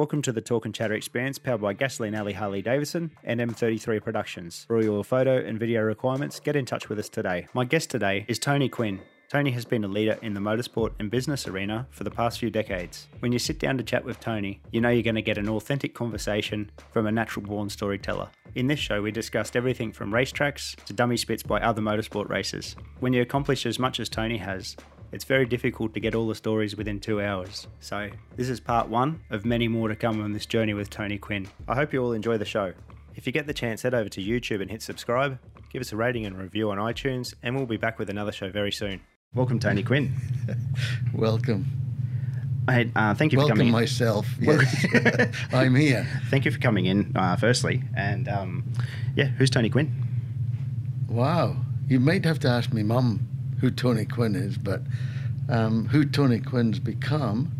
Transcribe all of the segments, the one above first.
Welcome to the Torque and Chatter experience powered by Gasoline Alley Harley Davidson and M33 Productions. For all your photo and video requirements, get in touch with us today. My guest today is Tony Quinn. Tony has been a leader in the motorsport and business arena for the past few decades. When you sit down to chat with Tony, you know you're going to get an authentic conversation from a natural born storyteller. In this show, we discussed everything from racetracks to dummy spits by other motorsport racers. When you accomplish as much as Tony has, it's very difficult to get all the stories within two hours. So, this is part one of many more to come on this journey with Tony Quinn. I hope you all enjoy the show. If you get the chance, head over to YouTube and hit subscribe, give us a rating and review on iTunes, and we'll be back with another show very soon. Welcome, Tony Quinn. Welcome. Hey, uh, thank you Welcome for coming in. myself. Yes. I'm here. Thank you for coming in, uh, firstly. And um, yeah, who's Tony Quinn? Wow. You might have to ask me mum who Tony Quinn is, but um, who Tony Quinn's become.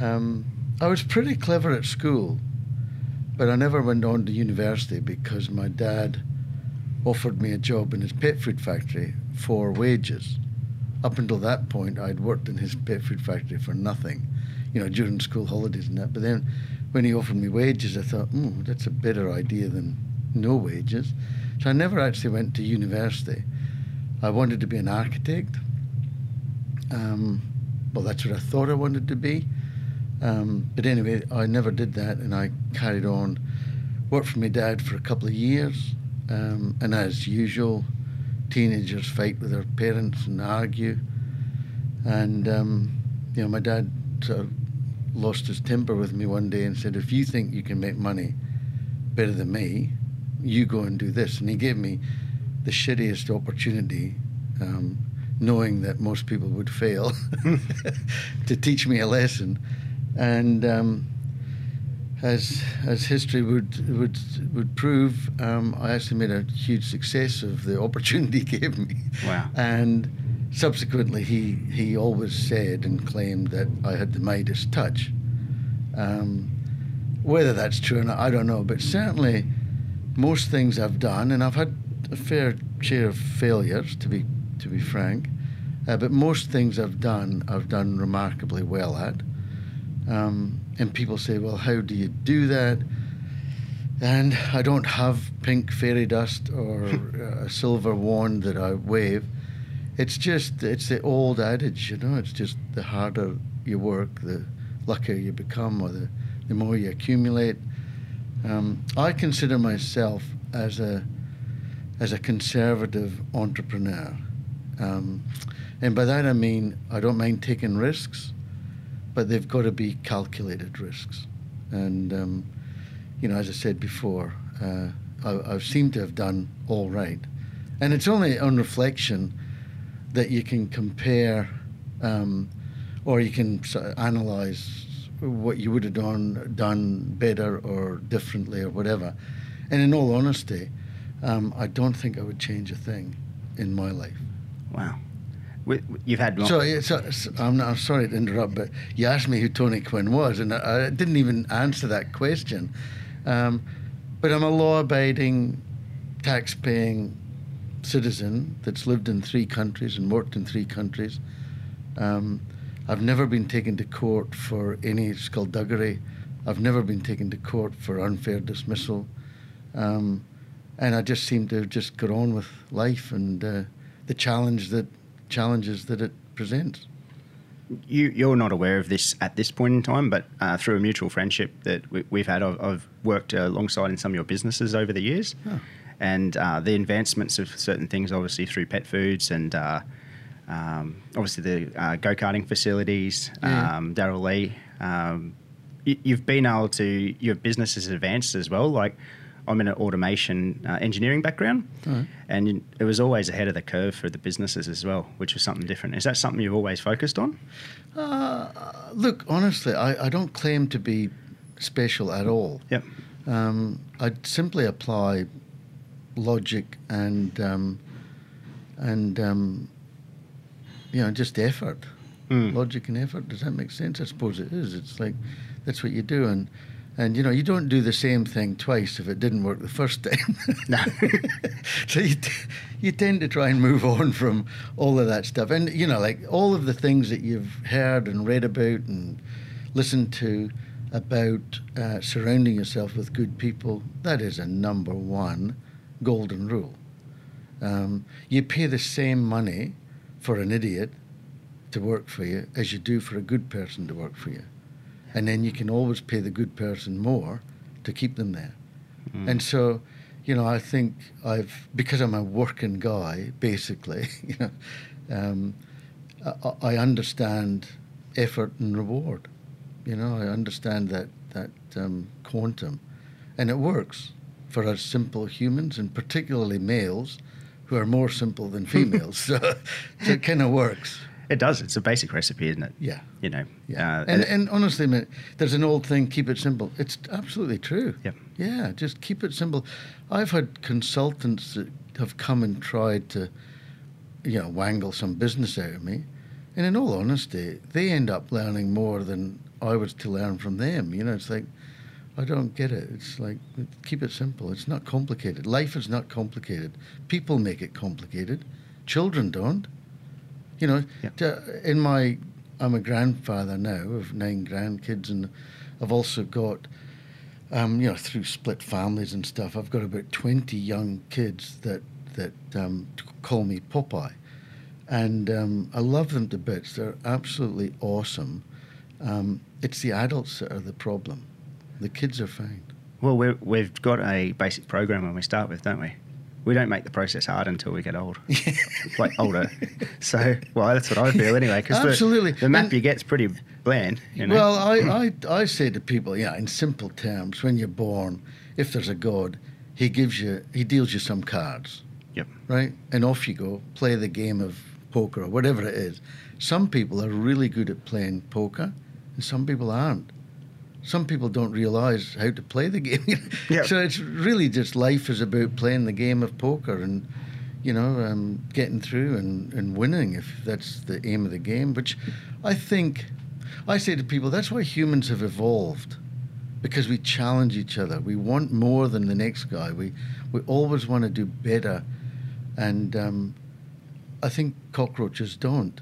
Um, I was pretty clever at school, but I never went on to university because my dad offered me a job in his pet food factory for wages. Up until that point, I'd worked in his pet food factory for nothing, you know, during school holidays and that. But then when he offered me wages, I thought, hmm, that's a better idea than no wages. So I never actually went to university. I wanted to be an architect. Um, well, that's what I thought I wanted to be. Um, but anyway, I never did that, and I carried on. Worked for my dad for a couple of years, um, and as usual, teenagers fight with their parents and argue. And um, you know, my dad sort of lost his temper with me one day and said, "If you think you can make money better than me, you go and do this." And he gave me the shittiest opportunity, um, knowing that most people would fail, to teach me a lesson. And um, as as history would would would prove, um, I actually made a huge success of the opportunity he gave me. Wow. And subsequently, he he always said and claimed that I had the Midas touch. Um, whether that's true or not, I don't know. But certainly, most things I've done, and I've had a fair share of failures, to be to be frank. Uh, but most things I've done, I've done remarkably well at. Um, and people say, "Well, how do you do that?" And I don't have pink fairy dust or a silver wand that I wave. It's just it's the old adage, you know. It's just the harder you work, the luckier you become, or the, the more you accumulate. Um, I consider myself as a as a conservative entrepreneur. Um, and by that I mean I don't mind taking risks, but they've got to be calculated risks. And, um, you know, as I said before, uh, I, I've seemed to have done all right. And it's only on reflection that you can compare um, or you can sort of analyze what you would have done, done better or differently or whatever. And in all honesty, um, I don't think I would change a thing in my life. Wow. We- You've had So, yeah, so, so I'm, I'm sorry to interrupt, but you asked me who Tony Quinn was, and I, I didn't even answer that question. Um, but I'm a law-abiding, tax-paying citizen that's lived in three countries and worked in three countries. Um, I've never been taken to court for any skullduggery. I've never been taken to court for unfair dismissal. Um, and I just seem to have just got on with life and uh, the challenge that challenges that it presents. you, you're not aware of this at this point in time, but uh, through a mutual friendship that we, we've had, I've, I've worked uh, alongside in some of your businesses over the years, Oh. and uh, the advancements of certain things, obviously through pet foods and uh, um, obviously the uh, go karting facilities, Yeah. um, Daryl Lee. Um, you, you've been able to your business has advanced as well. Like I'm in an automation uh, engineering background, Right. and it was always ahead of the curve for the businesses as well, which was something different. Is that something you've always focused on? Uh, look, honestly, I, I don't claim to be special at all. Yep. Um, I simply apply logic and um, and um, you know just effort, Mm. logic and effort. Does that make sense? I suppose it is. It's like that's what you do, and and you know you don't do the same thing twice if it didn't work the first time. No. so you, t- you tend to try and move on from all of that stuff, and you know like all of the things that you've heard and read about and listened to. about uh, surrounding yourself with good people. That is a number one golden rule. Um, you pay the same money for an idiot to work for you as you do for a good person to work for you. And then you can always pay the good person more to keep them there. Mm. And so, you know, I think I've, because I'm a working guy, basically, you know, um, I, I, understand effort and reward. You know, I understand that, that um, quantum. And it works for us simple humans, and particularly males who are more simple than females. so, so it kind of works. It does. It's a basic recipe, isn't it? Yeah. You know. Yeah. Uh, and, and honestly, there's an old thing: keep it simple. It's absolutely true. Yeah. Yeah. Just keep it simple. I've had consultants that have come and tried to, you know, wangle some business out of me, and in all honesty, they end up learning more than I was to learn from them. You know, it's like, I don't get it. It's like keep it simple. It's not complicated. Life is not complicated. People make it complicated. Children don't. You know, yeah. in my, I'm a grandfather now of nine grandkids, and I've also got, um, you know, through split families and stuff, I've got about 20 young kids that, that um, call me Popeye. And um, I love them to bits. They're absolutely awesome. Um, it's the adults that are the problem. The kids are fine. Well, we have got a basic program when we start with, don't we? We don't make the process hard until we get old, like older. So, well, that's what I feel anyway. Because absolutely, the, the map and, you get's pretty bland. You know? Well, I, I I say to people, yeah, in simple terms, when you're born, if there's a God, he gives you, he deals you some cards. Yep. Right, and off you go, play the game of poker or whatever it is. Some people are really good at playing poker, and some people aren't some people don't realize how to play the game. yep. So it's really just life is about playing the game of poker and, you know, um, getting through and, and winning if that's the aim of the game. Which I think, I say to people, that's why humans have evolved because we challenge each other. We want more than the next guy. We, we always want to do better. And um, I think cockroaches don't.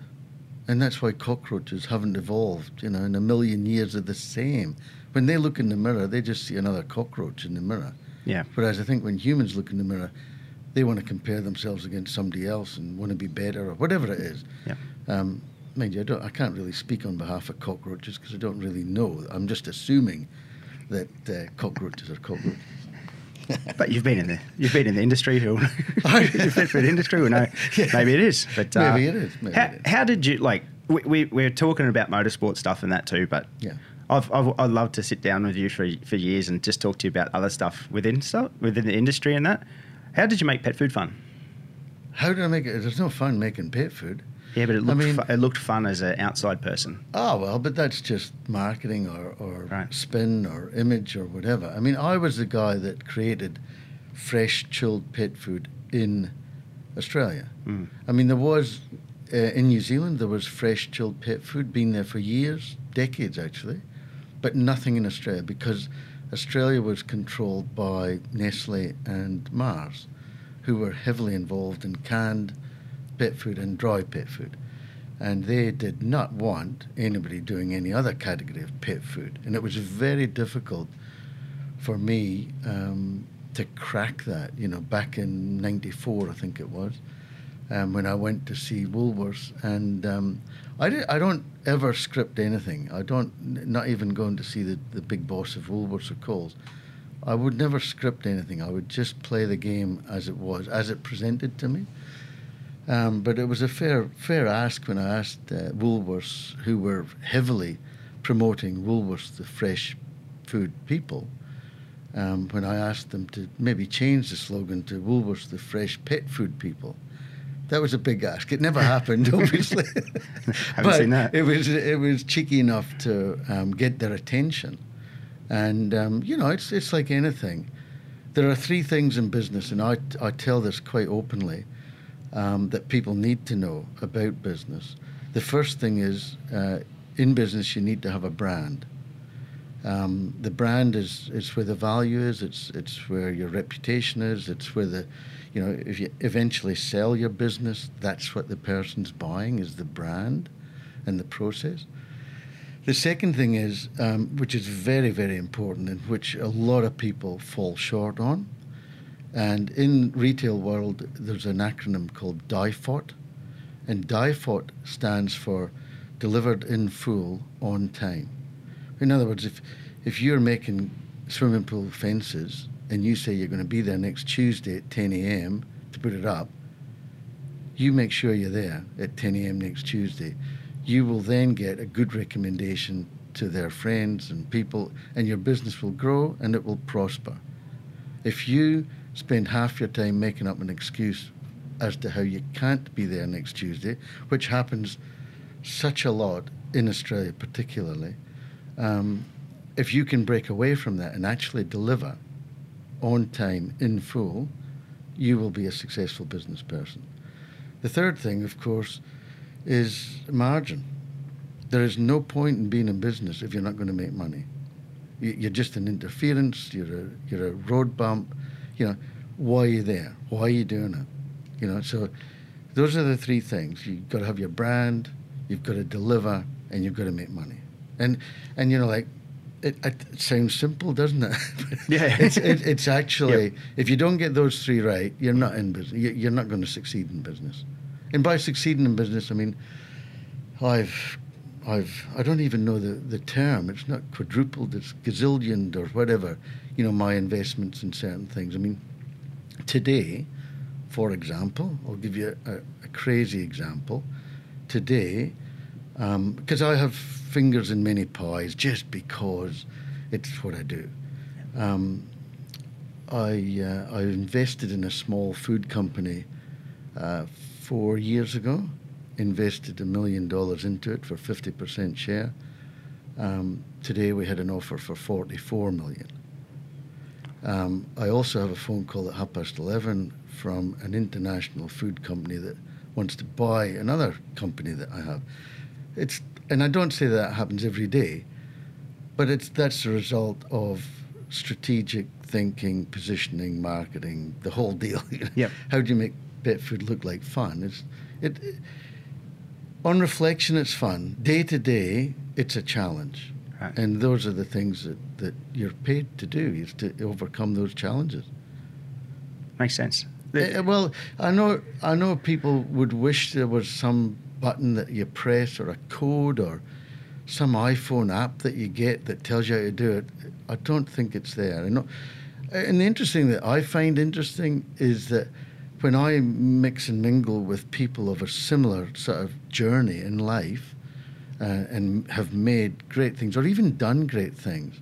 And that's why cockroaches haven't evolved, you know, in a million years are the same. When they look in the mirror, they just see another cockroach in the mirror. Yeah. Whereas I think when humans look in the mirror, they want to compare themselves against somebody else and want to be better or whatever it is. Yeah. Um, mind you, I, don't, I can't really speak on behalf of cockroaches because I don't really know. I'm just assuming that uh, cockroaches are cockroaches. but you've been in the you've been in the industry. you've been for the industry. Well, no, yeah. maybe it is. But uh, maybe it is. Maybe how, it is. how did you like? We, we we're talking about motorsport stuff and that too. But yeah. I've, I've I'd love to sit down with you for for years and just talk to you about other stuff within stuff within the industry and that. How did you make pet food fun? How did I make it? There's no fun making pet food. Yeah, but it looked, I mean, fu- it looked fun as an outside person. Oh, well, but that's just marketing or, or right. spin or image or whatever. I mean, I was the guy that created fresh, chilled pet food in Australia. Mm. I mean, there was, uh, in New Zealand, there was fresh, chilled pet food, been there for years, decades actually, but nothing in Australia because Australia was controlled by Nestle and Mars, who were heavily involved in canned pet food and dry pet food. And they did not want anybody doing any other category of pet food. And it was very difficult for me um, to crack that, you know, back in 94, I think it was, um, when I went to see Woolworths. And um, I, did, I don't ever script anything. I don't, not even going to see the, the big boss of Woolworths or Coles. I would never script anything. I would just play the game as it was, as it presented to me. Um, but it was a fair fair ask when I asked uh, Woolworths, who were heavily promoting Woolworths, the fresh food people, um, when I asked them to maybe change the slogan to Woolworths, the fresh pet food people. That was a big ask. It never happened, obviously. Haven't seen that. It was it was cheeky enough to um, get their attention, and um, you know it's it's like anything. There are three things in business, and I I tell this quite openly um, that people need to know about business. The first thing is uh, in business, you need to have a brand. Um, the brand is, is where the value is, it's, it's where your reputation is, it's where the, you know, if you eventually sell your business, that's what the person's buying is the brand and the process. The second thing is, um, which is very, very important, and which a lot of people fall short on, and in retail world, there's an acronym called DIFOT, and DIFOT stands for Delivered in Full on Time. In other words, if if you're making swimming pool fences and you say you're going to be there next Tuesday at 10 a.m. to put it up, you make sure you're there at 10 a.m. next Tuesday you will then get a good recommendation to their friends and people, and your business will grow and it will prosper. If you spend half your time making up an excuse as to how you can't be there next Tuesday, which happens such a lot in Australia, particularly, um, if you can break away from that and actually deliver on time in full, you will be a successful business person. The third thing, of course, is margin. There is no point in being in business if you're not going to make money. You're just an interference. You're a you're a road bump. You know why are you there? Why are you doing it? You know so those are the three things. You've got to have your brand. You've got to deliver, and you've got to make money. And and you know like it, it, sounds simple, doesn't it? Yeah. it's, it, it's actually, yep. if you don't get those three right, you're not in business. You're not going to succeed in business. And by succeeding in business, I mean, I've, I've, I don't even know the, the term. It's not quadrupled, it's gazillioned or whatever, you know, my investments in certain things. I mean, today, for example, I'll give you a, a crazy example. Today, because um, I have fingers in many pies just because it's what I do. Um, I, uh, I invested in a small food company uh, four years ago, invested a million dollars into it for 50% share. Um, today we had an offer for 44 million. Um, I also have a phone call at half past 11 from an international food company that wants to buy another company that I have. It's, and I don't say that happens every day, but it's, that's the result of strategic thinking, positioning, marketing, the whole deal. Yep. How do you make pet food look like fun. It's it, it on reflection, it's fun. Day to day, it's a challenge, right. and those are the things that, that you're paid to do is to overcome those challenges. Makes sense. Uh, well, I know I know people would wish there was some button that you press or a code or some iPhone app that you get that tells you how to do it. I don't think it's there. And, and the interesting that I find interesting is that when I mix and mingle with people of a similar sort of journey in life uh, and have made great things or even done great things,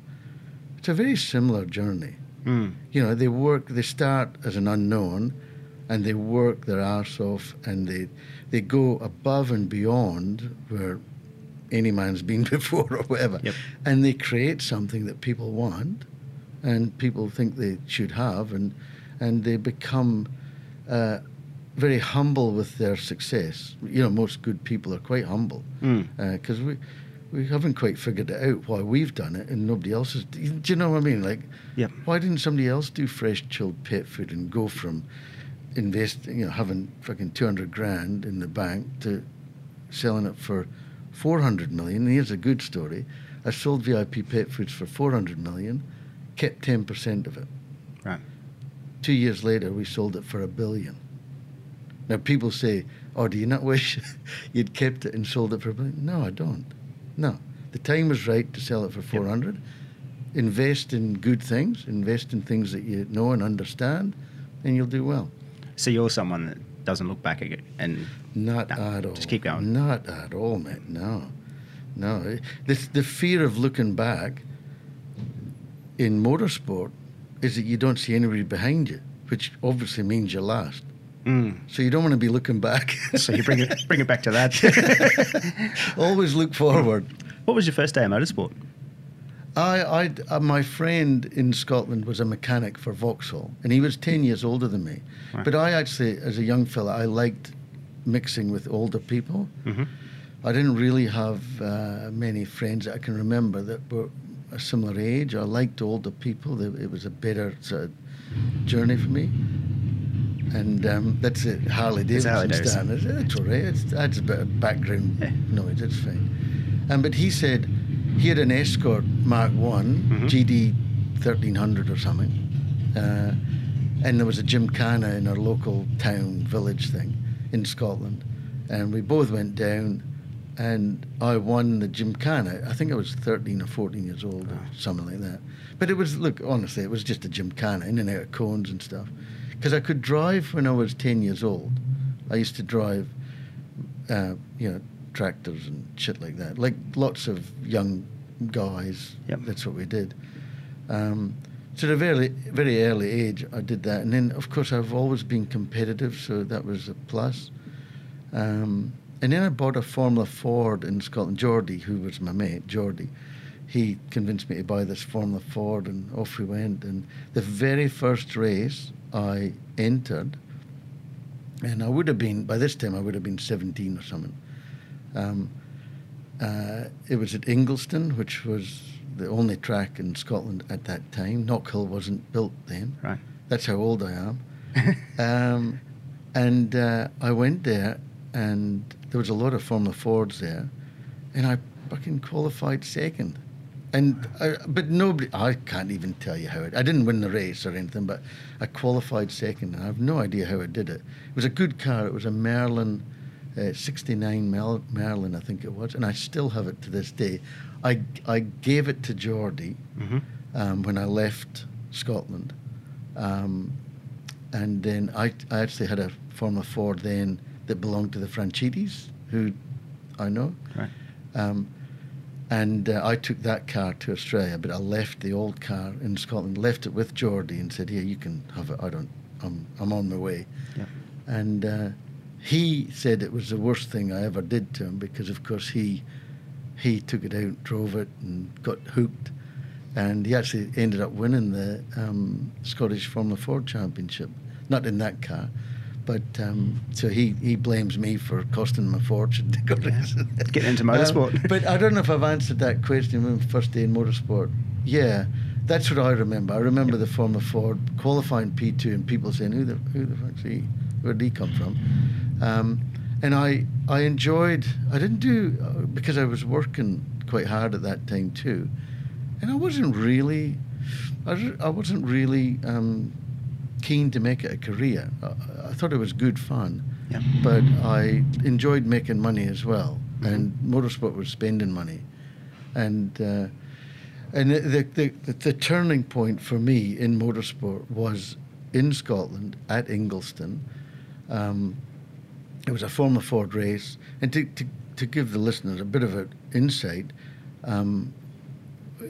it's a very similar journey. Mm. You know, they work, they start as an unknown and they work their arse off and they, they go above and beyond where any man's been before or whatever. Yep. And they create something that people want and people think they should have and, and they become uh, very humble with their success. You know, most good people are quite humble because mm. uh, we we haven't quite figured it out why we've done it and nobody else has. Do you know what I mean? Like, yep. why didn't somebody else do fresh chilled pet food and go from investing, you know, having fucking two hundred grand in the bank to selling it for four hundred million? And here's a good story: I sold VIP pet foods for four hundred million, kept ten percent of it. Right. Two years later, we sold it for a billion. Now, people say, Oh, do you not wish you'd kept it and sold it for a billion? No, I don't. No. The time was right to sell it for 400. Yep. Invest in good things, invest in things that you know and understand, and you'll do well. So you're someone that doesn't look back again and not no, at all. Just keep going. Not at all, mate. No, no. The, the fear of looking back in motorsport is that you don't see anybody behind you, which obviously means you're last. Mm. So you don't want to be looking back. so you bring it bring it back to that. Always look forward. What was your first day of motorsport? I, I, uh, my friend in Scotland was a mechanic for Vauxhall, and he was ten years older than me. Right. But I actually, as a young fella, I liked mixing with older people. Mm-hmm. I didn't really have uh, many friends that I can remember that were a similar age. I liked older people. It was a better sort of journey for me. And um, that's it, Harley Davidson, Harley Davidson. It's all right. It's, that's a bit of background yeah. noise. It's fine. Um, but he said, he had an Escort Mark One Mhm. GD thirteen hundred or something, uh, and there was a gymkhana in our local town village thing in Scotland, and we both went down, and I won the gymkhana. I think I was thirteen or fourteen years old or something like that. But it was look honestly, it was just a gymkhana in and out of cones and stuff, because I could drive when I was ten years old. I used to drive, uh, you know, tractors and shit like that, like lots of young guys. Yep. That's what we did. Um, so at a very, very early age, I did that, and then of course I've always been competitive, so that was a plus. Um, and then I bought a Formula Ford in Scotland. Geordie, who was my mate, Geordie, he convinced me to buy this Formula Ford, and off we went. And the very first race I entered, and I would have been by this time I would have been 17 or something. Um, uh, it was at Ingliston, which was the only track in Scotland at that time. Knockhill wasn't built then. Right. That's how old I am. um, and uh, I went there, and there was a lot of Formula Fords there, and I fucking qualified second. And I, but nobody, I can't even tell you how it. I didn't win the race or anything, but I qualified second, and I have no idea how I did it. It was a good car. It was a Merlyn, uh, '69 Mel- Merlyn, I think it was, and I still have it to this day. I I gave it to Geordie Mm-hmm. um, when I left Scotland. Um, and then I, I actually had a Formula Ford then that belonged to the Franchittis, who I know. Right. Um, and uh, I took that car to Australia, but I left the old car in Scotland, left it with Geordie, and said, "Here, you can have it. I don't. I'm I'm on my way." Yep. And uh, he said it was the worst thing I ever did to him because, of course, he he took it out, drove it, and got hooked. And he actually ended up winning the um, Scottish Formula Ford Championship, not in that car. But um, so he, he blames me for costing him a fortune to go racing. Getting into Um, motorsport. but I don't know if I've answered that question when first day in motorsport. Yeah, that's what I remember. I remember the Formula Ford qualifying P2 and people saying, "Who the who the fuck's he? Where did he come from?" Um, and I I enjoyed. I didn't do uh, because I was working quite hard at that time too, and I wasn't really. I, I wasn't really um, keen to make it a career. I, I thought it was good fun Yep. but I enjoyed making money as well, Mhm. and motorsport was spending money, and uh, and the the, the the turning point for me in motorsport was in Scotland at Ingliston. Um, it was a Formula Ford race, and to, to to give the listeners a bit of an insight. Um,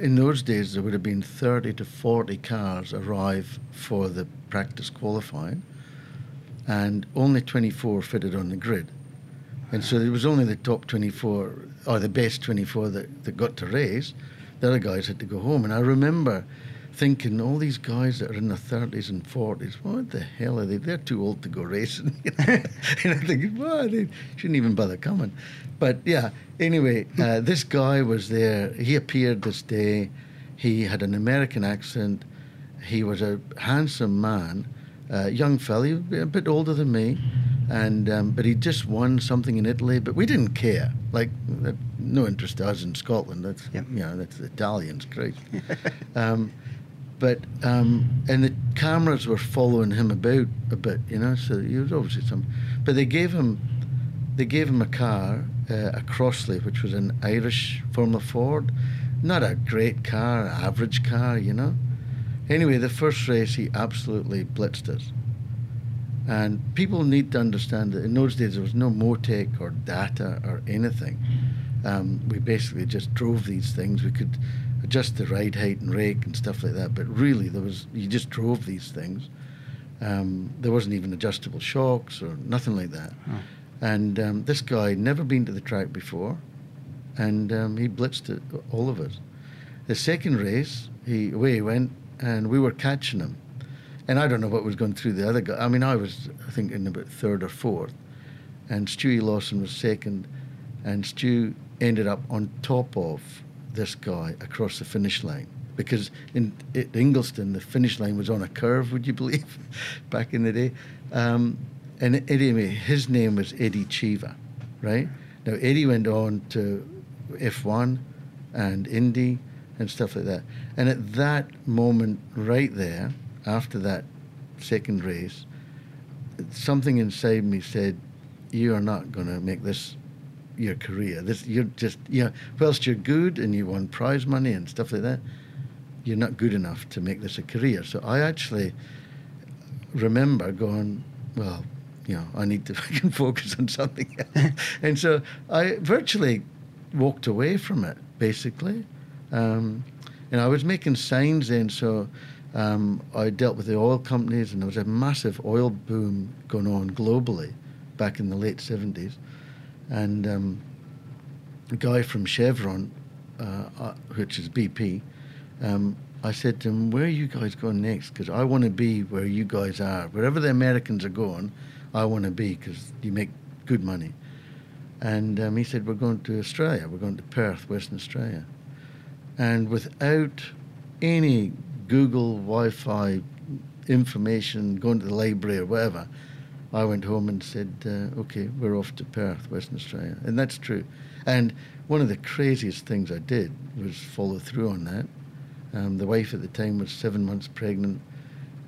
in those days, there would have been 30 to 40 cars arrive for the practice qualifying and only 24 fitted on the grid. And so it was only the top 24, or the best 24 that, that got to race. The other guys had to go home. And I remember thinking, all these guys that are in their 30s and 40s, what the hell are they? They're too old to go racing. And I'm thinking, well, they shouldn't even bother coming. But yeah, anyway, uh, this guy was there. He appeared this day. He had an American accent. He was a handsome man uh, young fellow, he was a bit older than me, and um, but he just won something in Italy. But we didn't care. Like, no interest to us in Scotland. That's Yep. you know, that's the Italians, Christ. um, but um, and the cameras were following him about a bit, you know. So he was obviously some. But they gave him, they gave him a car, uh, a Crosslé, which was an Irish Formula Ford, not a great car, average car, you know. Anyway, the first race he absolutely blitzed us. And people need to understand that in those days there was no Motec or data or anything. Um, we basically just drove these things. We could adjust the ride height and rake and stuff like that, but really there was you just drove these things. Um, there wasn't even adjustable shocks or nothing like that. Oh. And um, this guy never been to the track before, and um, he blitzed it, all of us. The second race, he away he went, and we were catching him. And I don't know what was going through the other guy. I mean, I was, I think, in about third or fourth, and Stewie Lawson was second, and Stu ended up on top of this guy across the finish line. Because in at Ingliston, the finish line was on a curve, would you believe, back in the day? Um, and anyway, his name was Eddie Cheever, right? Now, Eddie went on to F1 and Indy and stuff like that. And at that moment, right there, after that second race, something inside me said, "You are not going to make this your career. This you're just you know, whilst you're good and you won prize money and stuff like that, you're not good enough to make this a career." So I actually remember going, "Well, you know, I need to fucking focus on something." and so I virtually walked away from it, basically. Um, and I was making signs then, so um, I dealt with the oil companies, and there was a massive oil boom going on globally back in the late 70s. And um, a guy from Chevron, uh, uh, which is BP, um, I said to him, Where are you guys going next? Because I want to be where you guys are. Wherever the Americans are going, I want to be because you make good money. And um, he said, We're going to Australia. We're going to Perth, Western Australia. And without any Google Wi Fi information, going to the library or whatever, I went home and said, uh, okay, we're off to Perth, Western Australia. And that's true. And one of the craziest things I did was follow through on that. Um, the wife at the time was seven months pregnant,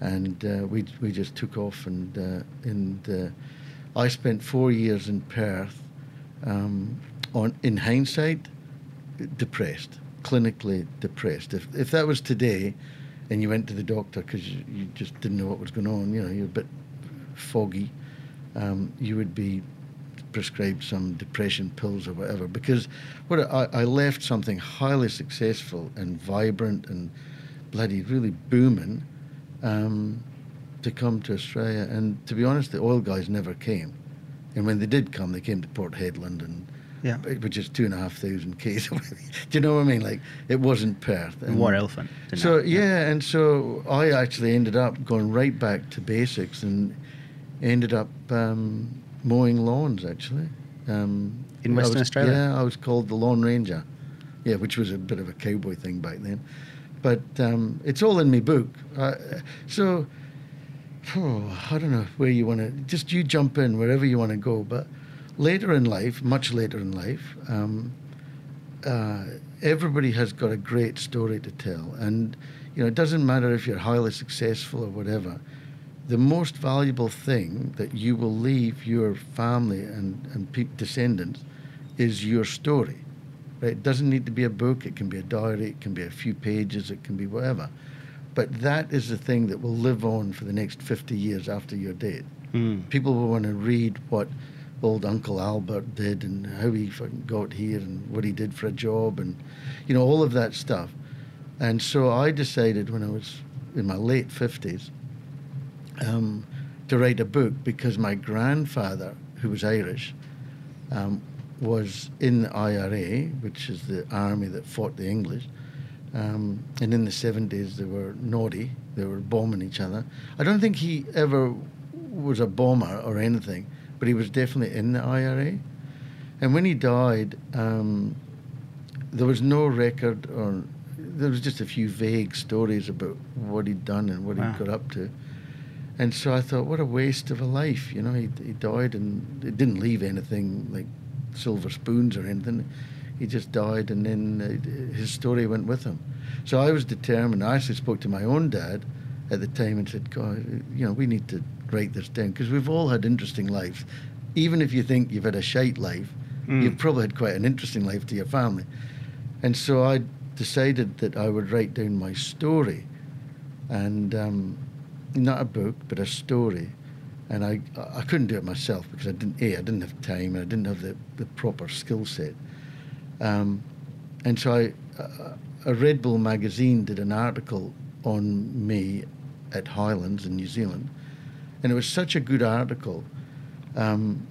and uh, we, we just took off. And, uh, and uh, I spent four years in Perth, um, on, in hindsight, depressed, clinically depressed. If, if that was today, and you went to the doctor because you, you, just didn't know what was going on, you know, you're a bit foggy, um, you would be prescribed some depression pills or whatever. Because what I, I left something highly successful and vibrant and bloody really booming um, to come to Australia. And to be honest, the oil guys never came. And when they did come, they came to Port Hedland and yeah. which is two and a half thousand k's. Do you know what I mean? Like it wasn't Perth. And War Elephant. So yeah, and so I actually ended up going right back to basics and ended up um, mowing lawns actually. Um, In Western was, Australia? Yeah, I was called the Lawn Ranger. Yeah, which was a bit of a cowboy thing back then. But um, it's all in my book. Uh, so, oh, I don't know where you want to, just you jump in wherever you want to go. But later in life, much later in life, um, uh, everybody has got a great story to tell. And, you know, it doesn't matter if you're highly successful or whatever the most valuable thing that you will leave your family and, and pe- descendants is your story. Right? It doesn't need to be a book, it can be a diary, it can be a few pages, it can be whatever. But that is the thing that will live on for the next 50 years after you're dead. Mm. People will want to read what old Uncle Albert did and how he got here and what he did for a job and, you know, all of that stuff. And so I decided when I was in my late 50s um, to write a book because my grandfather, who was Irish, um, was in the IRA, which is the army that fought the English. Um, and in the 70s, they were naughty. They were bombing each other. I don't think he ever was a bomber or anything, but he was definitely in the IRA. And when he died, um, there was no record, or there was just a few vague stories about what he'd done and what wow. he got up to. And so I thought, what a waste of a life. You know, he, he died and it didn't leave anything like silver spoons or anything. He just died and then uh, his story went with him. So I was determined. I actually spoke to my own dad at the time and said, God, you know, we need to write this down because we've all had interesting lives. Even if you think you've had a shite life, mm. you've probably had quite an interesting life to your family. And so I decided that I would write down my story. And um, not a book, but a story. And I, I couldn't do it myself because I didn't, A, I didn't have time and I didn't have the, the proper skill set. Um, and so a Red Bull magazine did an article on me at Highlands in New Zealand. And it was such a good article. Um,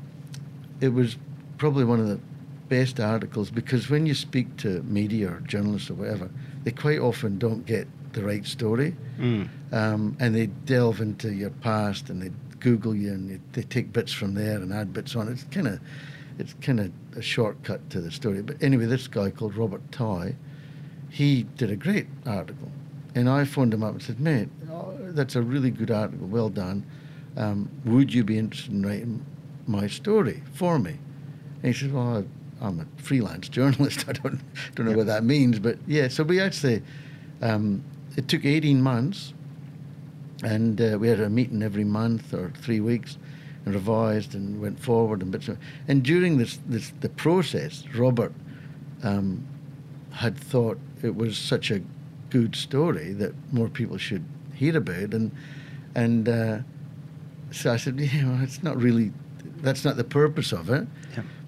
it was probably one of the best articles because when you speak to media or journalists or whatever, they quite often don't get the right story. Mm. Um, and they delve into your past and they Google you and they, they take bits from there and add bits on. It's kind of it's kind of a shortcut to the story. But anyway, this guy called Robert Tighe, he did a great article. And I phoned him up and said, mate, oh, that's a really good article, well done. Um, would you be interested in writing my story for me? And he said, well, I'm a freelance journalist. I don't don't know what that means, but yeah. So we actually, um, it took 18 months, and uh, we had a meeting every month or three weeks, and revised and went forward and bits. Of, and during this this the process, Robert um, had thought it was such a good story that more people should hear about, and and uh, so I said, you know, it's not really that's not the purpose of it.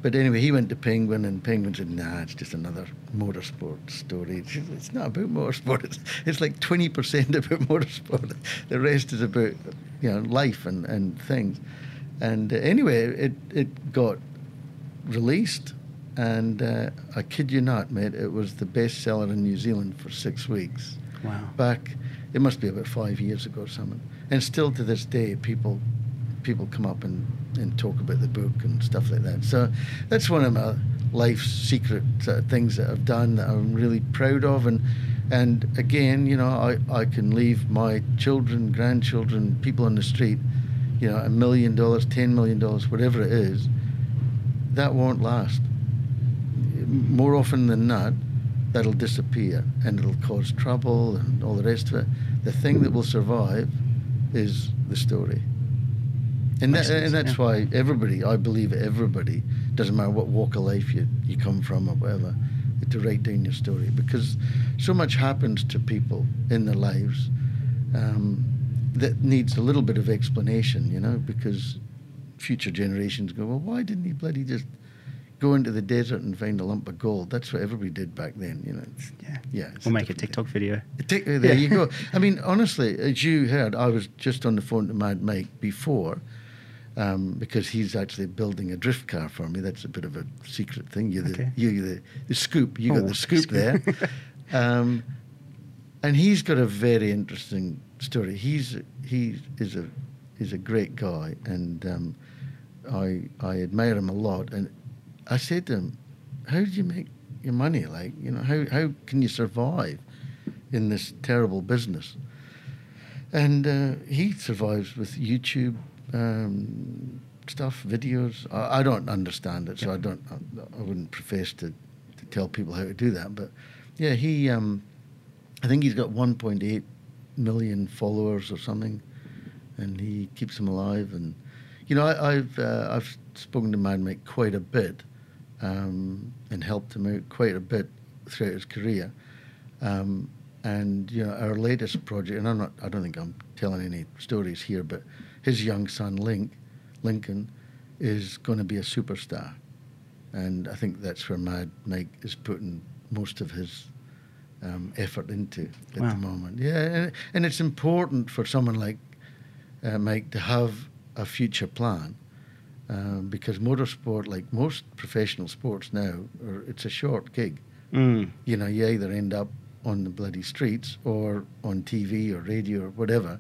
But anyway, he went to Penguin, and Penguin said, "Nah, it's just another motorsport story. It's, it's not about motorsport. It's, it's like twenty percent about motorsport. The rest is about you know life and, and things." And uh, anyway, it it got released, and uh, I kid you not, mate, it was the bestseller in New Zealand for six weeks. Wow. Back, it must be about five years ago or something. And still to this day, people people come up and, and talk about the book and stuff like that. So that's one of my life's secret uh, things that I've done that I'm really proud of. And and again, you know, I, I can leave my children, grandchildren, people on the street, you know, a million dollars, ten million dollars, whatever it is, that won't last. More often than not, that'll disappear and it'll cause trouble and all the rest of it. The thing that will survive is the story. And, that, sense, and that's yeah. why everybody, I believe everybody, doesn't matter what walk of life you, you come from or whatever, to write down your story because so much happens to people in their lives um, that needs a little bit of explanation, you know, because future generations go, well, why didn't he bloody just go into the desert and find a lump of gold? That's what everybody did back then, you know. It's, Yeah. yeah. We'll make a TikTok video. Tick- There you go. I mean, honestly, as you heard, I was just on the phone to Mad Mike before um, because he's actually building a drift car for me. That's a bit of a secret thing. You're the, Okay. you're the, the scoop. You Oh, got the scoop scoop. there. um, and he's got a very interesting story. He's he is a is a great guy, and um, I I admire him a lot. And I said to him, "How do you make your money? Like, you know, how how can you survive in this terrible business?" And uh, he survives with YouTube um, stuff, videos. I, I don't understand it, so I don't. I, I wouldn't profess to, to tell people how to do that. But yeah, he. Um, I think he's got 1.8 million followers or something, and he keeps them alive. And you know, I, I've uh, I've spoken to Mad Mike quite a bit, um, and helped him out quite a bit throughout his career. Um, and you know, our latest project, and I'm not, I don't think I'm telling any stories here, but his young son Link, Lincoln, is going to be a superstar, and I think that's where Mad Mike is putting most of his um, effort into at Wow. the moment. Yeah, and, and it's important for someone like uh, Mike to have a future plan. Um, because motorsport, like most professional sports now, are, it's a short gig Mm. you know, you either end up on the bloody streets or on TV or radio or whatever.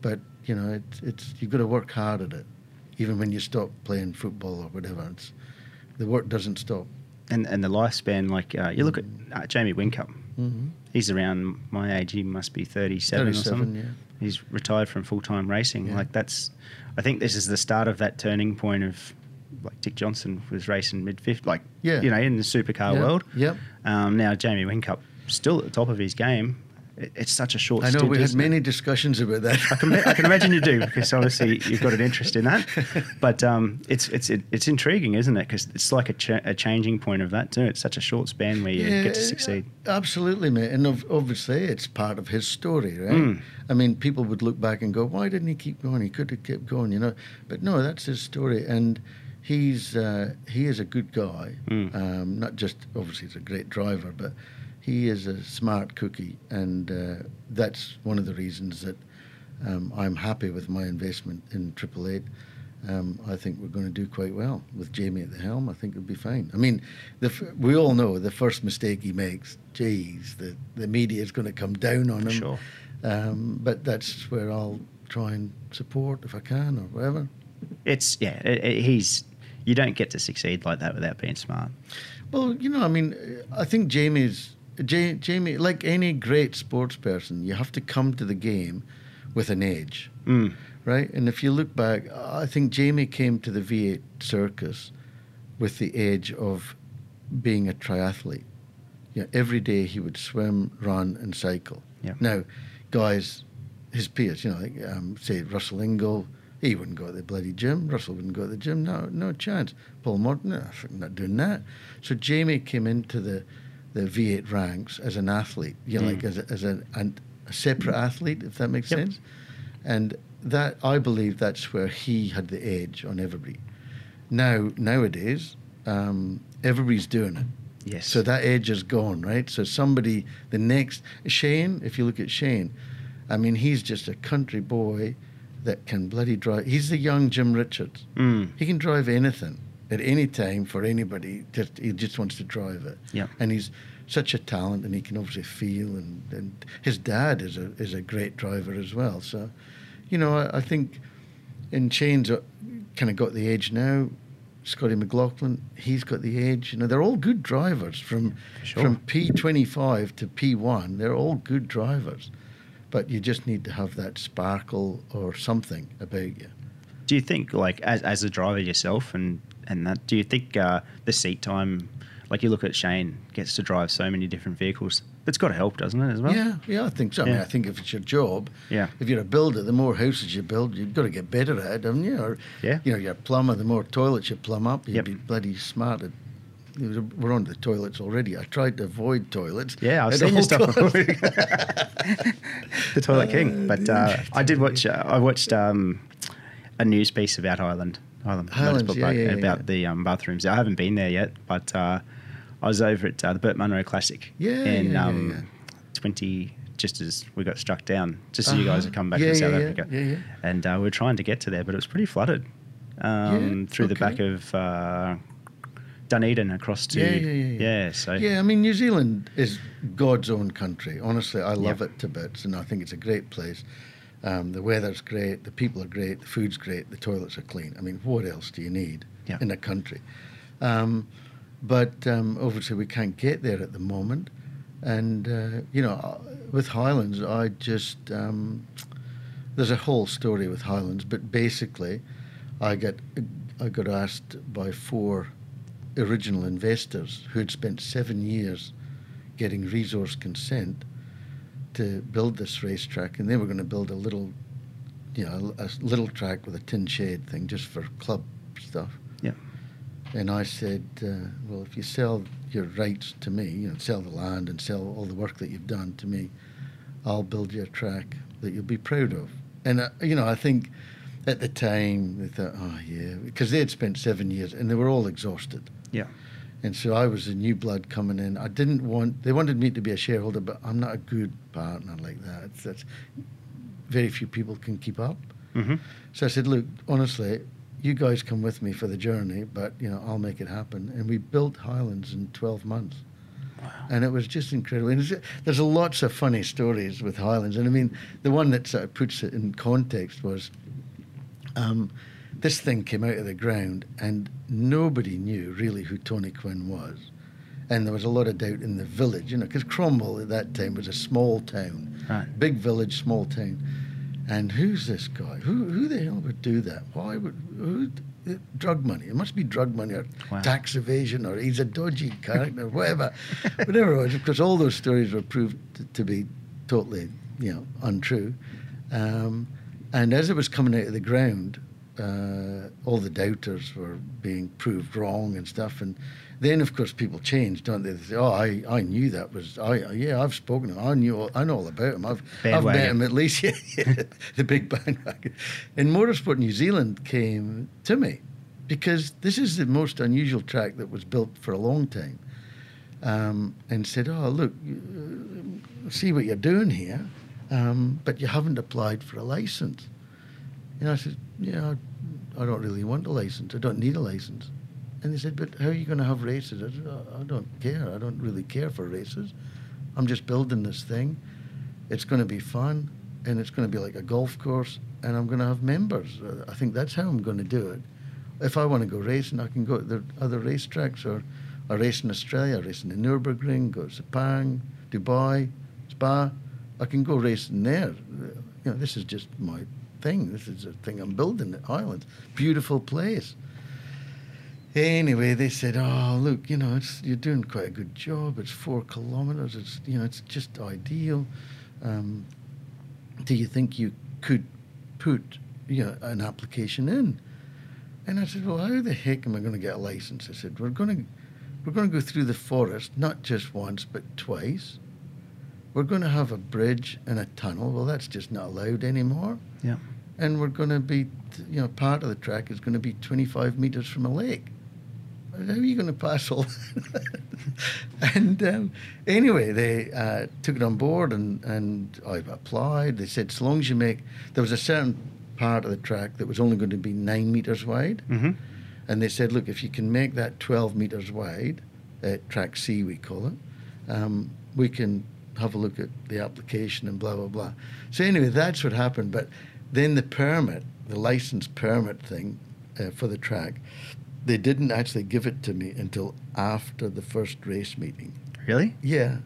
But you know, it's it's you've got to work hard at it, even when you stop playing football or whatever. It's the work doesn't stop. And and the lifespan, like uh, you look at uh, Jamie Whincup. Mm-hmm. He's around my age. He must be thirty-seven, or something. yeah. He's retired from full-time racing. Yeah. Like that's, I think this is the start of that turning point of, like Dick Johnson was racing mid fifth, like Yeah. you know, in the supercar Yeah. world. Yep. Um, now Jamie Whincup still at the top of his game. It, it's such a short. I know stint, we had isn't it? many discussions about that. I can, I can imagine you do because obviously you've got an interest in that. But um, it's it's it's intriguing, isn't it? Because it's like a, cha- a changing point of that too. It's such a short span where you get to succeed. Absolutely, mate. And obviously, it's part of his story, right? Mm. I mean, people would look back and go, "Why didn't he keep going? He could have kept going," you know. But no, that's his story, and he's uh, he is a good guy. Mm. Um, not just obviously he's a great driver, but he is a smart cookie, and uh, that's one of the reasons that um, I'm happy with my investment in Triple Eight. Um, I think we're going to do quite well with Jamie at the helm. I think it'll be fine. I mean, the, f- we all know the first mistake he makes, geez, the, the media is going to come down on him. Sure. Um, but that's where I'll try and support if I can or whatever. It's yeah. It, it- he's you don't get to succeed like that without being smart. Well, you know, I mean, I think Jamie's Ja- Jamie, like any great sports person, you have to come to the game with an edge, Mm. right? And if you look back, I think Jamie came to the V8 circus with the edge of being a triathlete. You know, every day he would swim, run, and cycle. Yeah. Now, guys, his peers, you know, like um, say Russell Ingall, he wouldn't go to the bloody gym. Russell wouldn't go to the gym. No, no chance. Paul Morton, no, I'm not doing that. So Jamie came into the the V8 ranks as an athlete, you know, Mm. like as a, as a, an, a separate athlete, if that makes Yep. sense. And that I believe that's where he had the edge on everybody. Now nowadays, um, everybody's doing it. Yes. So that edge is gone, right? So somebody, the next Shane, if you look at Shane, I mean, he's just a country boy that can bloody drive. He's the young Jim Richards. Mm. He can drive anything at any time for anybody. Just he just wants to drive it. Yeah. And he's such a talent, and he can obviously feel. And, and his dad is a is a great driver as well. So, you know, I, I think, in Shane's uh, kind of got the edge now. Scotty McLaughlin, he's got the edge. You know, they're all good drivers from sure. from P twenty five to P one. They're all good drivers, but you just need to have that sparkle or something about you. Do you think, like, as, as a driver yourself, and and that, do you think uh, the seat time, like you look at Shane, gets to drive so many different vehicles? It's got to help, doesn't it, as well? Yeah, yeah, I think so. I mean, I think if it's your job, Yeah. if you're a builder, the more houses you build, you've got to get better at it, haven't you? Or, Yeah. you know, you're a plumber, the more toilets you plumb up, you'd Yep. be bloody smart at. We're on the toilets already. I tried to avoid toilets. Yeah, I've seen your stuff the Toilet King. But uh, I did watch. Uh, I watched um, a news piece about Highland. Highland Highlands, Motorsport yeah, Park, yeah, about yeah. the um, bathrooms. I haven't been there yet, but uh, I was over at uh, the Burt Munro Classic. Yeah, yeah, um, twenty. Just as we got struck down, just as you guys Uh-huh. had come back from South Africa, yeah, yeah. and uh, we were trying to get to there, but it was pretty flooded um, through the back of uh, Dunedin across to Yeah, yeah, yeah, yeah. so Yeah, I mean, New Zealand is God's own country. Honestly, I love Yep. it to bits, and I think it's a great place. Um, the weather's great, the people are great, the food's great, the toilets are clean. I mean, what else do you need Yeah. in a country? Um, but um, obviously, we can't get there at the moment. And, uh, you know, uh, with Highlands, I just. Um, there's a whole story with Highlands, but basically, I got I got asked by four original investors who had spent seven years getting resource consent to build this racetrack, and they were going to build a little, you know, a little track with a tin shade thing just for club stuff. yeah, And I said, uh, well, if you sell your rights to me, you know, sell the land and sell all the work that you've done to me, I'll build you a track that you'll be proud of. And, uh, you know, I think at the time they thought, oh, yeah, because they had spent seven years and they were all exhausted. yeah, And so I was a new blood coming in. I didn't want, they wanted me to be a shareholder, but I'm not a good partner like that. It's, that's, very few people can keep up. hmm So I said, look, honestly, you guys come with me for the journey, but you know, I'll make it happen. And we built Highlands in 12 months. And it was just incredible. And there's lots of funny stories with Highlands. And I mean, the one that sort of puts it in context was um, this thing came out of the ground, and nobody knew really who Tony Quinn was. And there was a lot of doubt in the village, you know, because Cromwell at that time was a small town, Right. big village, small town. And who's this guy? Who who the hell would do that? Why would who? Drug money. It must be drug money or Wow. tax evasion or he's a dodgy character, whatever, whatever it was. Because all those stories were proved to, to be totally, you know, untrue. Um, and as it was coming out of the ground, uh, all the doubters were being proved wrong and stuff. And then, of course, people change, don't they? They say, "Oh, I, I knew that was I. Yeah, I've spoken to him. I knew. I know all about him. I've I've met him at least. Yeah, yeah, the big bandwagon. And Motorsport New Zealand came to me because this is the most unusual track that was built for a long time. Um, and said, "Oh, look, uh, see what you're doing here, um, but you haven't applied for a license." And I said, "Yeah, I, I don't really want a license. I don't need a license." And they said, "But how are you going to have races?" I said, "I- "I don't care. I don't really care for races. I'm just building this thing. It's going to be fun, and it's going to be like a golf course, and I'm going to have members. Uh, I think that's how I'm going to do it. If I want to go racing, I can go to the other racetracks, or I race in Australia, I race in the Nürburgring, go to Sepang, Dubai, Spa. I can go racing there. You know, this is just my thing. This is a thing I'm building at Highlands. Beautiful place. Anyway, they said, "Oh, look, you know, it's you're doing quite a good job. It's four kilometres. It's you know, it's just ideal. Um, do you think you could put you know an application in?" And I said, "Well, how the heck am I going to get a license?" I said, "We're going to we're going to go through the forest not just once but twice. We're going to have a bridge and a tunnel. Well, that's just not allowed anymore. Yeah. And we're going to be, you know, part of the track is going to be 25 meters from a lake." How are you going to pass all that? and um, anyway, they uh, took it on board and, and I applied. They said, so long as you make, there was a certain part of the track that was only going to be nine meters wide. Mm-hmm. And they said, look, if you can make that 12 meters wide, uh, track C, we call it, um, we can have a look at the application and blah, blah, blah. So anyway, that's what happened. But then the permit, the license permit thing uh, for the track, they didn't actually give it to me until after the first race meeting. Really? Yeah,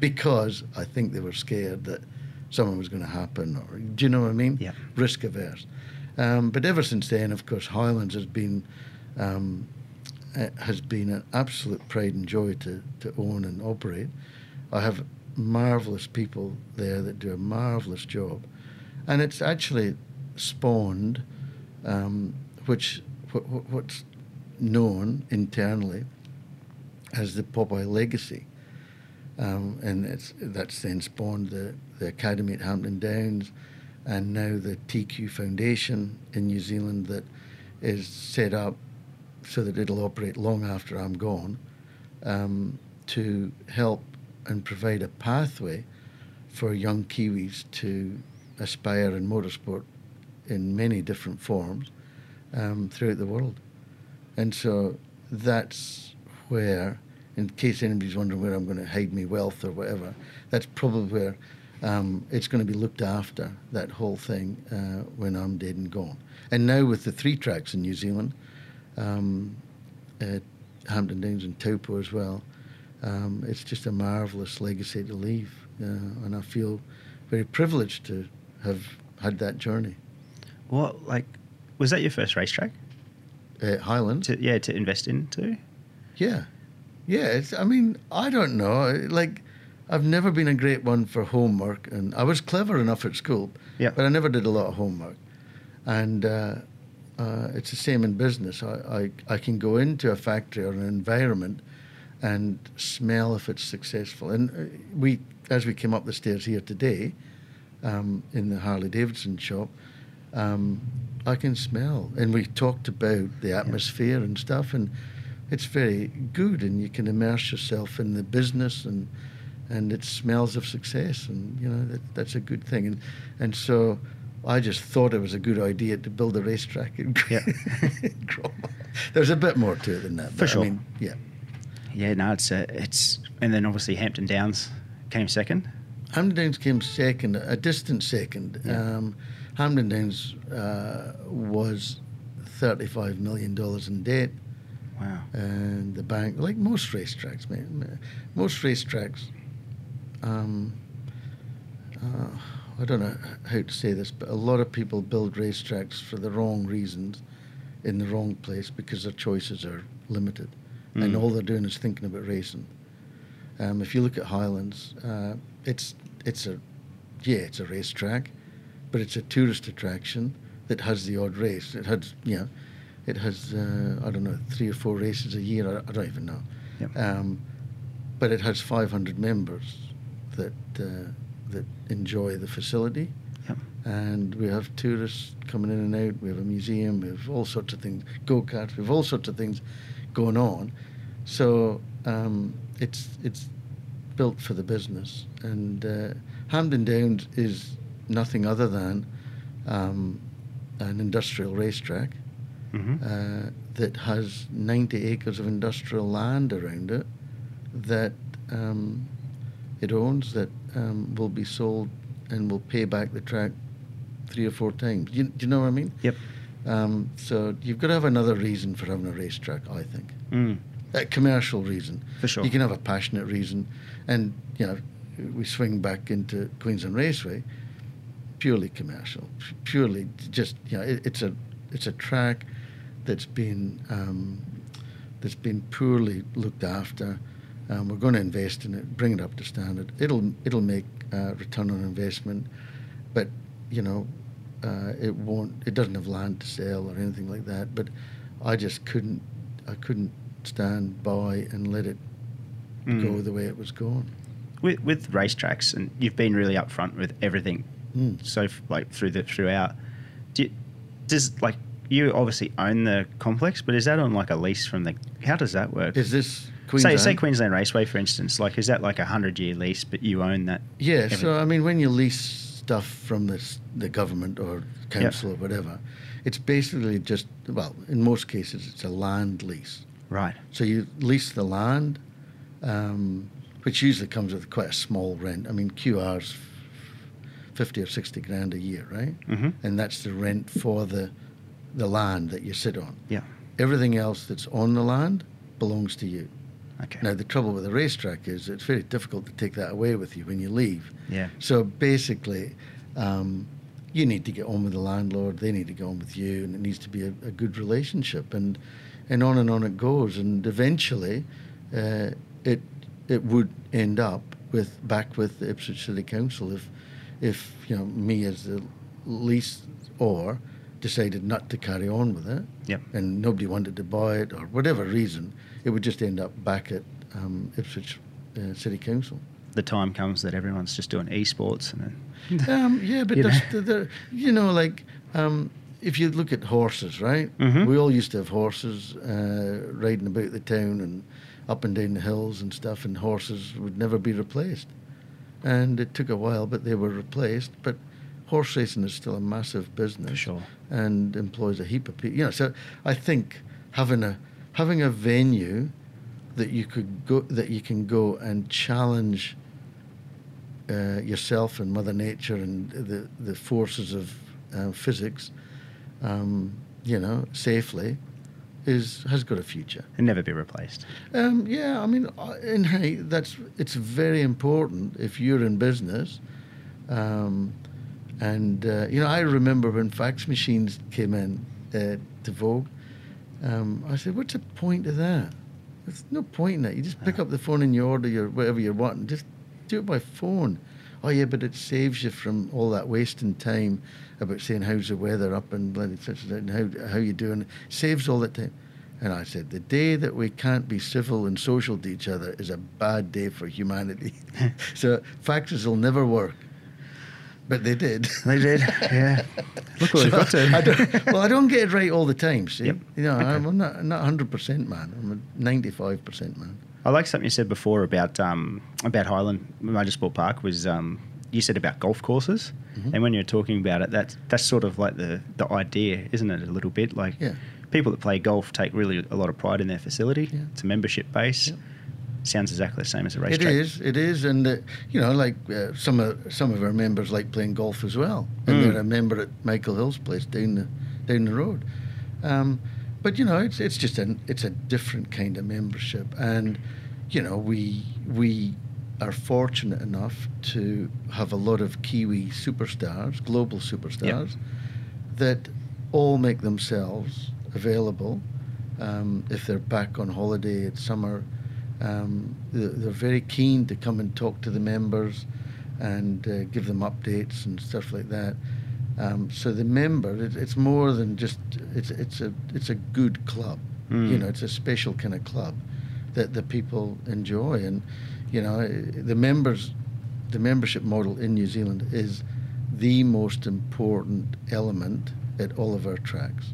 because I think they were scared that something was going to happen, or do you know what I mean? Yeah. Risk averse. Um, but ever since then, of course, Highlands has been um, uh, has been an absolute pride and joy to, to own and operate. I have marvelous people there that do a marvelous job, and it's actually spawned, um, which what, what, what's known internally as the Popeye legacy. Um, and it's, that's then spawned the, the Academy at Hampton Downs and now the TQ Foundation in New Zealand that is set up so that it'll operate long after I'm gone um, to help and provide a pathway for young Kiwis to aspire in motorsport in many different forms um, throughout the world. And so that's where, in case anybody's wondering where I'm going to hide my wealth or whatever, that's probably where um, it's going to be looked after, that whole thing, uh, when I'm dead and gone. And now with the three tracks in New Zealand, um, at Hampton Downs and Taupo as well, um, it's just a marvellous legacy to leave. Uh, and I feel very privileged to have had that journey. What, like, was that your first racetrack? At Highlands? To, yeah, to invest into? Yeah. Yeah. It's, I mean, I don't know. Like, I've never been a great one for homework, and I was clever enough at school, Yeah. but I never did a lot of homework. And uh, uh, it's the same in business. I, I, I can go into a factory or an environment and smell if it's successful. And uh, we, as we came up the stairs here today, um, in the Harley Davidson shop, um, I can smell. And we talked about the atmosphere and stuff, and it's very good. And you can immerse yourself in the business, and and it smells of success, and you know that, that's a good thing. And and so. I just thought it was a good idea to build a racetrack in, Yeah. in Cromwell. There's a bit more to it than that. For sure. I mean, yeah. Yeah, no, it's uh, it's, and then obviously Hampton Downs came second. Hampton Downs came second, a distant second. Yeah. Um, Hampton Downs uh, was $35 million in debt, Wow. and the bank, like most racetracks, man, most racetracks, um, uh, I don't know how to say this, but a lot of people build racetracks for the wrong reasons in the wrong place because their choices are limited. And Mm. all they're doing is thinking about racing. Um, if you look at Highlands, uh, it's it's a yeah, it's a racetrack, but it's a tourist attraction that has the odd race. It has you know, it has uh, I don't know three or four races a year. I, I don't even know. Yep. Um, but it has 500 members that uh, that enjoy the facility, Yep. and we have tourists coming in and out. We have a museum. We have all sorts of things, go karts. We have all sorts of things going on. So um, it's it's built for the business, and uh, Hampton Downs is nothing other than um, an industrial racetrack hmm uh, that has 90 acres of industrial land around it that um, it owns that um, will be sold and will pay back the track three or four times. You, do you know what I mean? Yep. Um, so you've got to have another reason for having a racetrack, I think. Mm. A commercial reason. For sure. You can have a passionate reason. And, you know, we swing back into Queensland Raceway, purely commercial, purely just, you know, it, it's a it's a track that's been um, that's been poorly looked after. Um, we're going to invest in it, bring it up to standard. It'll it'll make uh, return on investment, but you know, uh, it won't. It doesn't have land to sell or anything like that. But I just couldn't. I couldn't stand by and let it Mm. go the way it was going. with with racetracks, and you've been really upfront with everything. Mm. So like through the throughout, do you, does like you obviously own the complex, but is that on like a lease from the? How does that work? Is this say Queensland? say Queensland Raceway for instance, like is that like a hundred year lease, but you own that? Yeah, so I mean, when you lease stuff from the, the government or council or whatever, it's basically just, well, in most cases, it's a land lease. Right. So you lease the land, um, which usually comes with quite a small rent. I mean, QR's 50 or 60 grand a year, right? Mm-hmm. And that's the rent for the, the land that you sit on. Yeah. Everything else that's on the land belongs to you. Okay. Now, the trouble with a racetrack is it's very difficult to take that away with you when you leave. Yeah. So basically, um, you need to get on with the landlord. They need to get on with you, and it needs to be a, a good relationship, and and on and on it goes. And eventually, uh, it it would end up with back with the Ipswich City Council if if you know me as the lease or decided not to carry on with it, Yep. and nobody wanted to buy it or whatever reason, it would just end up back at um, Ipswich uh, City Council. The time comes that everyone's just doing esports and then Um, yeah, but You there's, know? there, you know, like um, if you look at horses, right? Mhm. We all used to have horses uh, riding about the town and up and down the hills and stuff, and horses would never be replaced. And it took a while, but they were replaced. But horse racing is still a massive business sure. and employs a heap of people. You know, so I think having a having a venue that you could go that you can go and challenge uh, yourself and Mother Nature and the the forces of uh, physics, um, you know, safely, is has got a future. And never be replaced. Um, yeah, I mean, and hey, that's it's very important if you're in business. Um, and uh, you know, I remember when fax machines came in uh, to Vogue. Um, I said, "What's the point of that? There's no point in that. You just pick up the phone and you order your whatever you want, and Just do it by phone. Oh yeah, but it saves you from all that wasting time about saying how's the weather up and bloody such and that how how you doing. Saves all that time. And I said, the day that we can't be civil and social to each other is a bad day for humanity. so faxes will never work. But they did. They did, yeah. Look what we've got to. I well, I don't get it right all the time. See, Yep. you know, Okay. I'm not not 100 percent man. I'm a 95 percent man. I like something you said before about um, about Highland Motorsport Park was um, you said about golf courses, Mhm. and when you're talking about it, that's that's sort of like the the idea, isn't it? A little bit like Yeah. people that play golf take really a lot of pride in their facility. Yeah. It's a membership base. Yep. Sounds exactly the same as a It racetrack. is, it is, and uh, you know, like uh, some of some of our members like playing golf as well, and Mm. they're a member at Michael Hill's place down the down the road. Um, but you know, it's it's just an it's a different kind of membership, and you know, we we are fortunate enough to have a lot of Kiwi superstars, global superstars, that all make themselves available um, if they're back on holiday at summer. Um, they're, they're very keen to come and talk to the members and uh, give them updates and stuff like that. Um, so the member, it, it's more than just it's it's a it's a good club. Mm. You know, it's a special kind of club that the people enjoy, and you know eh, the members, the membership model in New Zealand is the most important element at all of our tracks.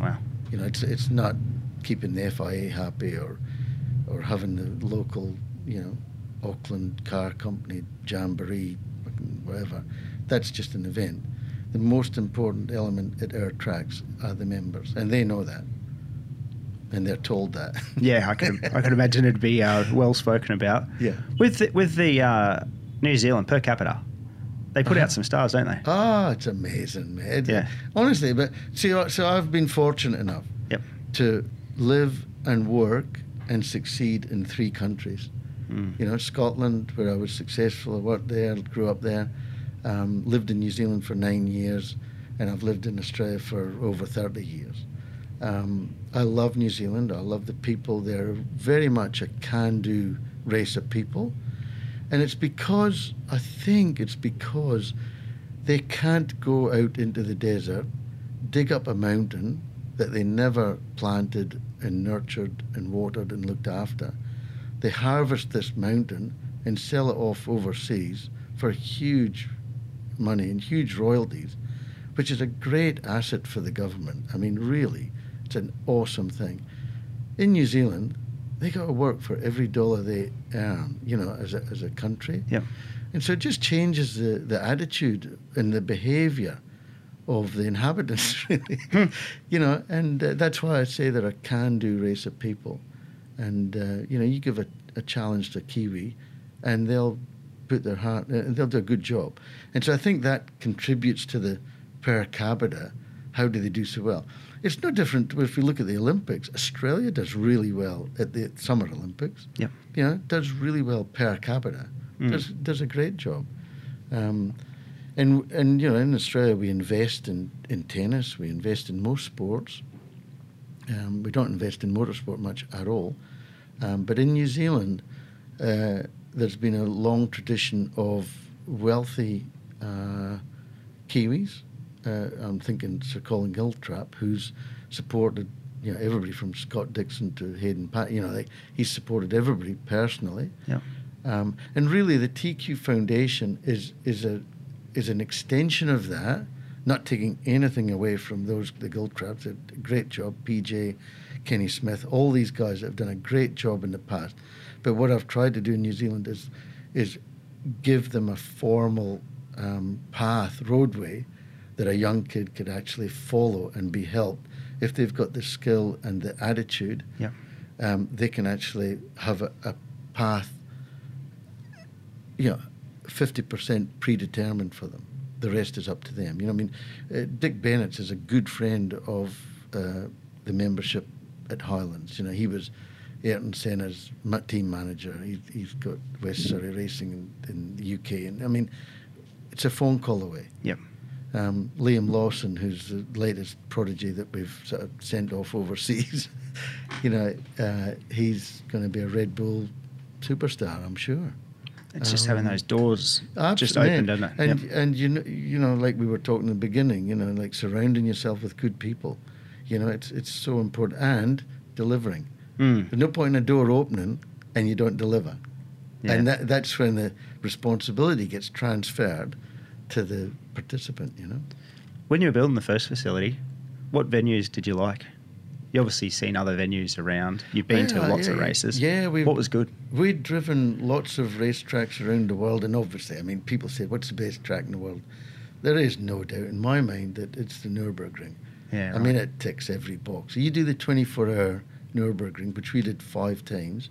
Wow. You know, it's it's not keeping the FIA happy or or having the local, you know, Auckland car company jamboree, whatever. That's just an event. The most important element at our tracks are the members, and they know that, and they're told that. Yeah, I can I can imagine it'd be uh, well spoken about. Yeah. With the, with the uh, New Zealand per capita, they put Uh-huh. out some stars, don't they? Ah, it's amazing, man. Yeah. Honestly, but see, uh, so I've been fortunate enough Yep. to live and work and succeed in three countries. Mm. You know, Scotland, where I was successful, I worked there, grew up there, um, lived in New Zealand for nine years, and I've lived in Australia for over 30 years. Um, I love New Zealand. I love the people. They're very much a can-do race of people, and it's because I think it's because they can't go out into the desert, dig up a mountain that they never planted and nurtured and watered and looked after. They harvest this mountain and sell it off overseas for huge money and huge royalties, which is a great asset for the government. I mean, really, it's an awesome thing. In New Zealand, they got to work for every dollar they earn, you know, as a, as a country. Yeah. And so it just changes the, the attitude and the behavior of the inhabitants, really. you know, and uh, that's why I say they're a can do race of people. And, uh, you know, you give a, a challenge to Kiwi and they'll put their heart, uh, they'll do a good job. And so I think that contributes to the per capita. How do they do so well? It's no different if we look at the Olympics. Australia does really well at the Summer Olympics. Yeah. You know, does really well per capita. Mm. Does does a great job. Um, and and you know, in Australia, we invest in, in tennis. We invest in most sports. Um, we don't invest in motorsport much at all. Um, but in New Zealand, uh, there's been a long tradition of wealthy uh, Kiwis. Uh, I'm thinking Sir Colin Giltrap, who's supported you know everybody from Scott Dixon to Hayden Paddon. You know, like, he's supported everybody personally. Yeah. Um, and really, the TQ Foundation is is a is an extension of that, not taking anything away from those the Giltraps. A great job, PJ, Kenny Smith, all these guys that have done a great job in the past. But what I've tried to do in New Zealand is is give them a formal um, path, roadway, that a young kid could actually follow and be helped if they've got the skill and the attitude. Yeah. Um, they can actually have a, a path you know, 50% predetermined for them. The rest is up to them. You know, I mean, uh, Dick Bennett is a good friend of uh, the membership at Highlands. You know, he was Ayrton Senna's team manager. He, he's got West Surrey Racing in, in the UK. And I mean, it's a phone call away. Yep. Um, Liam Lawson, who's the latest prodigy that we've sort of sent off overseas, you know, uh, he's going to be a Red Bull superstar, I'm sure. It's just having Um, those doors just Absolutely. open, doesn't it? And Yep. and you know, you know, like we were talking in the beginning, you know, like surrounding yourself with good people. You know, it's it's so important and delivering. Mm. There's no point in a door opening and you don't deliver. Yeah. And that that's when the responsibility gets transferred to the participant. You know. When you were building the first facility, what venues did you like? You obviously seen other venues around. You've been to Yeah, lots of races. yeah, we- What was good? We'd driven lots of racetracks around the world, and obviously, I mean, people say, "What's the best track in the world?" There is no doubt in my mind that it's the Nurburgring. Yeah. I mean, it ticks every box. You do the 24-hour Nurburgring, which we did five times,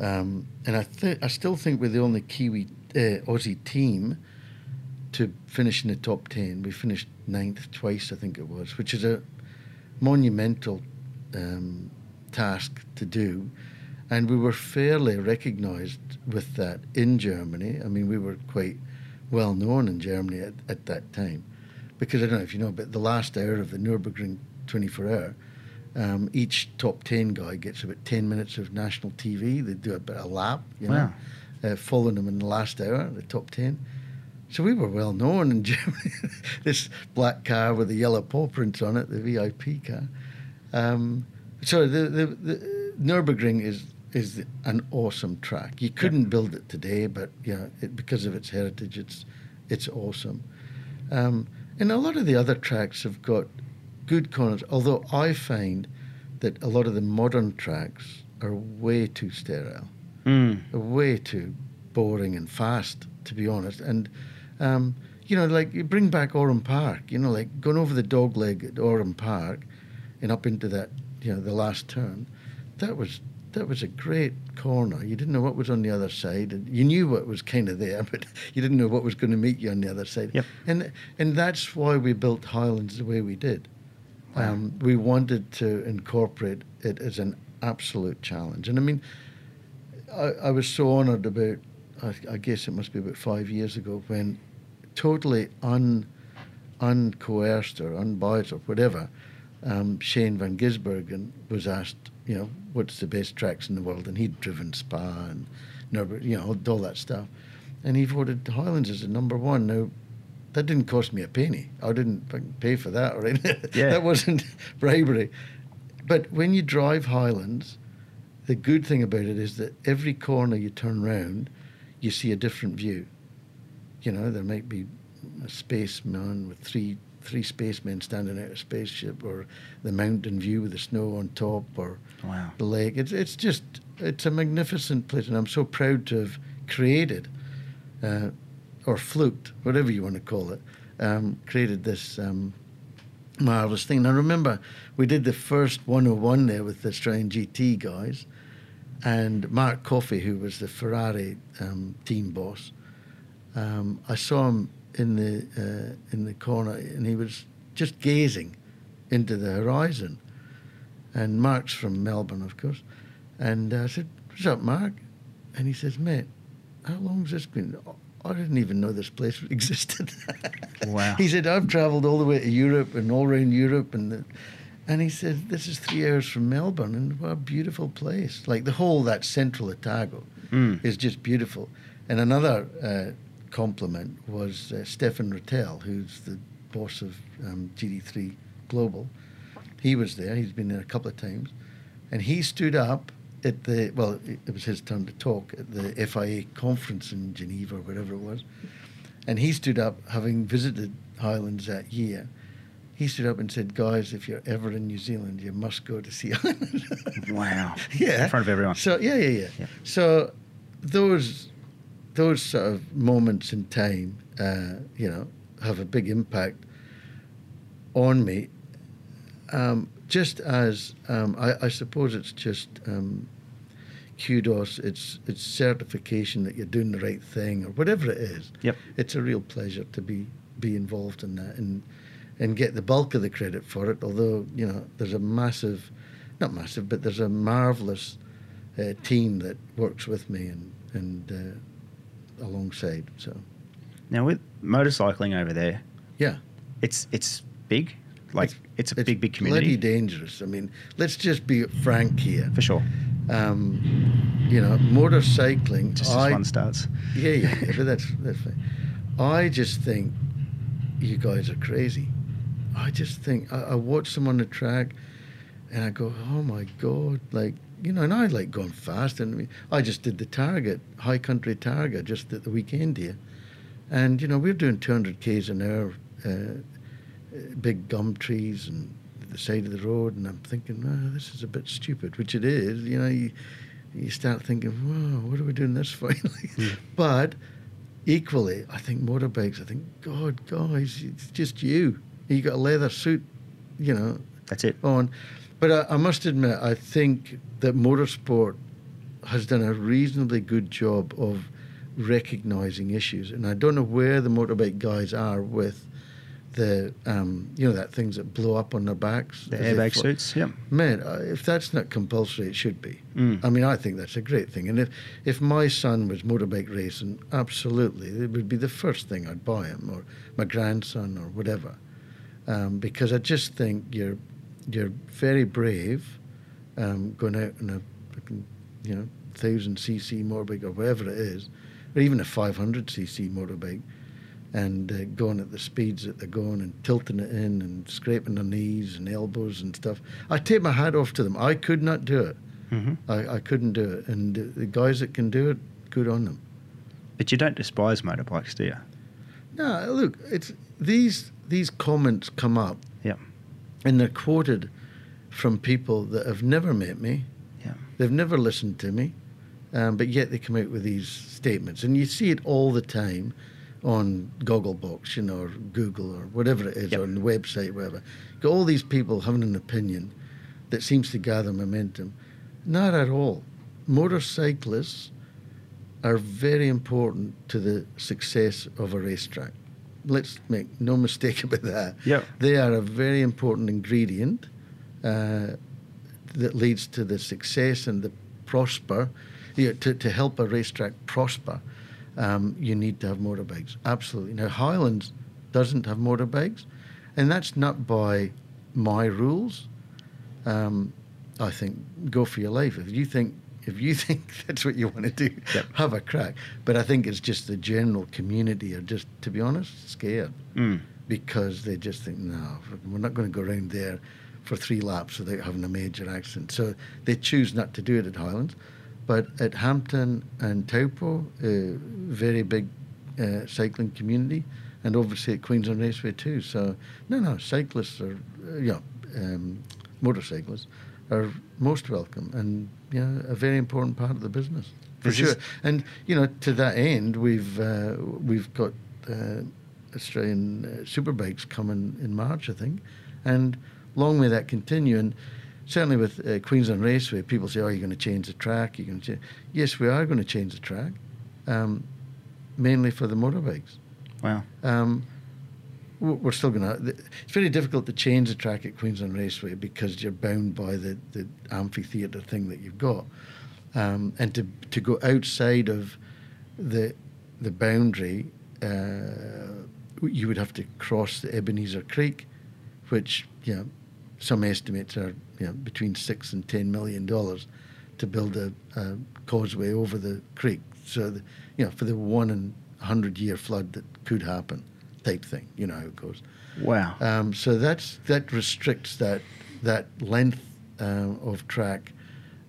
um, and I th- I still think we're the only Kiwi uh, Aussie team to finish in the top ten. We finished ninth twice, I think it was, which is a monumental um, task to do. And we were fairly recognised with that in Germany. I mean, we were quite well known in Germany at, at that time. Because I don't know if you know, but the last hour of the Nürburgring 24 hour, um, each top 10 guy gets about 10 minutes of national TV. They do a bit of lap, you know, uh, following them in the last hour, the top 10. So we were well known in Germany. this black car with the yellow paw prints on it, the VIP car. Um, so the, the, the Nurburgring is is an awesome track. You couldn't build it today, but yeah, it, because of its heritage, it's it's awesome. Um, and a lot of the other tracks have got good corners. Although I find that a lot of the modern tracks are way too sterile Mm. way too boring and fast, to be honest. And um, you know, like you bring back Oran Park. You know, like going over the dog leg at Oran Park and up into that, you know, the last turn. That was that was a great corner. You didn't know what was on the other side, and you knew what was kind of there, but you didn't know what was going to meet you on the other side. Yep. And and that's why we built Highlands the way we did. Wow. Um, we wanted to incorporate it as an absolute challenge, and I mean, I, I was so honoured about, I, I guess it must be about five years ago, when totally un, uncoerced or unbiased or whatever, um, Shane van Gisbergen was asked, you know, what's the best tracks in the world, and he'd driven Spa and Nürburgring, you know, all that stuff, and he voted Highlands as the number one. Now, that didn't cost me a penny. I didn't pay for that or anything. Yeah. that wasn't bribery. But when you drive Highlands, the good thing about it is that every corner you turn round, you see a different view. You know, there might be a spaceman with three three spacemen standing out of a spaceship, or the mountain view with the snow on top, or Wow. the lake. It's it's just it's a magnificent place, and I'm so proud to have created, uh, or fluked, whatever you want to call it, um, created this um, marvelous thing. Now remember, we did the first 101 there with the Australian GT guys, and Mark Coffey, who was the Ferrari um, team boss. Um, I saw him in the uh, in the corner, and he was just gazing into the horizon. And Mark's from Melbourne, of course. And uh, I said, "What's up, Mark?" And he says, "Mate, how long's this been?" I didn't even know this place existed. Wow. he said, "I've travelled all the way to Europe and all around Europe, and the, and he said, "This is three hours from Melbourne, and what a beautiful place! Like the whole that central Otago Mm. is just beautiful." And another uh, compliment was uh, Stéphane Ratel, who's the boss of um, GT3 Global. He was there. He's been there a couple of times, and he stood up at the well. It, it was his turn to talk at the FIA conference in Geneva or whatever it was, and he stood up, having visited Highlands that year. He stood up and said, "Guys, if you're ever in New Zealand, you must go to see Highlands." Wow. yeah, In front of everyone. So yeah, yeah, yeah. Yeah. So those those sort of moments in time, uh, you know, have a big impact on me. Um, just as um, I, I suppose it's just um, kudos, it's it's certification that you're doing the right thing or whatever it is. Yep. It's a real pleasure to be be involved in that and and get the bulk of the credit for it. Although you know there's a massive, not massive, but there's a marvelous uh, team that works with me and and uh, alongside. So Now with motorcycling over there, yeah, it's it's big. Like it's, a big, big Bloody community dangerous. I mean, let's just be frank here. for sure. Um, you know, motorcycling. Just I, as one starts. Yeah, yeah, yeah, but that's that's fine. I just think you guys are crazy. I just think I, I watch them on the track, and I go, oh my god, like you know, and I like going fast. And I, just did the Targa High Country Targa just at the weekend here, and you know we're doing 200 k's an hour, uh, uh, big gum trees and the side of the road, and I'm thinking, oh, this is a bit stupid, which it is. You know, you you start thinking, wow, what are we doing this for? But equally, I think motorbikes. I think, God, guys, it's just you. You got a leather suit, you know, That's it. on. But I, I must admit, I think that motorsport has done a reasonably good job of recognizing issues, and I don't know where the motorbike guys are with the, um, you know, that things that blow up on their backs. The airbag suits. Yep. Man, if that's not compulsory, it should be. Mm. I mean, I think that's a great thing. And if, if my son was motorbike racing, absolutely, it would be the first thing I'd buy him, or my grandson, or whatever. Um, because I just think you're you're very brave, um, going out in a you know thousand cc motorbike or whatever it is, or even a 500 cc motorbike, and uh, going at the speeds that they're going and tilting it in and scraping their knees and elbows and stuff. I take my hat off to them. I could not do it. hmm I, I couldn't do it. And the guys that can do it, good on them. But you don't despise motorbikes, do you? No, look, it's these these comments come up Yep. and they're quoted from people that have never met me. Yeah. They've never listened to me, um, but yet they come out with these statements, and you see it all the time on Gogglebox, you know, or Google, or whatever it is, Yep. or on the website, whatever. Got all these people having an opinion that seems to gather momentum. Not at all. Motorcyclists are very important to the success of a racetrack. Let's make no mistake about that. Yep. They are a very important ingredient uh, that leads to the success and the prosper. You know, to, to help a racetrack prosper, um, you need to have motorbikes. Absolutely. Now, Highlands doesn't have motorbikes, and that's not by my rules, um, I think go for your life. If you think if you think that's what you want to do, Yep. have a crack. But I think it's just the general community are just, to be honest, scared Mm. because they just think, no, we're not going to go around there for three laps without having a major accident. So they choose not to do it at Highlands. But at Hampton and Taupo, uh, very big uh, cycling community, and obviously at Queensland Raceway too. So no, no, cyclists are, uh, yeah, um, motorcyclists are most welcome, and you know, a very important part of the business for This sure. is- And you know, to that end, we've uh, we've got uh, Australian uh, superbikes coming in March, I think, and long may that continue. And certainly with uh, Queensland Raceway, people say, "Oh, you're going to change the track." You're going to change. Yes, we are going to change the track, um, mainly for the motorbikes. Wow. Um, we're still going to. It's very difficult to change the track at Queensland Raceway because you're bound by the, the amphitheatre thing that you've got, um, and to to go outside of the the boundary, uh, you would have to cross the Ebenezer Creek, which you know, some estimates are you know, between six and ten million dollars to build a, a causeway over the creek. So, the, you know, for the one in hundred year flood that could happen, type thing. You know how it goes. Wow. Um, so that's that restricts that that length um, of track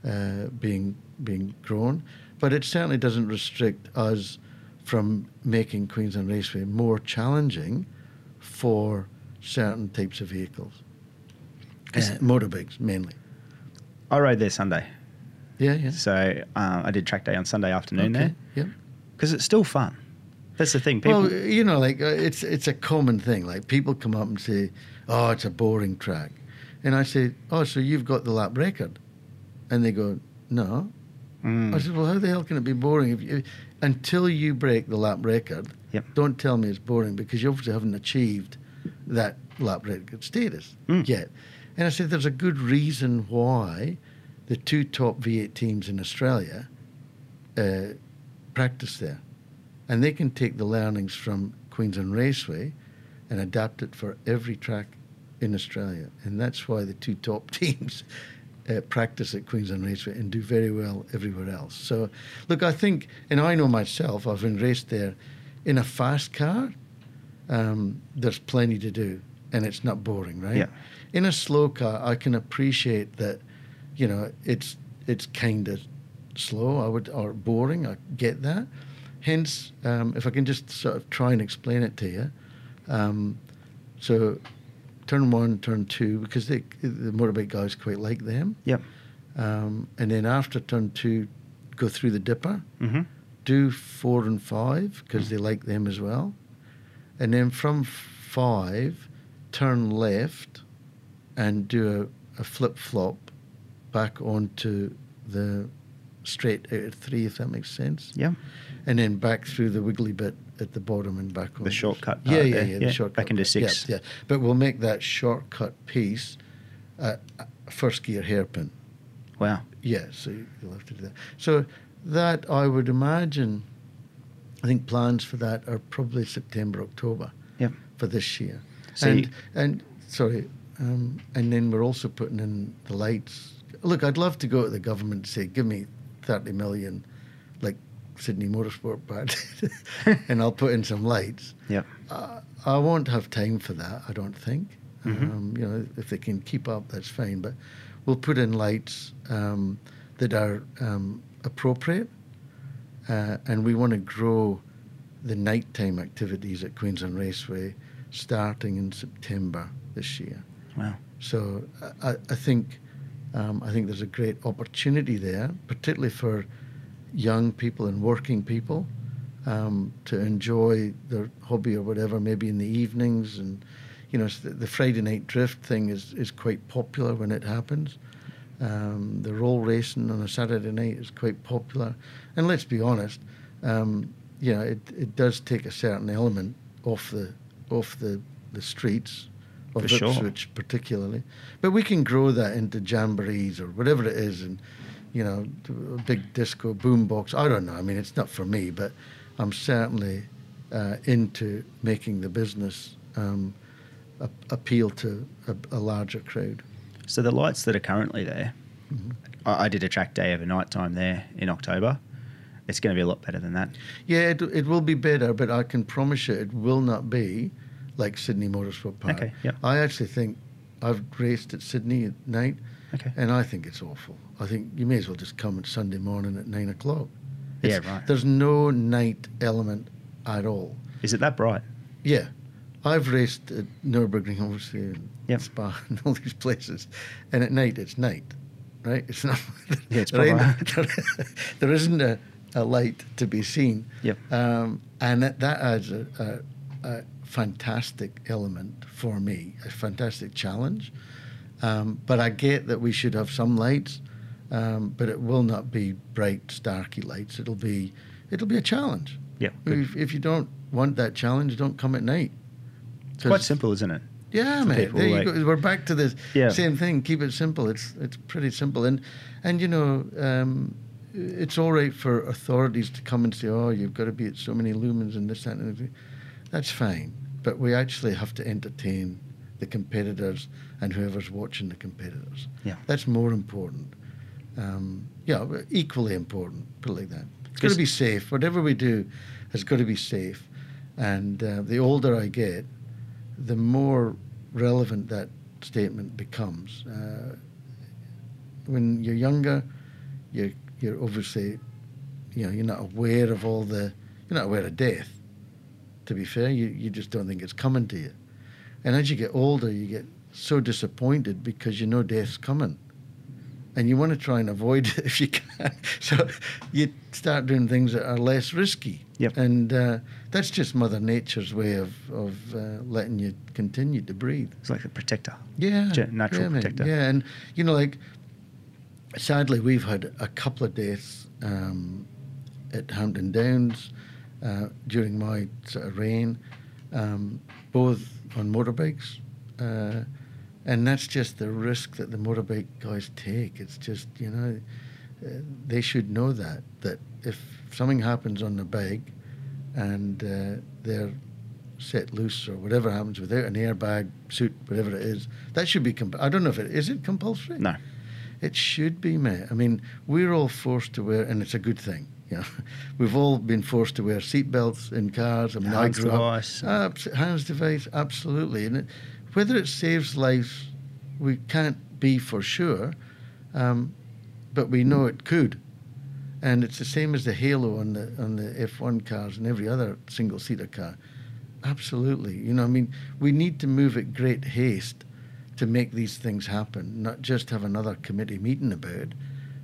uh, being being grown, but it certainly doesn't restrict us from making Queensland Raceway more challenging for certain types of vehicles, uh, motorbikes mainly. I rode there Sunday. Yeah, yeah. So uh, I did track day on Sunday afternoon Okay, there Yep. because it's still fun. That's the thing. People, Well, you know, like uh, it's it's a common thing. Like people come up and say, "Oh, it's a boring track," and I say, "Oh, so you've got the lap record?" And they go, "No." Mm. I said, "Well, how the hell can it be boring if you until you break the lap record? Yep. Don't tell me it's boring because you obviously haven't achieved that lap record status Mm. yet." And I said, "There's a good reason why the two top V8 teams in Australia uh, practice there." And they can take the learnings from Queensland Raceway and adapt it for every track in Australia. And that's why the two top teams uh, practice at Queensland Raceway and do very well everywhere else. So, look, I think, and I know myself, I've been raced there in a fast car. Um, there's plenty to do, and it's not boring, right? Yeah. In a slow car, I can appreciate that, you know, it's it's kind of slow. I would or boring. I get that. Hence, um, if I can just sort of try and explain it to you, um, so turn one, turn two, because they, the motorbike guys quite like them, Yep. um, and then after turn two, go through the dipper, Mm-hmm. do four and five because they like them as well, and then from five, turn left, and do a, a flip flop back onto the straight out of three, if that makes sense Yeah. And then back through the wiggly bit at the bottom and back on. The shortcut Yeah, yeah, yeah, yeah, the shortcut. back into bit. Yeah, six. Yeah, but we'll make that shortcut piece a, a first gear hairpin. Wow. Yeah, so you'll have to do that. So that I would imagine. I think plans for that are probably September, October Yep. for this year. So and you- and sorry, um, and then we're also putting in the lights. Look, I'd love to go to the government and say, give me thirty million, like Sydney Motorsport Park, and I'll put in some lights. Yeah. Uh, I won't have time for that. I don't think. Mhm. Um, you know, if they can keep up, that's fine. But we'll put in lights um, that are um, appropriate, uh, and we want to grow the nighttime activities at Queensland Raceway starting in September this year. Wow. So I, I- I think um, I think there's a great opportunity there, particularly for young people and working people um, to enjoy their hobby or whatever, maybe in the evenings. And you know, the, the Friday night drift thing is is quite popular when it happens. Um, the roll racing on a Saturday night is quite popular, and let's be honest, um, you know, it, it does take a certain element off the off the the streets of For sure. Ipswich particularly. But we can grow that into jamborees or whatever it is, and you know, a big disco boombox. I don't know. I mean, it's not for me, but I'm certainly uh, into making the business um, a, appeal to a, a, larger crowd. So the lights that are currently there, Mm-hmm. I, I did a track day over night time there in October. It's going to be a lot better than that. Yeah, it, it will be better, but I can promise you it will not be like Sydney Motorsport Park. Okay, yep. I actually think I've raced at Sydney at night, Okay. and I think it's awful. I think you may as well just come on Sunday morning at nine o'clock. Yeah, right. There's no night element at all. Is it that bright? Yeah. I've raced at Nürburgring, obviously, and Yep. Spa, and all these places, and at night it's night, right? It's not. Yeah, it's there, proper. there isn't a, a light to be seen. Yep. Um, and that, that adds a, a, a fantastic element for me, a fantastic challenge. Um, but I get that we should have some lights, um, but it will not be bright, starky lights. It'll be, it'll be a challenge. Yeah. If, if you don't want that challenge, don't come at night. It's quite simple, isn't it? Yeah, for mate. people, There you like- go. We're back to the Yeah. same thing. Keep it simple. It's it's pretty simple, and and you know, um, it's all right for authorities to come and say, "Oh, you've got to be at so many lumens and this that and everything." That's fine, but we actually have to entertain the competitors and whoever's watching the competitors. Yeah. That's more important. Um, yeah, equally important. Put it like that. It's got to be safe. Whatever we do has got to be safe. And uh, the older I get, the more relevant that statement becomes. Uh, when you're younger, you're you're obviously, you know, you're not aware of all the, you're not aware of death. To be fair, you you just don't think it's coming to you. And as you get older, you get so disappointed because you know death's coming. And you want to try and avoid it if you can. So you start doing things that are less risky. Yep. And uh, that's just Mother Nature's way of, of uh, letting you continue to breathe. It's like a protector. Yeah. Natural yeah, protector. Yeah. And, you know, like, sadly, we've had a couple of deaths um, at Hampton Downs uh, during my sort of reign, um, both on motorbikes. And that's just the risk that the motorbike guys take. It's just, you know, uh, they should know that, that if something happens on the bike and uh, they're set loose or whatever happens without an airbag, suit, whatever it is, that should be, comp- I don't know if it, is it compulsory? No. It should be, mate. I mean, we're all forced to wear, and it's a good thing. You know, we've all been forced to wear seatbelts in cars. I mean, Hands I grew device. up hands device, absolutely. And it, whether it saves lives, we can't be for sure, um, but we know it could. And it's the same as the halo on the on the F1 cars and every other single seater car. Absolutely. You know, I mean, we need to move at great haste to make these things happen, not just have another committee meeting about it.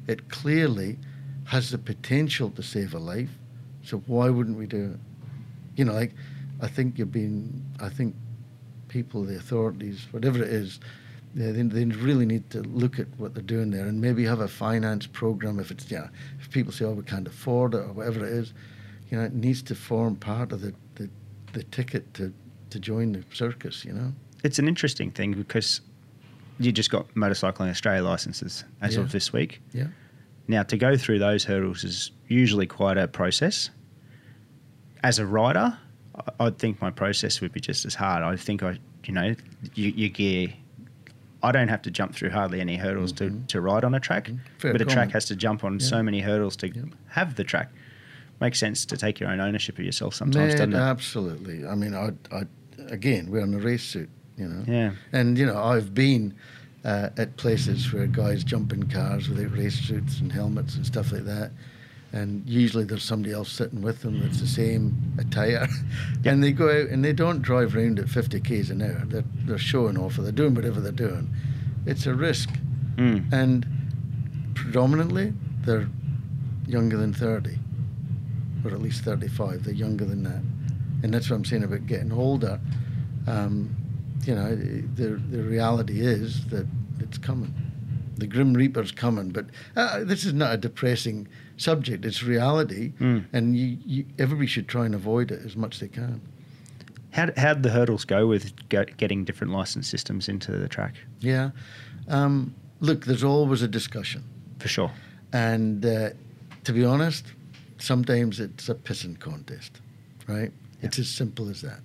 It clearly has the potential to save a life, so why wouldn't we do it? You know, like, I think you're being, I think people, the authorities, whatever it is, they, they really need to look at what they're doing there and maybe have a finance program if it's, yeah, if people say, oh, we can't afford it or whatever it is, you know, it needs to form part of the, the, the ticket to, to join the circus, you know? It's an interesting thing because you just got Motorcycling Australia licenses as Yeah. of this week. Yeah. Now, to go through those hurdles is usually quite a process. As a rider, I'd think my process would be just as hard. I think I, you know, you, your gear. I don't have to jump through hardly any hurdles to, to ride on a track, Mhm. Fair but a track has to jump on Yeah. so many hurdles to Yep. have the track. Makes sense to take your own ownership of yourself sometimes, doesn't it? absolutely. I mean, I, I, again, we're in a race suit, you know. Yeah. And you know, I've been uh, at places where guys jump in cars without race suits and helmets and stuff like that, and usually there's somebody else sitting with them that's the same attire, and they go out and they don't drive around at 50 k's an hour. They're they're showing off or they're doing whatever they're doing. It's a risk, Mm. and predominantly they're younger than 30 or at least 35 they're younger than that. And that's what i'm saying about getting older. Um, you know the, the reality is that it's coming. The grim reaper's coming but uh, this is not a depressing subject it's reality Mm. and you, you, everybody should try and avoid it as much as they can How how did the hurdles go with getting different license systems into the track? yeah um, look there's always a discussion For sure. And uh, to be honest, sometimes it's a pissing contest, right? It's as simple as that.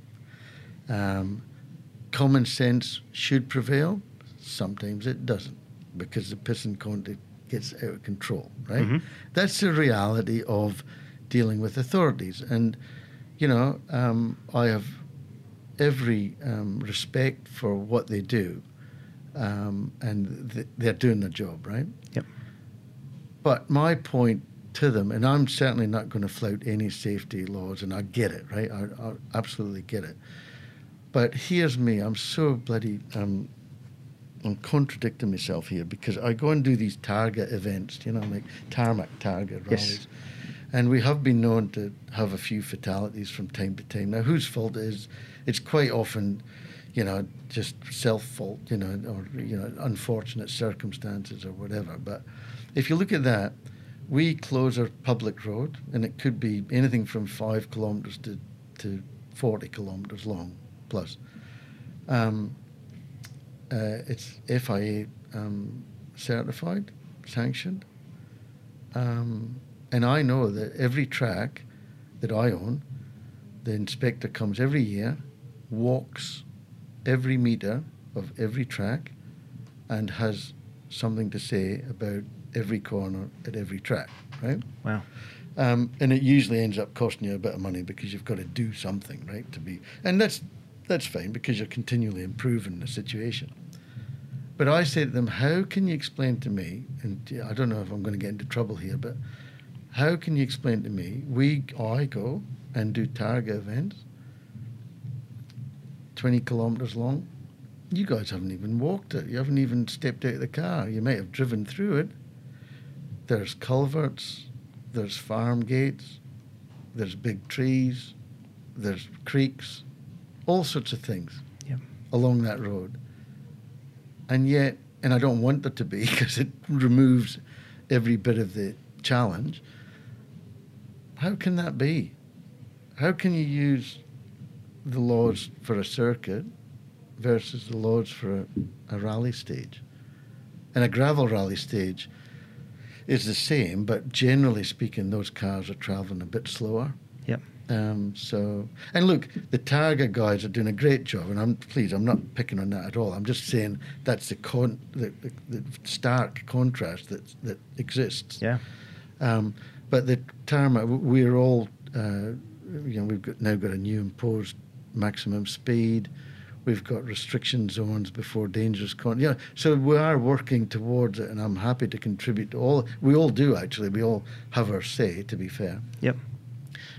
common sense should prevail. Sometimes it doesn't because the pissing contest gets out of control, right? Mhm. That's the reality of dealing with authorities. And, you know, um, I have every um, respect for what they do, um, and th- they're doing their job, right? Yep. But my point to them, and I'm certainly not going to flout any safety laws, and I get it, right? I, I absolutely get it. But here's me. I'm so bloody. Um, I'm contradicting myself here because I go and do these Targa events, you know, like tarmac Targa rallies. Yes. And we have been known to have a few fatalities from time to time. Now, whose fault it is? It's quite often, you know, just self fault, you know, or, you know, unfortunate circumstances or whatever. But if you look at that, we close our public road, and it could be anything from five kilometres to, to 40 kilometres long plus. Um, uh, it's FIA um, certified, sanctioned. Um, and I know that every track that I own, the inspector comes every year, walks every meter of every track, and has something to say about every corner at every track, right? Wow. Um, and it usually ends up costing you a bit of money because you've got to do something, right? To be, and that's that's fine because you're continually improving the situation. But I say to them, how can you explain to me? And I don't know if I'm going to get into trouble here, but how can you explain to me? We, I go and do Targa events, 20 kilometres long. You guys haven't even walked it. You haven't even stepped out of the car. You might have driven through it. There's culverts, there's farm gates, there's big trees, there's creeks, all sorts of things along that road. And yet, and I don't want there to be because it removes every bit of the challenge. How can that be? How can you use the laws for a circuit versus the laws for a, a rally stage? And a gravel rally stage is the same, but generally speaking, those cars are traveling a bit slower. Um, so, and look, the Targa guys are doing a great job, and I'm please, I'm not picking on that at all. I'm just saying that's the con, the, the, the stark contrast that that exists. Yeah. Um, but the tarmac, we're all, uh, you know, we've got, now got a new imposed maximum speed. We've got restriction zones before dangerous con. Yeah, so we are working towards it, and I'm happy to contribute to all. We all do actually. We all have our say, to be fair, Yep.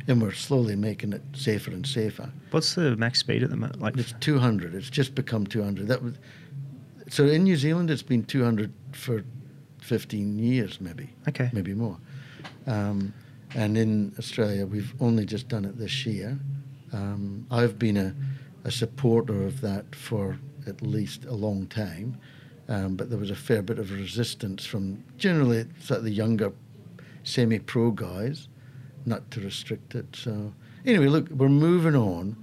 And we're slowly making it safer and safer. What's the max speed at the moment? Like, It's 200. It's just become 200. That was so in New Zealand. It's been 200 for 15 years, maybe, okay. maybe more. Um, and in Australia, we've only just done it this year. Um, I've been a, a supporter of that for at least a long time, um, but there was a fair bit of resistance from generally sort of the younger semi-pro guys not to restrict it. So anyway, look, we're moving on,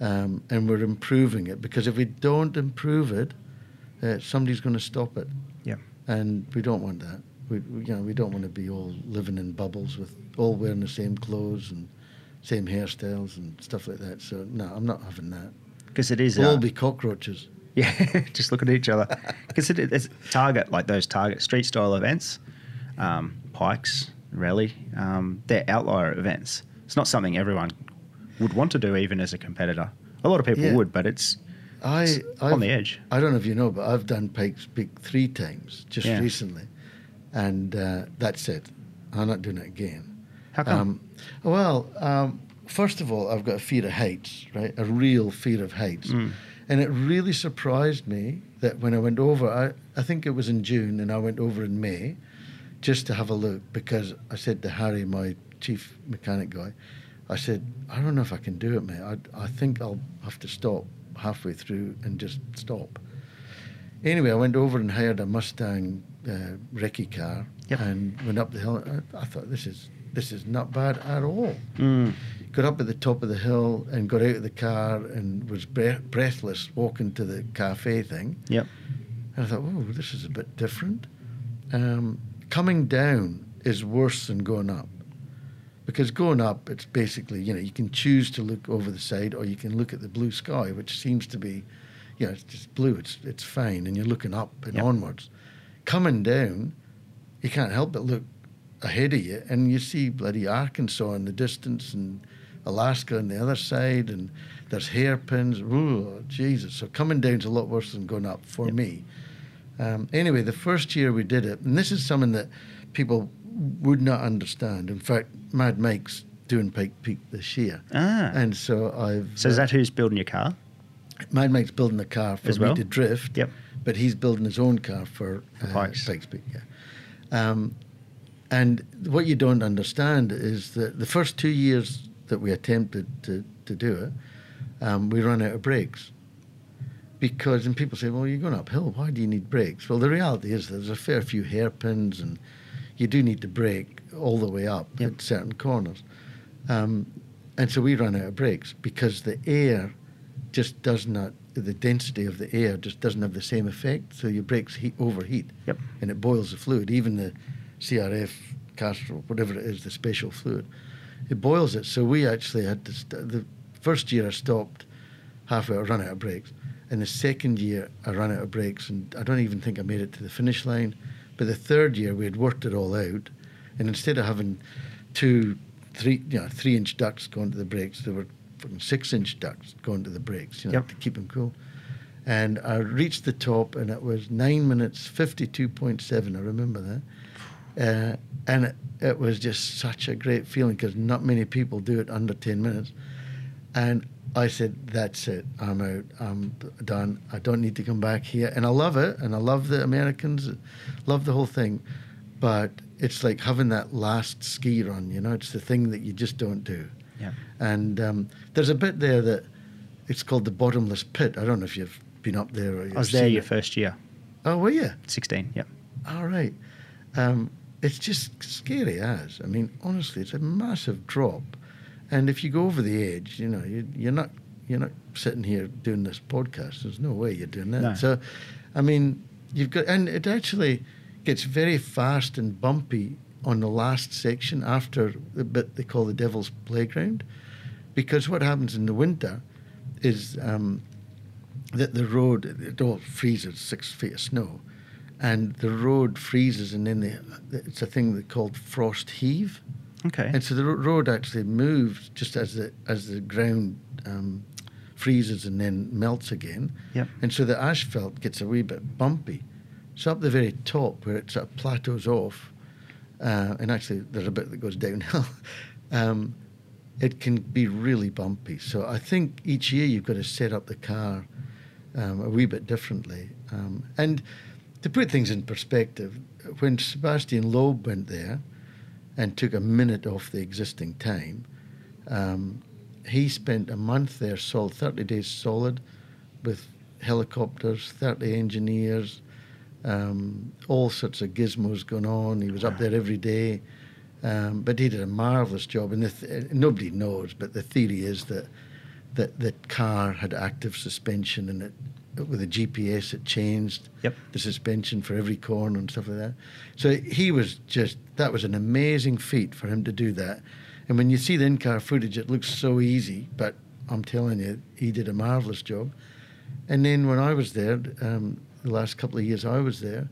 um, and we're improving it because if we don't improve it, uh, somebody's going to stop it, Yep. and we don't want that. We, we, you know, we don't want to be all living in bubbles with all wearing the same clothes and same hairstyles and stuff like that. So no, I'm not having that. Because it is. We'll uh, all be cockroaches. Yeah, just look at each other. Because it, it's Targa like those Targa street style events, um, pikes, rally. Um, they're outlier events. It's not something everyone would want to do, even as a competitor. A lot of people Yeah. would, but it's, I it's on the edge. I don't know if you know, but I've done Pikes Peak three times just Yeah. recently, and uh, that's it. I'm not doing it again. How come? Um, well, um, first of all, I've got a fear of heights, right? A real fear of heights. Mm. And it really surprised me that when I went over, I, I think it was in June, and I went over in May just to have a look because I said to Harry, my chief mechanic guy, I said, I don't know if I can do it, mate. I, I think I'll have to stop halfway through and just stop. Anyway, I went over and hired a Mustang uh, recce car Yep. and went up the hill. I, I thought this is this is not bad at all. Mm. Got up at the top of the hill and got out of the car and was bre- breathless walking to the cafe thing. Yep. And I thought, oh, this is a bit different. Um, coming down is worse than going up. Because going up, it's basically, you know, you can choose to look over the side or you can look at the blue sky, which seems to be you know, it's just blue. It's it's fine, and you're looking up and Yep. onwards. Coming down, you can't help but look ahead of you, and you see bloody Arkansas in the distance, and Alaska on the other side, and there's hairpins. Ooh, Jesus! So coming down's a lot worse than going up for Yep. me. Um, anyway, the first year we did it, and this is something that people would not understand. In fact, Mad Mike's doing Pike Peak this year, Ah. and so I've. so is uh, that who's building your car? Mad Mike's building the car for As me to drift. Yep. But he's building his own car for, For uh, Pikes. Pikes Peak. Yeah. Um, and what you don't understand is that the first two years that we attempted to, to do it, um, we ran out of brakes. Because, and people say, well, you're going uphill. Why do you need brakes? Well, the reality is there's a fair few hairpins, and you do need to brake all the way up Yep. at certain corners. Um, and so we ran out of brakes because the air just does not, the density of the air just doesn't have the same effect. So your brakes heat, overheat Yep. and it boils the fluid, even the CRF, Castrol, whatever it is, the special fluid. It boils it. So we actually had to, st- the first year I stopped halfway, I ran out of brakes. And the second year I ran out of brakes and I don't even think I made it to the finish line. But the third year we had worked it all out. And instead of having two, three, you know, three inch ducts going to the brakes, there were fucking six inch ducts going to the brakes, you know, Yep. to keep them cool. And I reached the top, and it was nine minutes fifty-two point seven. I remember that, uh, and it, it was just such a great feeling because not many people do it under ten minutes. And I said, "That's it. I'm out. I'm done. I don't need to come back here." And I love it, and I love the Americans, love the whole thing, but it's like having that last ski run. You know, it's the thing that you just don't do. Yeah. And um, there's a bit there that it's called the bottomless pit. I don't know if you've been up there or you've I was there your it. first year, Oh, were you? 16. Yep. All right. Um, it's just scary as. I mean, honestly, it's a massive drop, and if you go over the edge, you know, you, you're not you're not sitting here doing this podcast. There's no way you're doing that. No. So, I mean, you've got, and it actually gets very fast and bumpy on the last section after the bit they call the Devil's Playground, because what happens in the winter is um, that the road it all freezes six feet of snow, and the road freezes, and then the, it's a thing that called frost heave, Okay. and so the road actually moves just as the as the ground um, freezes and then melts again, Yep. and so the asphalt gets a wee bit bumpy. So up the very top where it sort of plateaus off, uh, and actually there's a bit that goes downhill. um, it can be really bumpy. So I think each year you've got to set up the car um, a wee bit differently. Um, and to put things in perspective, when Sebastian Loeb went there and took a minute off the existing time, um, he spent a month there, solid, 30 days solid, with helicopters, 30 engineers, um, all sorts of gizmos going on. He was up there every day. Um, but he did a marvelous job, and th- nobody knows. But the theory is that that the car had active suspension, and it with a GPS it changed Yep. the suspension for every corner and stuff like that. So he was just that was an amazing feat for him to do that. And when you see the in-car footage, it looks so easy, but I'm telling you, he did a marvelous job. And then when I was there, um, the last couple of years I was there,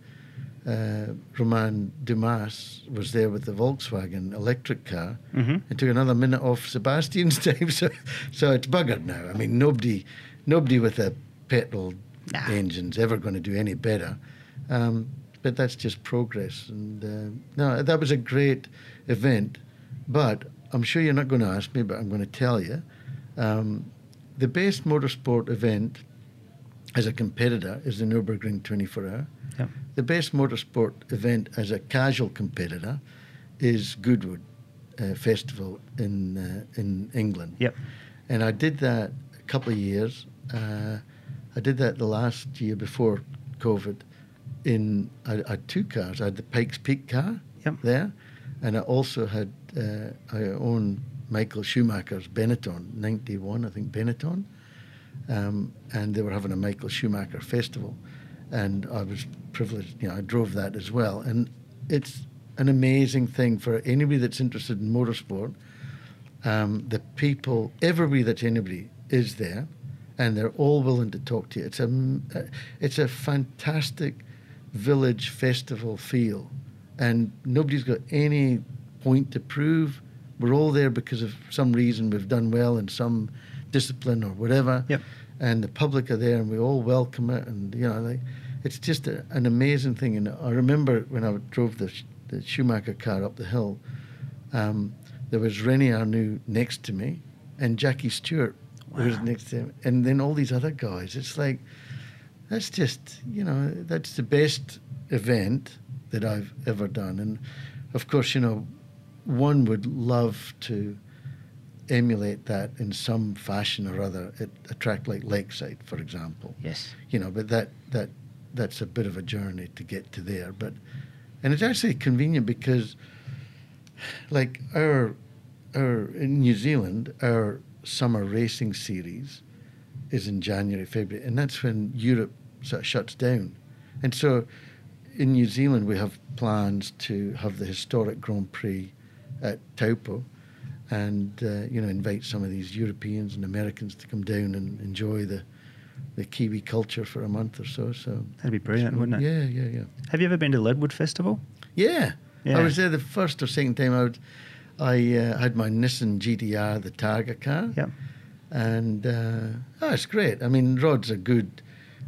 uh, Romain Dumas was there with the Volkswagen electric car Mhm. and took another minute off Sebastian's time. So, so it's buggered now. I mean, nobody, nobody with a petrol Nah. engine's ever going to do any better. Um, but that's just progress. And uh, no, that was a great event. But I'm sure you're not going to ask me, but I'm going to tell you. Um, the best motorsport event as a competitor is the Nürburgring 24 Hour. Yep. The best motorsport event as a casual competitor is Goodwood uh, Festival in uh, in England. Yep. And I did that a couple of years. Uh, I did that the last year before COVID. In I, I had two cars. I had the Pikes Peak car Yep. there, and I also had uh, I own Michael Schumacher's Benetton '91, I think Benetton, um, and they were having a Michael Schumacher festival, and I was privileged. You know, I drove that as well, and it's an amazing thing for anybody that's interested in motorsport. Um, the people, everybody that's anybody is there, and they're all willing to talk to you. It's a it's a fantastic village festival feel, and nobody's got any point to prove. We're all there because of some reason we've done well in some discipline or whatever. Yep. And the public are there, and we all welcome it, and you know, like, it's just a, an amazing thing. And I remember when I drove the, the Schumacher car up the hill, um, there was René Arnoux next to me, and Jackie Stewart wow. was next to him, and then all these other guys. It's like that's just you know that's the best event that I've ever done, and of course you know one would love to emulate that in some fashion or other at a track like Lakeside, for example. Yes. You know, but that that that's a bit of a journey to get to there. But and it's actually convenient because, like our our in New Zealand, our summer racing series is in January, February, and that's when Europe sort of shuts down. And so in New Zealand, we have plans to have the historic Grand Prix at Taupo and uh, you know invite some of these Europeans and Americans to come down and enjoy the the Kiwi culture for a month or so. So that'd be brilliant, wouldn't it? Yeah, yeah, yeah. Have you ever been to Leadfoot Festival? Yeah, yeah. I was there the first or second time out. I uh, had my Nissan GTR, the Targa car. Yeah. And uh, oh, it's great. I mean, Rod's a good,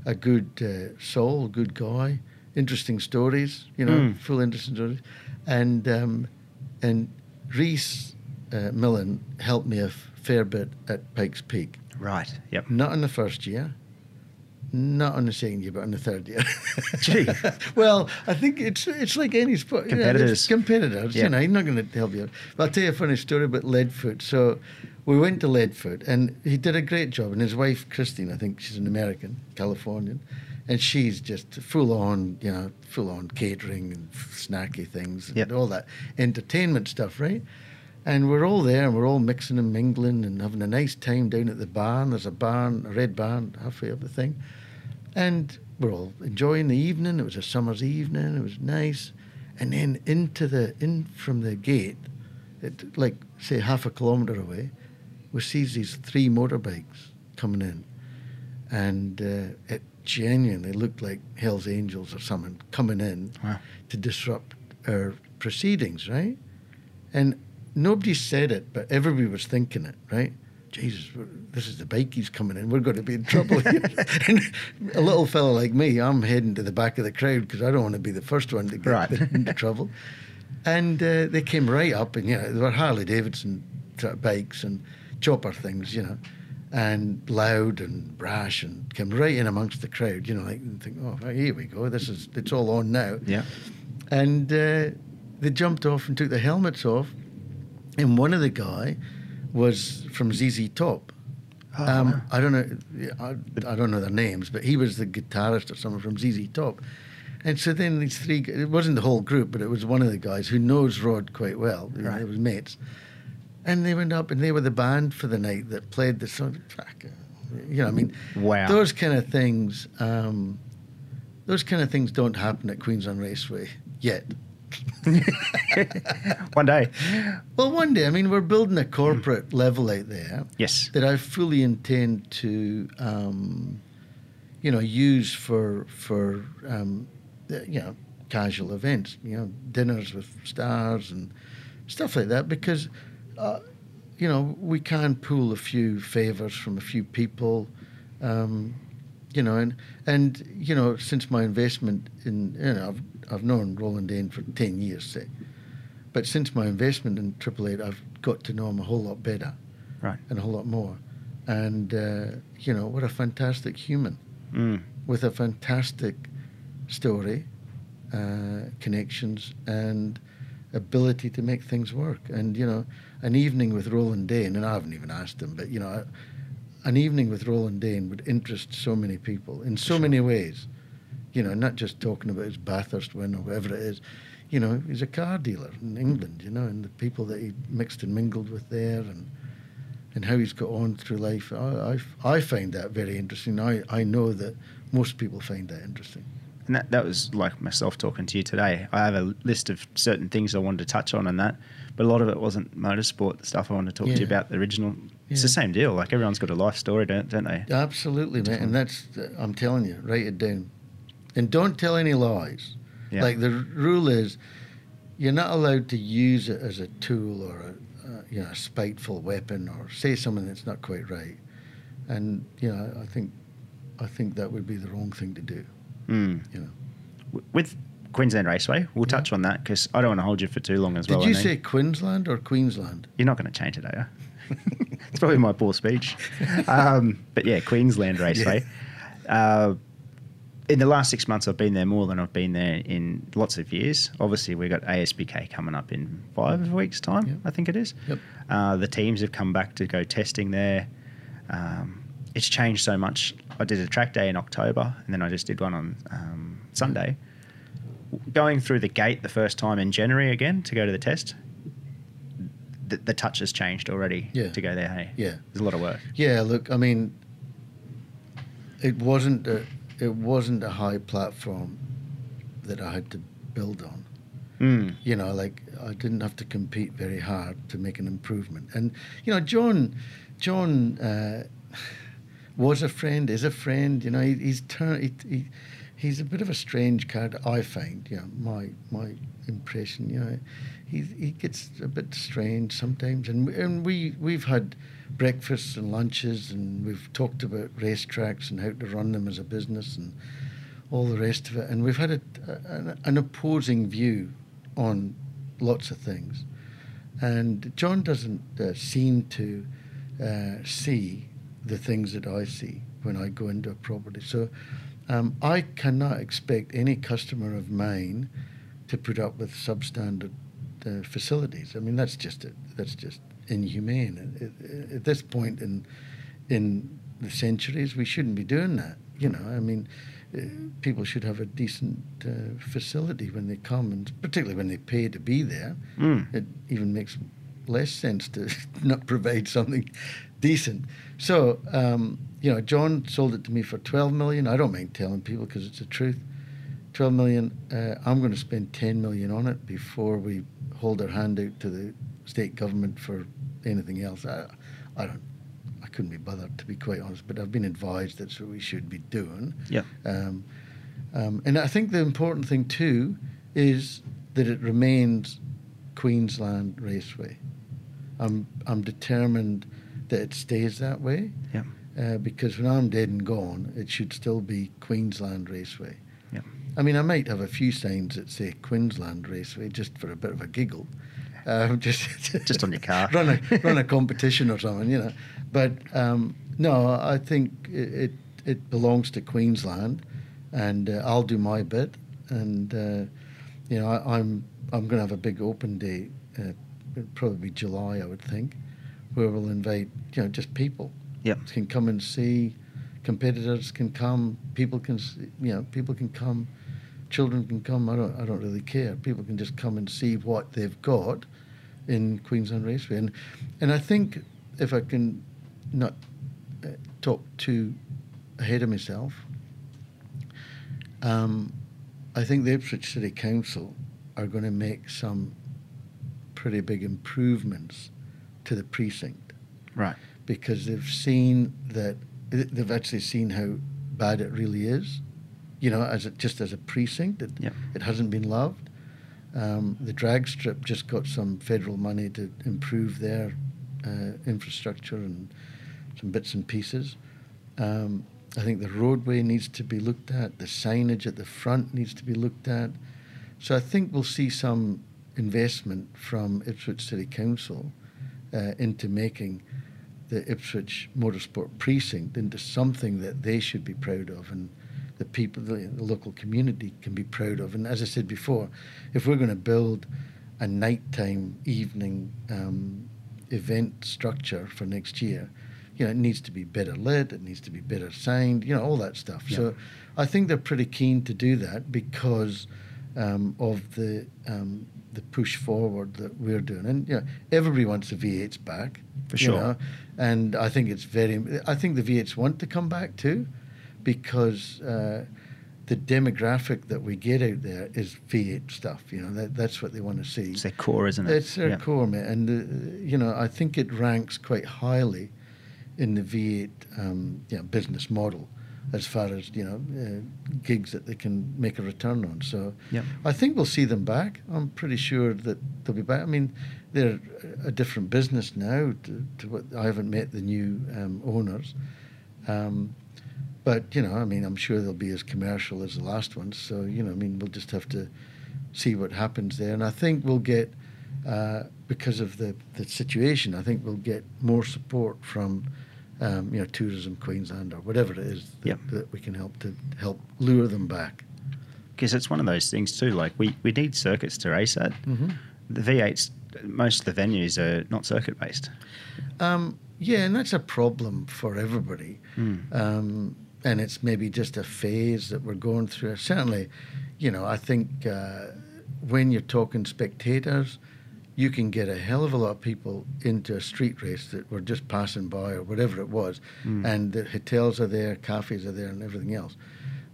a good uh, soul, good guy. Interesting stories, you know, mm. full interesting stories. And um, and Rhys uh, Millen helped me a fair bit at Pikes Peak. Right. Yep. Not in the first year, not on the second year, but on the third year. Gee. well, I think it's it's like any sport. Competitors. You know, competitors. You know, he's not going to help you. But I'll tell you a funny story about Leadfoot. So we went to Leadfoot, and he did a great job. And his wife, Christine, I think she's an American, Californian, and she's just full on, you know, full on catering and snacky things and yep. all that entertainment stuff, right? And we're all there and we're all mixing and mingling and having a nice time down at the barn. There's a barn, a red barn halfway up the thing. And we're all enjoying the evening. It was a summer's evening. It was nice. And then into the in from the gate, it, like say half a kilometre away, we see these three motorbikes coming in, and uh, it genuinely looked like Hell's Angels or something coming in wow. to disrupt our proceedings, right? And nobody said it, but everybody was thinking it, right? Jesus, this is the bikies coming in. We're going to be in trouble. and a little fellow like me, I'm heading to the back of the crowd because I don't want to be the first one to get right. into trouble. And uh, they came right up, and you know, they were Harley Davidson bikes and chopper things, you know, and loud and brash, and came right in amongst the crowd. You know, like think, oh, here we go. This is it's all on now. Yeah. And uh, they jumped off and took the helmets off, and one of the guy was from ZZ Top. Oh, um, wow. I don't know. I, I, don't know their names, but he was the guitarist or someone from ZZ Top. And so then these three. It wasn't the whole group, but it was one of the guys who knows Rod quite well. Right. Was mates, and they went up and they were the band for the night that played the song. You know, I mean, wow. Those kind of things. Um, those kind of things don't happen at Queensland Raceway yet. one day. Well, one day. I mean, we're building a corporate level out there. Yes. That I fully intend to, um, you know, use for for um, you know casual events. You know, dinners with stars and stuff like that. Because, uh, you know, we can pull a few favors from a few people. Um, you know, and and you know, since my investment in, you know, I've I've known Roland Dane for 10 years, say. But since my investment in Triple Eight, I've got to know him a whole lot better. Right. And a whole lot more. And, uh, you know, what a fantastic human mm. with a fantastic story, uh, connections, and ability to make things work. And, you know, an evening with Roland Dane, and I haven't even asked him, but, you know, an evening with Roland Dane would interest so many people in so sure. many ways you know, not just talking about his Bathurst win or whatever it is. You know, he's a car dealer in England, you know, and the people that he mixed and mingled with there and and how he's got on through life. I, I, I find that very interesting. I, I know that most people find that interesting. And that, that was like myself talking to you today. I have a list of certain things I wanted to touch on and that. but a lot of it wasn't motorsport. The stuff I wanted to talk to you about, the original. It's the same deal. Like everyone's got a life story, don't, don't they? Absolutely, man. And that's, I'm telling you, write it down. And don't tell any lies. Yeah. Like the rule is, you're not allowed to use it as a tool or a, uh, you know, a spiteful weapon or say something that's not quite right. And you know, I think, I think that would be the wrong thing to do. Mm. You know. With Queensland Raceway, we'll touch on that because I don't want to hold you for too long as Did well. Did you I say. Queensland or Queensland? You're not going to change it, are you? it's probably my poor speech. Um, but yeah, Queensland Raceway. Uh, in the last six months, I've been there more than I've been there in lots of years. Obviously, we've got ASBK coming up in five weeks' time, Yep. I think it is. Yep. Uh, the teams have come back to go testing there. Um, it's changed so much. I did a track day in October, and then I just did one on um, Sunday. Going through the gate the first time in January again to go to the test, the, the touch has changed already Yeah. to go there. Hey, Yeah. there's a lot of work. Yeah, look, I mean, it wasn't a, it wasn't a high platform that I had to build on. Mm. You know, like I didn't have to compete very hard to make an improvement. And you know, John, John uh, was a friend, is a friend. You know, he, he's turned. He, he, he's a bit of a strange character, I find. You know, my my impression. You know, he he gets a bit strange sometimes, and and we we've had breakfasts and lunches, and we've talked about racetracks and how to run them as a business and all the rest of it. And we've had a, an, an opposing view on lots of things. And John doesn't uh, seem to uh, see the things that I see when I go into a property. So um, I cannot expect any customer of mine to put up with substandard uh, facilities. I mean, that's just it. that's just inhumane. At, at- at this point in in the centuries, we shouldn't be doing that. You know, I mean, uh, people should have a decent uh, facility when they come, and particularly when they pay to be there. Mm. It even makes less sense to not provide something decent. So, um, you know, John sold it to me for 12 million. I don't mind telling people because it's the truth. 12 million. Uh, I'm going to spend 10 million on it before we hold our hand out to the state government for anything else. I, I don't. I couldn't be bothered to be quite honest, but I've been advised that's what we should be doing. Yeah. Um, um, and I think the important thing too is that it remains Queensland Raceway. I'm I'm determined that it stays that way Yeah. uh, because when I'm dead and gone, it should still be Queensland Raceway. Yeah. I mean, I might have a few signs that say Queensland Raceway just for a bit of a giggle. Uh, just Just on your car. run a run a competition or something, you know. But um, no, I think it, it it belongs to Queensland, and uh, I'll do my bit. And uh, you know, I, I'm I'm going to have a big open day, uh, probably July, I would think, where we'll invite you know just people Yep. can come and see. Competitors can come. People can, you know, people can come. Children can come. I don't, I don't really care. People can just come and see what they've got in Queensland Raceway. And, and I think if I can not uh, talk too ahead of myself, um, I think the Ipswich City Council are going to make some pretty big improvements to the precinct Right. because they've seen that they've actually seen how bad it really is. You know, as it just as a precinct, it, Yep. it hasn't been loved. Um, the drag strip just got some federal money to improve their uh, infrastructure and some bits and pieces. Um, I think the roadway needs to be looked at. The signage at the front needs to be looked at. So I think we'll see some investment from Ipswich City Council uh, into making the Ipswich Motorsport Precinct into something that they should be proud of and the people, the, the local community can be proud of. And as I said before, if we're going to build a nighttime evening um, event structure for next year, you know, it needs to be better lit, it needs to be better signed, you know, all that stuff. So I think they're pretty keen to do that because um, of the um, the push forward that we're doing. And you know, everybody wants the V8s back, For sure. know, and I think it's very. I think the V8s want to come back too, because uh, the demographic that we get out there is V8 stuff. You know, that, that's what they want to see. It's their core, isn't it? It's their Yeah. core, mate. And, uh, you know, I think it ranks quite highly in the V8 um, you know, business model as far as, you know, uh, gigs that they can make a return on. So Yep. I think we'll see them back. I'm pretty sure that they'll be back. I mean, they're a different business now to, to what I haven't met the new um, owners. Um, but, you know, I mean, I'm sure they'll be as commercial as the last ones. So, you know, I mean, we'll just have to see what happens there. And I think we'll get, uh, because of the, the situation, I think we'll get more support from, um, you know, Tourism Queensland or whatever it is that, Yep. that we can help to help lure them back. because it's one of those things too. Like we, we need circuits to race at. Mm-hmm. The V8s, most of the venues are not circuit based. Um, yeah, and that's a problem for everybody. Um, and it's maybe just a phase that we're going through. Certainly, you know, I think uh, when you're talking spectators, you can get a hell of a lot of people into a street race that were just passing by or whatever it was, and the hotels are there, cafes are there, and everything else.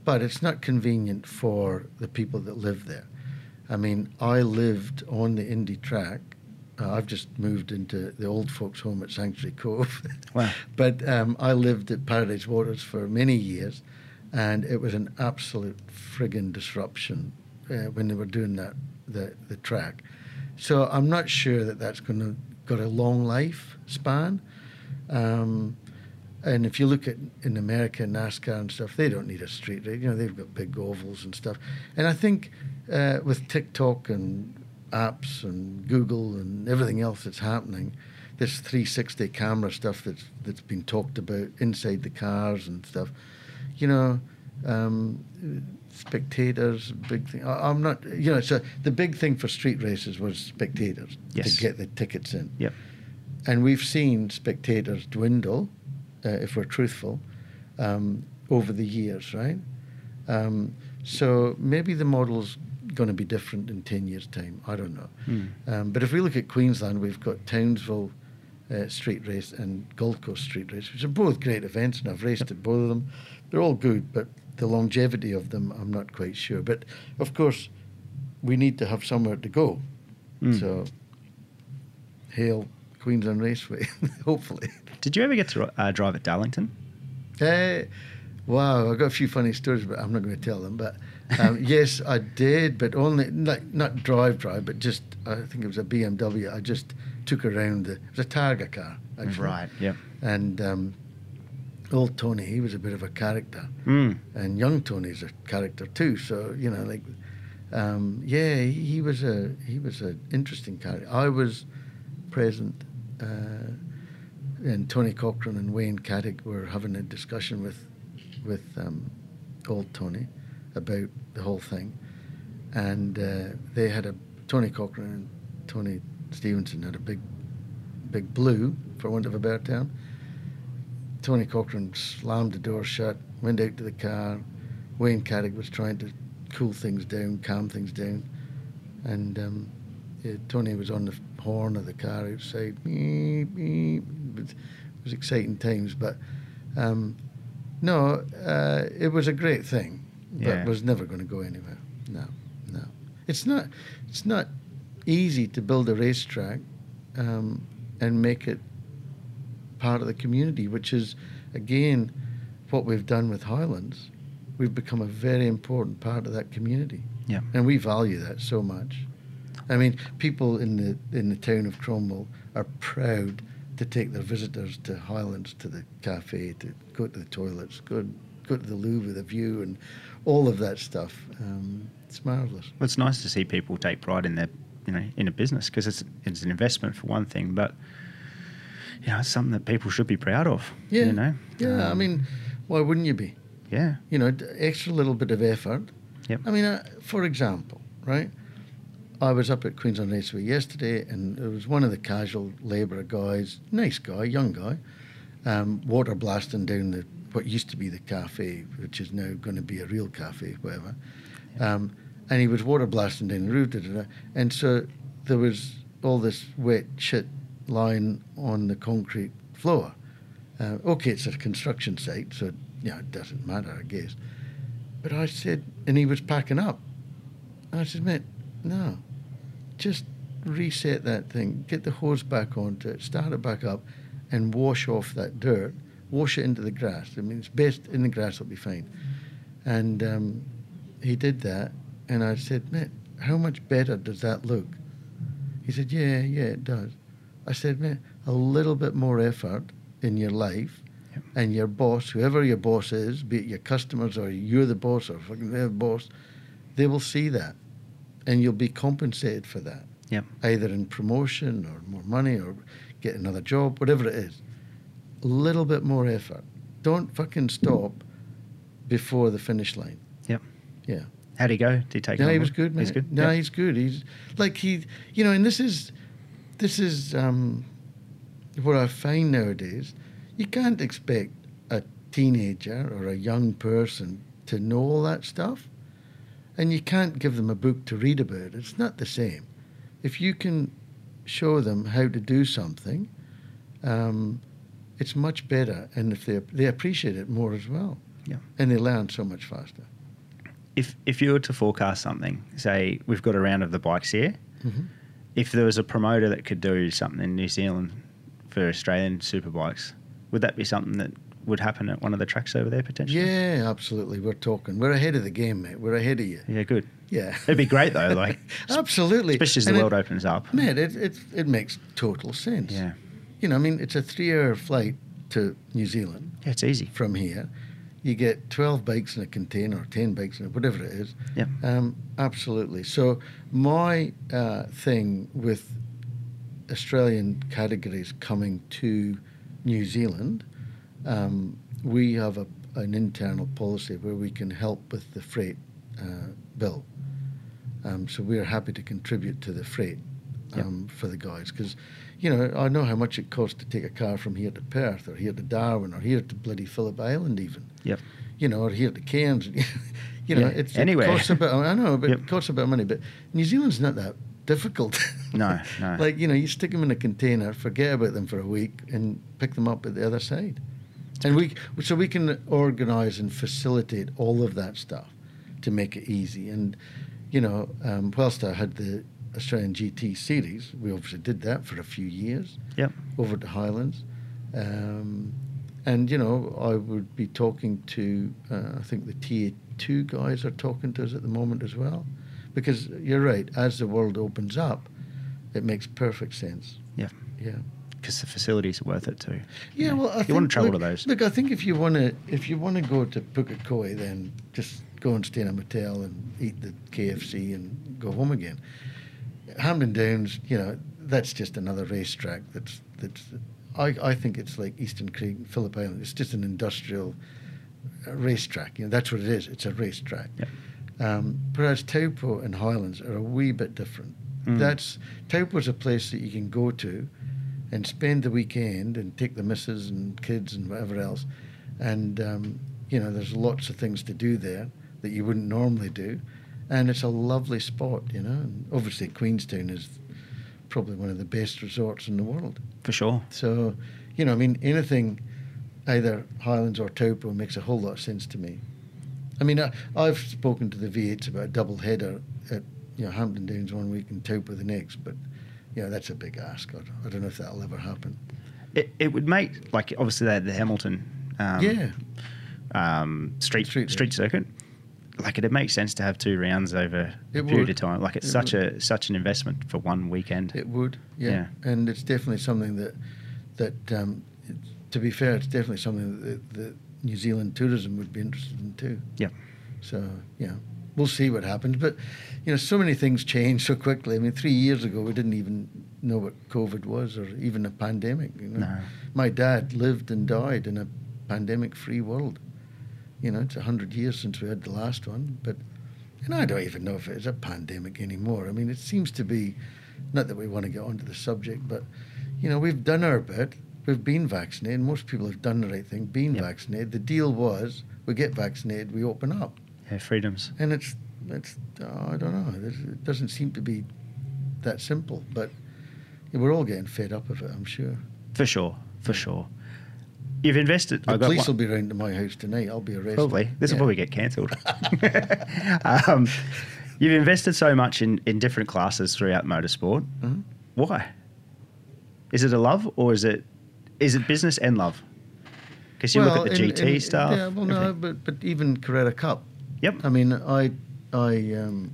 But it's not convenient for the people that live there. I mean, I lived on the Indy track. Uh, I've just moved into the old folks' home at Sanctuary Cove. Wow. but um, I lived at Paradise Waters for many years, and it was an absolute friggin' disruption uh, when they were doing that the the track. So I'm not sure that that's going to got a long life span. Um, and if you look at in America, NASCAR and stuff, they don't need a street. You know, they've got big ovals and stuff. And I think uh, with TikTok and apps and Google and everything else that's happening, this 360 camera stuff that's that's been talked about inside the cars and stuff, you know, um, spectators, big thing. I, I'm not, you know, so the big thing for street races was spectators Yes. to get the tickets in. Yep. And we've seen spectators dwindle, uh, if we're truthful, um, over the years, right? Um, so maybe the model's going to be different in 10 years' time. I don't know. Hmm. Um, but if we look at Queensland, we've got Townsville uh, Street Race and Gold Coast Street Race, which are both great events, and I've raced at both of them. They're all good, but the longevity of them, I'm not quite sure. But of course, we need to have somewhere to go. Mm. So, hail Queensland Raceway, hopefully. Did you ever get to uh, drive at Darlington? Uh, wow, I've got a few funny stories, but I'm not going to tell them. But um, yes, I did, but only like not drive drive, but just I think it was a BMW. I just took around the it was a Targa car, actually. Right. Yep. And um, old Tony, he was a bit of a character, Mm. and young Tony's a character too. So you know, like, um, yeah, he, he was a he was an interesting character. I was present, uh, and Tony Cochran and Wayne Caddick were having a discussion with with um, old Tony about the whole thing, and uh, they had a Tony Cochran and Tony Stevenson had a big big blue, for want of a better term. Tony Cochran slammed the door shut, went out to the car. Wayne Caddick was trying to cool things down, calm things down, and um, yeah, Tony was on the horn of the car outside. It was exciting times, but um, no, uh, it was a great thing, but Yeah. was never going to go anywhere. No, no. It's not. It's not easy to build a racetrack um, and make it part of the community, which is again what we've done with Highlands. We've become a very important part of that community, Yeah. and we value that so much. I mean, people in the in the town of Cromwell are proud to take their visitors to Highlands, to the cafe, to go to the toilets, go go to the Louvre with a view, and all of that stuff. Um, it's marvelous. Well, it's nice to see people take pride in their, you know, in a business because it's it's an investment for one thing, but you know, it's something that people should be proud of. Yeah, You know. yeah. I Um, mean, why wouldn't you be? Yeah. you know, extra little bit of effort. Yep. I mean, uh, for example, right? I was up at Queensland Raceway yesterday, and it was one of the casual labourer guys, nice guy, young guy, um, water blasting down the what used to be the cafe, which is now going to be a real cafe, whatever. Um, and he was water blasting down the roof, da, da, da. and so there was all this wet shit lying on the concrete floor. Uh, okay, it's a construction site, so you know, it doesn't matter, I guess. But I said, and he was packing up. And I said, mate, no, just reset that thing, get the hose back onto it, start it back up, and wash off that dirt. Wash it into the grass. I mean, it's best in the grass, it'll be fine. And um, he did that, and I said, mate, how much better does that look? He said, yeah, yeah, it does. I said, mate, a little bit more effort in your life, Yep. and your boss, whoever your boss is, be it your customers or you're the boss or fucking their boss, they will see that, and you'll be compensated for that either in promotion or more money or get another job, whatever it is. A little bit more effort. Don't fucking stop before the finish line. Yep. Yeah. How'd he go? Did he take? No, he was good, man. He's good. No, Yep. he's good. He's like he, you know, and this is, this is um, what I find nowadays. You can't expect a teenager or a young person to know all that stuff, and you can't give them a book to read about. It's not the same. If you can show them how to do something, um, it's much better, and if they they appreciate it more as well. Yeah. And they learn so much faster. If if you were to forecast something, say we've got a round of the bikes here. Mhm. If there was a promoter that could do something in New Zealand for Australian superbikes, would that be something that would happen at one of the tracks over there potentially? Yeah, absolutely. We're talking. We're ahead of the game, mate. We're ahead of you. Yeah, good. Yeah. It'd be great though, like absolutely. especially as the And world it, opens up. Mate, it, it, it makes total sense. Yeah. You know, I mean, it's a three hour flight to New Zealand Yeah, it's easy. from here. You get 12 bikes in a container or 10 bikes in a, whatever it is. Yep. Um, absolutely. So, my uh, thing with Australian categories coming to New Zealand, um, we have a, an internal policy where we can help with the freight uh, bill. Um, so we're happy to contribute to the freight Yep. um, for the guys because, you know, I know how much it costs to take a car from here to Perth or here to Darwin or here to bloody Phillip Island even. Yep. You know, or here to Cairns. you know, Yeah, it's, anywhere. it costs a bit. I know, but Yep. it costs a bit of money. But New Zealand's not that difficult. No, no. like you know, you stick them in a container, forget about them for a week, and pick them up at the other side. And we so we can organise and facilitate all of that stuff to make it easy. And you know, um, whilst I had the Australian GT series, we obviously did that for a few years Yep. over the Highlands. Um, and, you know, I would be talking to, uh, I think the TA2 guys are talking to us at the moment as well. Because you're right, as the world opens up, it makes perfect sense. Yeah. Yeah. Because the facilities are worth it too. Yeah, well, I you think, want to travel look, to those. Look, I think if you want to, if you want to go to Pukekohe, then just go and stay in a motel and eat the KFC and go home again. Hampton Downs, you know, that's just another racetrack. That's that's. I, I think it's like Eastern Creek, Phillip Island. It's just an industrial uh, racetrack. You know, that's what it is. It's a racetrack. Yep. Um, whereas Taupo and Highlands are a wee bit different. Mm. That's Taupo's a place that you can go to and spend the weekend and take the missus and kids and whatever else. And, um, you know, there's lots of things to do there that you wouldn't normally do. And it's a lovely spot, you know. And obviously, Queenstown is probably one of the best resorts in the world. For sure. So, you know, I mean, anything, either Highlands or Taupo makes a whole lot of sense to me. I mean, I, I've spoken to the V8s about a double header at you know Hampton Downs one week and Taupo the next, but you know that's a big ask. I, I don't know if that'll ever happen. It, it would make like obviously they had the Hamilton. Um, yeah, um, street Street street, circuit. Like it, it makes sense to have two rounds over It a period would. of time. Like it's It such a such an investment for one weekend. it would. Yeah. and it's definitely something that that um, to be fair, it's definitely something that, that New Zealand tourism would be interested in too. Yeah. So yeah, we'll see what happens. But you know, so many things change so quickly. I mean, three years ago we didn't even know what COVID was or even a pandemic. You know? No. My dad lived and died in a pandemic-free world. You know, it's a hundred years since we had the last one, but and I don't even know if it's a pandemic anymore. I mean, it seems to be not that we want to get onto the subject, but you know, we've done our bit. We've been vaccinated. Most people have done the right thing, been Yep. vaccinated. The deal was we get vaccinated, we open up Yeah, freedoms. and it's it's oh, I don't know. It doesn't seem to be that simple, but we're all getting fed up of it. I'm sure. For sure, for sure. You've invested. The I got police one- will be round to my house tonight. I'll be arrested. Probably. This will probably get cancelled. um, you've invested so much in, in different classes throughout motorsport. Mhm. Why? Is it a love or is it is it business and love? Because you look at the in- GT in- stuff. Yeah, well, no, but but even Carrera Cup. Yep. I mean, I I um,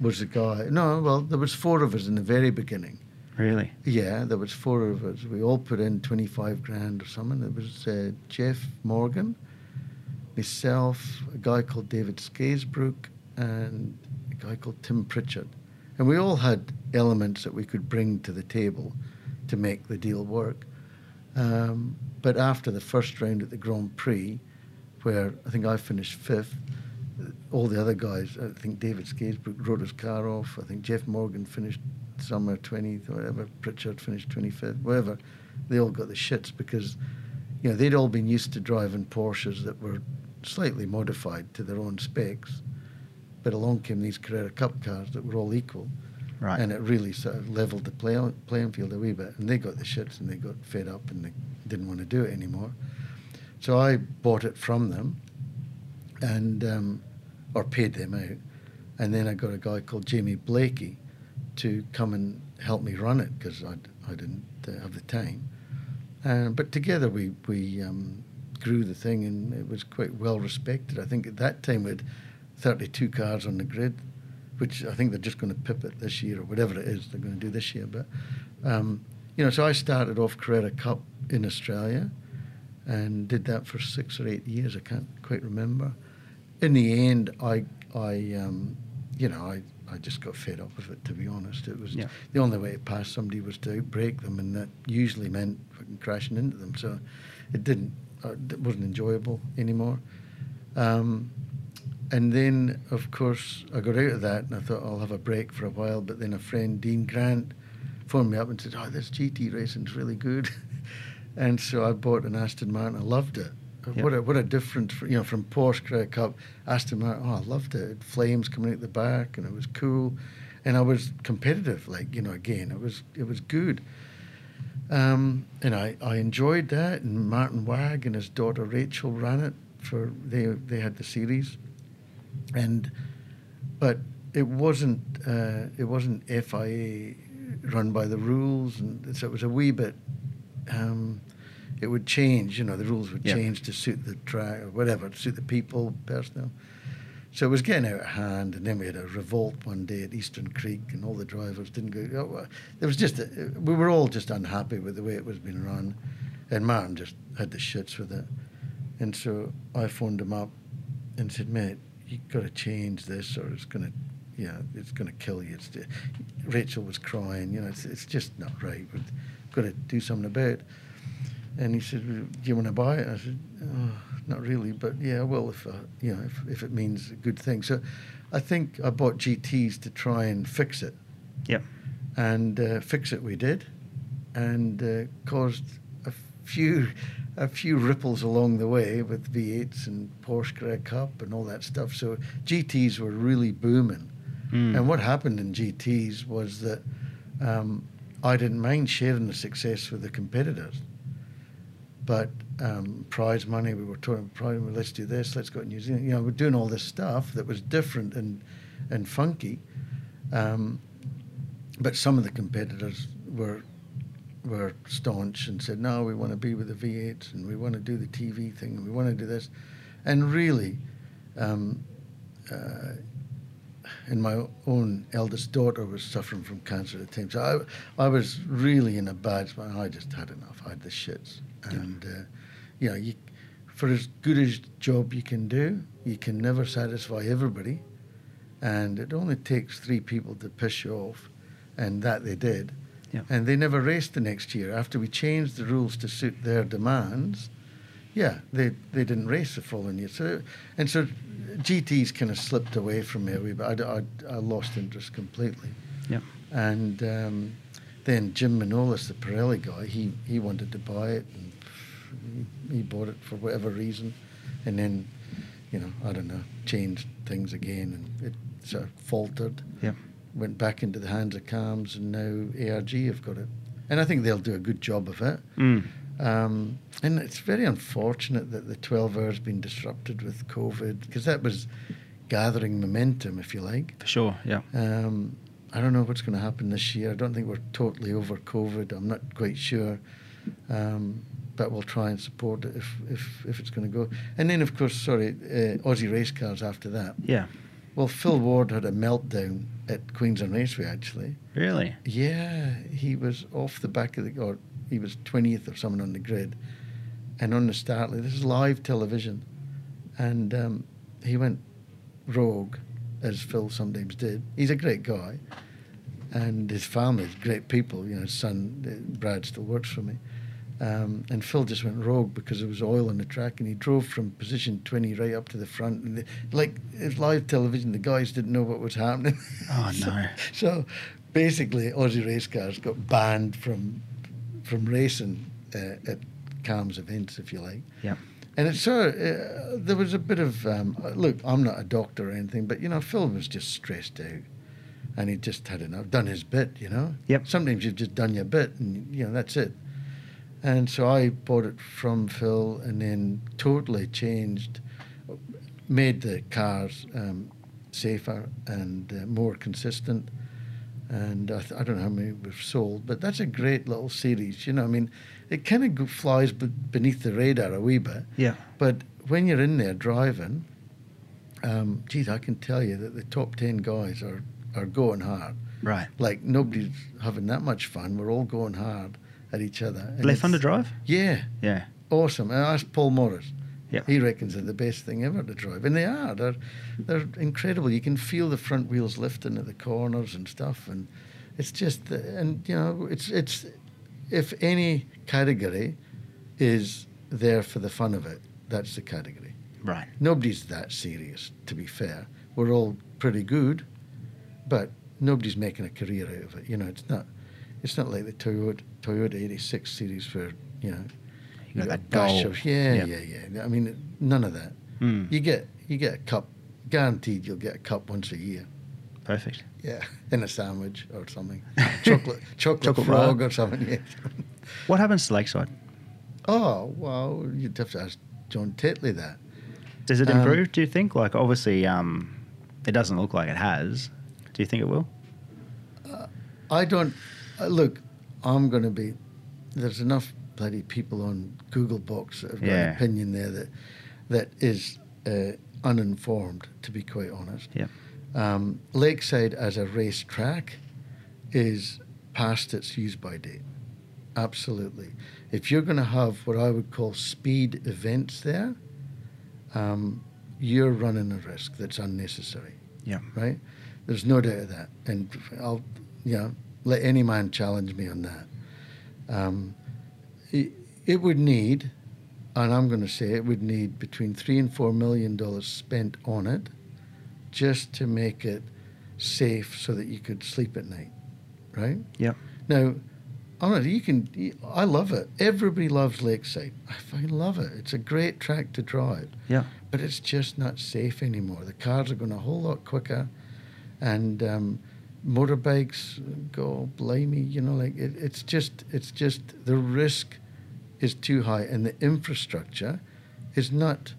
was the guy. No, well, there was four of us in the very beginning. Really? Yeah, there was four of us. We all put in twenty five grand or something. There was uh, Jeff Morgan, myself, a guy called David Skaysbrook, and a guy called Tim Pritchard, and we all had elements that we could bring to the table to make the deal work. Um, but after the first round at the Grand Prix, where I think I finished fifth, all the other guys, I think David Skaysbrook rode his car off. I think Jeff Morgan finished somewhere 20th or whatever. Pritchard finished 25th, whatever. They all got the shits because, you know, they'd all been used to driving Porsches that were slightly modified to their own specs. But along came these Carrera Cup cars that were all equal. Right. And it really sort of leveled the play, playing field a wee bit. And they got the shits and they got fed up and they didn't want to do it anymore. So I bought it from them and um, or paid them out. And then I got a guy called Jamie Blakey to come and help me run it because I, I didn't uh, have the time. Uh, but together we, we um, grew the thing and it was quite well respected. I think at that time we had 32 cars on the grid, which I think they're just going to pip it this year or whatever it is they're going to do this year. But, um, you know, so I started off Carrera Cup in Australia and did that for six or eight years. I can't quite remember. In the end, I, I, um, you know, I, I just got fed up with it. To be honest, it was Yeah. the only way to pass somebody was to outbrake them, and that usually meant fucking crashing into them. So it didn't, uh, it wasn't enjoyable anymore. Um, and then, of course, I got out of that, and I thought I'll have a break for a while. But then a friend, Dean Grant, phoned me up and said, "Oh, this GT racing's really good." And so I bought an Aston Martin. I loved it. Yep. What a what a difference, you know, from Porsche Carrera Cup, Aston Martin. Oh, I loved it. Flames coming out the back, and it was cool. And I was competitive, like you know. Again, it was it was good. Um, and I, I enjoyed that. And Martin Wagg and his daughter Rachel ran it for they they had the series, and but it wasn't uh, it wasn't FIA run by the rules, and so it was a wee bit. Um, it would change, you know, the rules would change to suit the track or whatever, to suit the people, personnel. So it was getting out of hand, and then we had a revolt one day at Eastern Creek, and all the drivers didn't go. Oh, there was just, a, we were all just unhappy with the way it was being run, and Martin just had the shits with it. And so I phoned him up and said, mate, you have got to change this, or it's going to, yeah, it's going to kill you. It's, Rachel was crying, you know, it's, it's just not right. We've got to do something about it. And he said, "Do you want to buy it?" I said, oh, "Not really, but yeah, well, if uh, you know, if, if it means a good thing." So, I think I bought GTS to try and fix it, Yep. and uh, fix it we did, and uh, caused a few a few ripples along the way with V8s and Porsche Grey Cup and all that stuff. So GTS were really booming. Mm. And what happened in GTs was that um, I didn't mind sharing the success with the competitors. But um, prize money, we were talking prize money, let's do this, let's go to New Zealand. You know, we're doing all this stuff that was different and, and funky. Um, but some of the competitors were were staunch and said, no, we want to be with the V8s and we want to do the TV thing and we want to do this. And really, um, uh, and my own eldest daughter was suffering from cancer at the time. So I, I was really in a bad spot. I just had enough. I had the shits. And, uh, you know, you, for as good a job you can do, you can never satisfy everybody. And it only takes three people to piss you off. And that they did. Yeah. And they never raced the next year. After we changed the rules to suit their demands, yeah, they, they didn't race the following year. So, and so GTs kind of slipped away from me a wee bit. I, I, I lost interest completely. Yep. And um, then Jim Manolios, the Pirelli guy, he, he wanted to buy it and he, bought it for whatever reason. And then, you know, I don't know, changed things again and it sort of faltered. Yep. Went back into the hands of CAMS and now ARG have got it. And I think they'll do a good job of it. Mm. Um, and it's very unfortunate that the 12 hours been disrupted with COVID because that was gathering momentum, if you like. For sure, yeah. Um, I don't know what's going to happen this year. I don't think we're totally over COVID. I'm not quite sure. Um, but we'll try and support it if, if, if it's going to go. And then, of course, sorry, uh, Aussie race cars after that. Yeah. Well, Phil Ward had a meltdown at Queensland Raceway, actually. Really? Yeah, he was off the back of the, or he was 20th or something on the grid. And on the start, this is live television. And um, he went rogue, as Phil sometimes did. He's a great guy. And his family is great people. You know, his son, uh, Brad, still works for me. Um, and Phil just went rogue because there was oil on the track, and he drove from position 20 right up to the front. And the, like it's live television, the guys didn't know what was happening. Oh no! so, so, basically, Aussie race cars got banned from from racing uh, at CAMS events, if you like. Yeah. And it's of, uh, there was a bit of um, look. I'm not a doctor or anything, but you know, Phil was just stressed out, and he just had enough, done his bit. You know. Yep. Sometimes you've just done your bit, and you know that's it. And so I bought it from Phil and then totally changed, made the cars um, safer and uh, more consistent. And I, th- I, don't know how many we've sold, but that's a great little series. You know, I mean, it kind of flies b- beneath the radar a wee bit. Yeah. But when you're in there driving, um, geez, I can tell you that the top 10 guys are, are going hard. Right. Like nobody's having that much fun. We're all going hard at each other. Left fun to drive? Yeah. Yeah. Awesome. And I asked Paul Morris. Yep. He reckons they're the best thing ever to drive. And they are. They're, they're incredible. You can feel the front wheels lifting at the corners and stuff. And it's just, and you know, it's, it's, if any category is there for the fun of it, that's the category. Right. Nobody's that serious, to be fair. We're all pretty good, but nobody's making a career out of it. You know, it's not, it's not like the Toyota Toyota 86 series for, you know you got that bash goal. of yeah, Yep. yeah, yeah. I mean, none of that. Mm. You get you get a cup, guaranteed. You'll get a cup once a year. Perfect. Yeah, in a sandwich or something, chocolate chocolate, Chocolate frog or something. Yeah. What happens to Lakeside? oh well, you'd have to ask John Tetley that. Does it Um, improve? do you think? Like, obviously, um, it doesn't look like it has. Do you think it will? I don't uh, look. I'm going to be. There's enough bloody people on Google Books that have got Yeah. an opinion there that that is uh, uninformed. To be quite honest, Yeah. um, Lakeside as a race track is past its use by date. Absolutely. If you're going to have what I would call speed events there, um, you're running a risk that's unnecessary Yeah. right? There's no doubt of that, and I'll, know, let any man challenge me on that. Um, it, it would need, and I'm going to say it would need between three and four million dollars spent on it, just to make it safe so that you could sleep at night, right? Yep. Now, honestly, you can. I love it. Everybody loves Lakeside. I fucking love it. It's a great track to drive Yeah. but it's just not safe anymore. The cars are going a whole lot quicker, and um, motorbikes go blimey. You know, like it, it's just it's just the risk is too high, and the infrastructure is not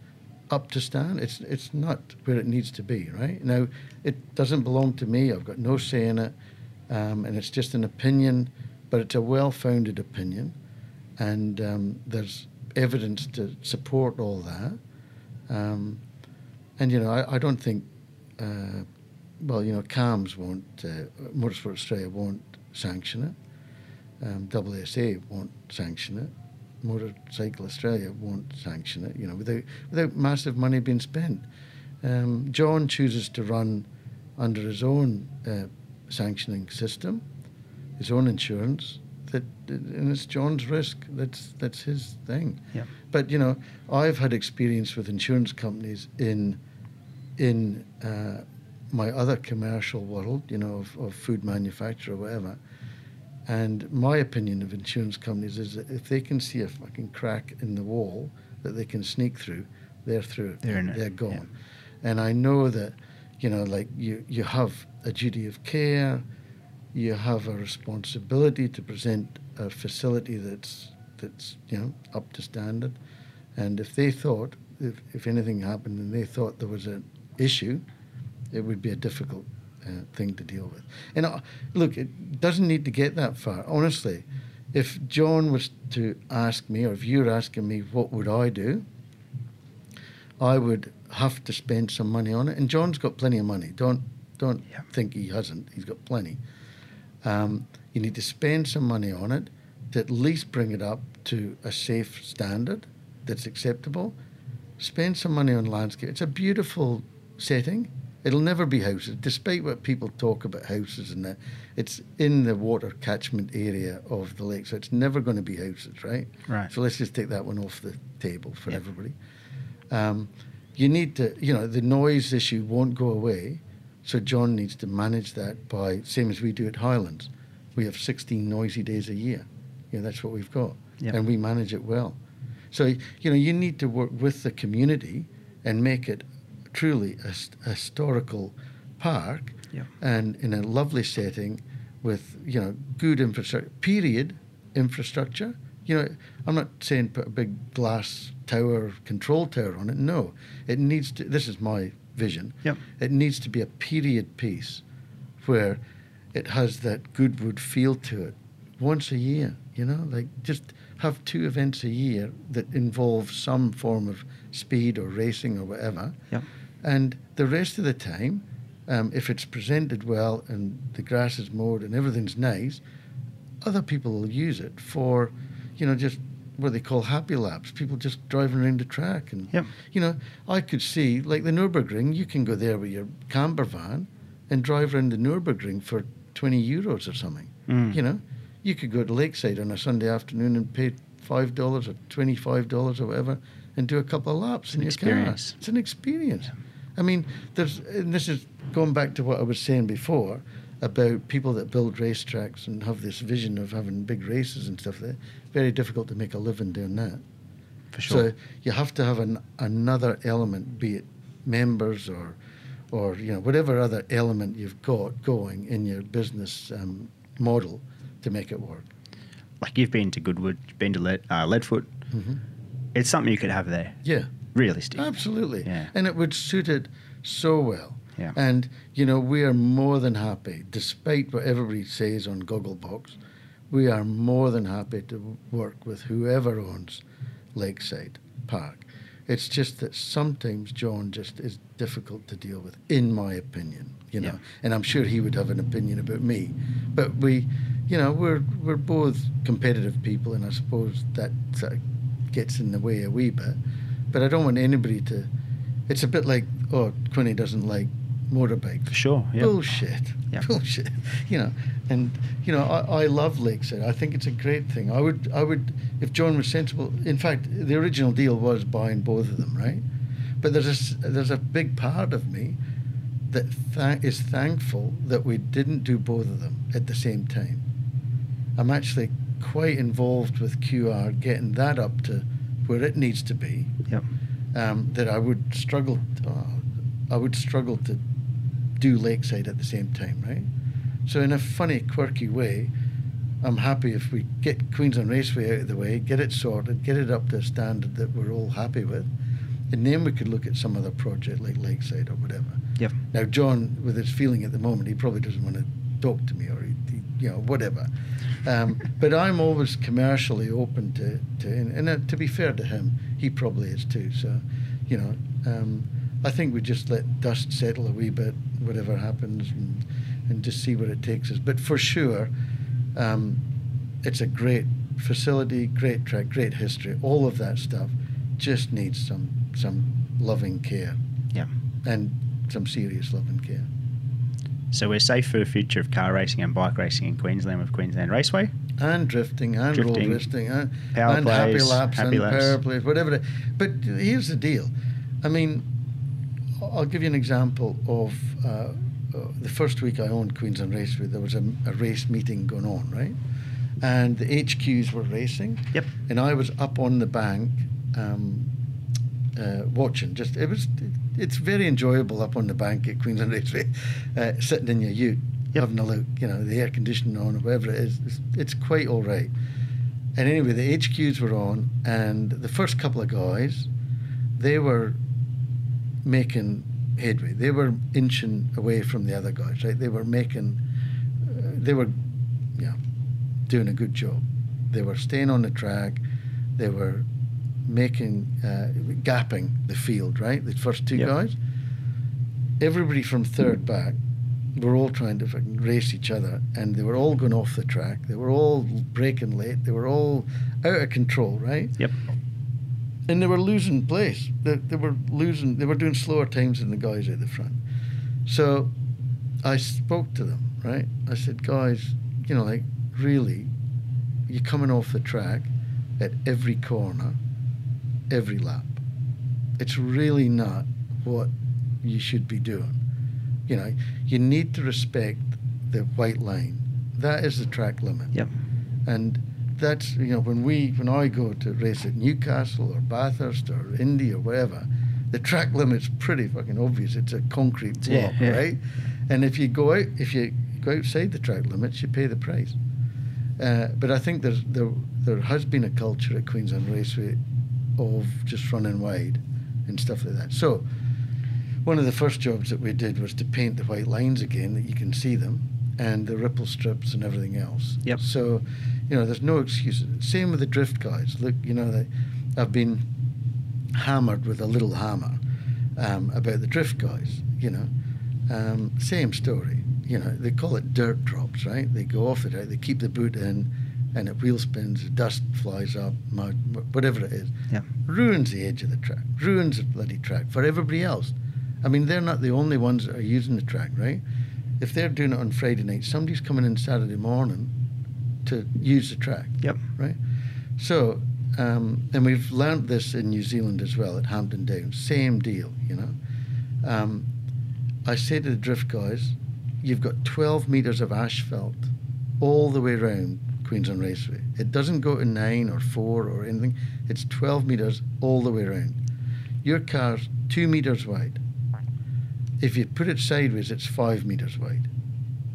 up to stand. It's it's not where it needs to be. Right now, it doesn't belong to me. I've got no say in it, um, and it's just an opinion, but it's a well-founded opinion, and um, there's evidence to support all that. Um, and you know, I, I don't think, uh, well, you know, CAMS won't, uh, Motorsport Australia won't sanction it. Um, AASA won't sanction it. Motorcycle Australia won't sanction it. You know, without without massive money being spent. Um, John chooses to run under his own uh, sanctioning system, his own insurance. That and it's John's risk. That's that's his thing. Yeah. But you know, I've had experience with insurance companies in in uh, my other commercial world, you know, of, of food manufacture or whatever. And my opinion of insurance companies is that if they can see a fucking crack in the wall that they can sneak through, they're through. They're in it, They're gone. And I know that, you know, like you, you have a duty of care, you have a responsibility to present a facility that's that's you know up to standard. And if they thought if, if anything happened and they thought there was an issue, it would be a difficult uh, thing to deal with. And uh, look, it doesn't need to get that far. Honestly, if John was to ask me, or if you're asking me, what would I do? I would have to spend some money on it. And John's got plenty of money. Don't don't Yeah. think he hasn't. He's got plenty. Um, you need to spend some money on it to at least bring it up to a safe standard that's acceptable. Spend some money on landscape. It's a beautiful setting. It'll never be houses, despite what people talk about houses and that. It's in the water catchment area of the lake, so it's never going to be houses, right? Right. So let's just take that one off the table for Yeah. everybody. Um, you need to, you know, the noise issue won't go away. So John needs to manage that by, same as we do at Highlands. We have 16 noisy days a year. You know, that's what we've got. Yep. And we manage it well. So, you know, you need to work with the community and make it truly a, a historical park Yep. and in a lovely setting with, you know, good infrastructure, period infrastructure. You know, I'm not saying put a big glass tower, control tower on it. No, it needs to, this is my vision. Yep. It needs to be a period piece where it has that good Goodwood feel to it once a year, you know, like just have two events a year that involve some form of speed or racing or whatever. Yep. And the rest of the time, um, if it's presented well and the grass is mowed and everything's nice, other people will use it for, you know, just what they call happy laps. People just driving around the track. And, Yep. you know, I could see, like the Nürburgring, you can go there with your camper van and drive around the Nürburgring for 20 euros or something. Mm. You know, you could go to Lakeside on a Sunday afternoon and pay $5 or $25 or whatever and do a couple of laps an in your experience. car. It's an experience. I mean, there's, and this is going back to what I was saying before about people that build racetracks and have this vision of having big races and stuff. There, very difficult to make a living doing that. For sure. So you have to have an, another element, be it members or, or you know whatever other element you've got going in your business um, model to make it work. like you've been to Goodwood, you've been to Lead, uh, Leadfoot. hmm It's something you could have there, Yeah, realistic. absolutely. Yeah. And it would suit it so well. Yeah. And you know we are more than happy, despite what everybody says on Gogglebox, we are more than happy to work with whoever owns Lakeside Park. It's just that sometimes John just is difficult to deal with, in my opinion. You know, Yeah. and I'm sure he would have an opinion about me, but we, you know, we're we're both competitive people, and I suppose that sort of gets in the way a wee bit. But I don't want anybody to. It's a bit like, oh, Quinny doesn't like motorbikes. For sure. Yeah. Bullshit. Yeah. Bullshit. You know, and you know, I, I love Lakeside. I think it's a great thing. I would, I would, if John was sensible. In fact, the original deal was buying both of them, right? But there's a, there's a big part of me that th- is thankful that we didn't do both of them at the same time. I'm actually quite involved with QR, getting that up to where it needs to be Yep. um, that I would struggle. Uh, I would struggle to do Lakeside at the same time, right? So in a funny, quirky way, I'm happy if we get Queensland Raceway out of the way, get it sorted, get it up to a standard that we're all happy with, and then we could look at some other project like Lakeside or whatever. Yep. Now, John, with his feeling at the moment, he probably doesn't want to talk to me or, he, he, you know, whatever. Um, but I'm always commercially open to, to and, and uh, to be fair to him, he probably is too. So, you know, um, I think we just let dust settle a wee bit, whatever happens, and, and just see where it takes us. But for sure, um, it's a great facility, great track, great history. All of that stuff just needs some some loving care Yeah. and some serious loving care. So we're safe for the future of car racing and bike racing in Queensland with Queensland Raceway. And drifting and Drifting, roll racing and, power and happy laps happy and laps. power plays, whatever. It, but here's the deal. I mean, I'll give you an example of uh, uh, the first week I owned Queensland Raceway. There was a, a race meeting going on, right? And the HQs were racing. Yep. And I was up on the bank um, uh, watching. Just it was. It's very enjoyable up on the bank at Queensland Raceway, uh, sitting in your ute, Yep. having a look. You know, the air conditioning on, or whatever it is. It's, it's quite all right. And anyway, the HQs were on, and the first couple of guys, they were making headway. They were inching away from the other guys, right? They were making, uh, they were, yeah, doing a good job. They were staying on the track. They were making, uh, gapping the field, right? The first two Yep. guys. Everybody from third back were all trying to race each other, and they were all going off the track. They were all breaking late. They were all out of control, right? Yep. and they were losing place. They, they were losing. They were doing slower times than the guys at the front. So I spoke to them. Right. I said, guys, you know, like really, you're coming off the track at every corner, every lap. It's really not what you should be doing. You know, you need to respect the white line. That is the track limit Yep. and that's you know when we when I go to race at Newcastle or Bathurst or Indy or wherever, the track limit's pretty fucking obvious. It's a concrete block, Yeah, yeah. right? And if you go out if you go outside the track limits, you pay the price. Uh, but I think there's there there has been a culture at Queensland Raceway of just running wide and stuff like that. So one of the first jobs that we did was to paint the white lines again that you can see them and the ripple strips and everything else. Yep. So, you know, there's no excuses. Same with the drift guys. Look, you know, they, I've been hammered with a little hammer um, about the drift guys. You know, um, same story. You know, they call it dirt drops, right? They go off it they keep the boot in, and it wheel spins, dust flies up, mud, whatever it is. Yep. Ruins the edge of the track, ruins the bloody track for everybody else. I mean, they're not the only ones that are using the track, right? If they're doing it on Friday night, somebody's coming in Saturday morning to use the track, Yep. right? So, um, and we've learned this in New Zealand as well at Hampton Downs. Same deal, you know. Um, I say to the drift guys, you've got 12 metres of asphalt all the way around Queensland Raceway. It doesn't go to nine or four or anything. It's 12 metres all the way around. Your car's two metres wide. If you put it sideways, it's five metres wide.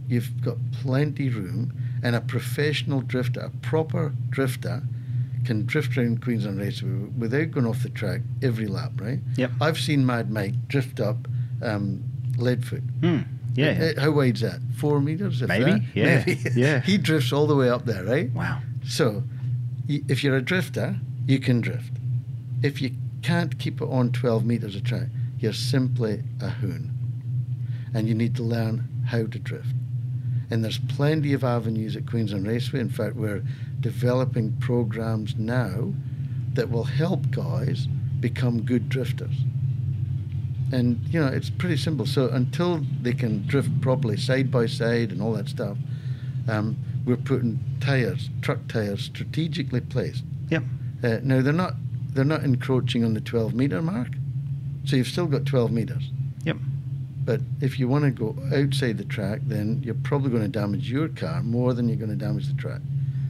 You've got plenty room, and a professional drifter, a proper drifter, can drift around Queensland Raceway without going off the track every lap, right? Yep. I've seen Mad Mike drift up um, Leadfoot. Hmm. Yeah. Uh, How wide's that? Four meters? if Maybe, that? yeah, Maybe. yeah. he drifts all the way up there, right? Wow. So, y- if you're a drifter, you can drift. If you can't keep it on 12 meters of track, you're simply a hoon. And you need to learn how to drift. And there's plenty of avenues at Queensland Raceway. In fact, we're developing programs now that will help guys become good drifters. And you know, it's pretty simple. So until they can drift properly side by side and all that stuff, um, we're putting tires, truck tires, strategically placed. Yep. Uh, now they're not they're not encroaching on the 12 meter mark, so you've still got 12 meters. Yep. But if you want to go outside the track, then you're probably going to damage your car more than you're going to damage the track,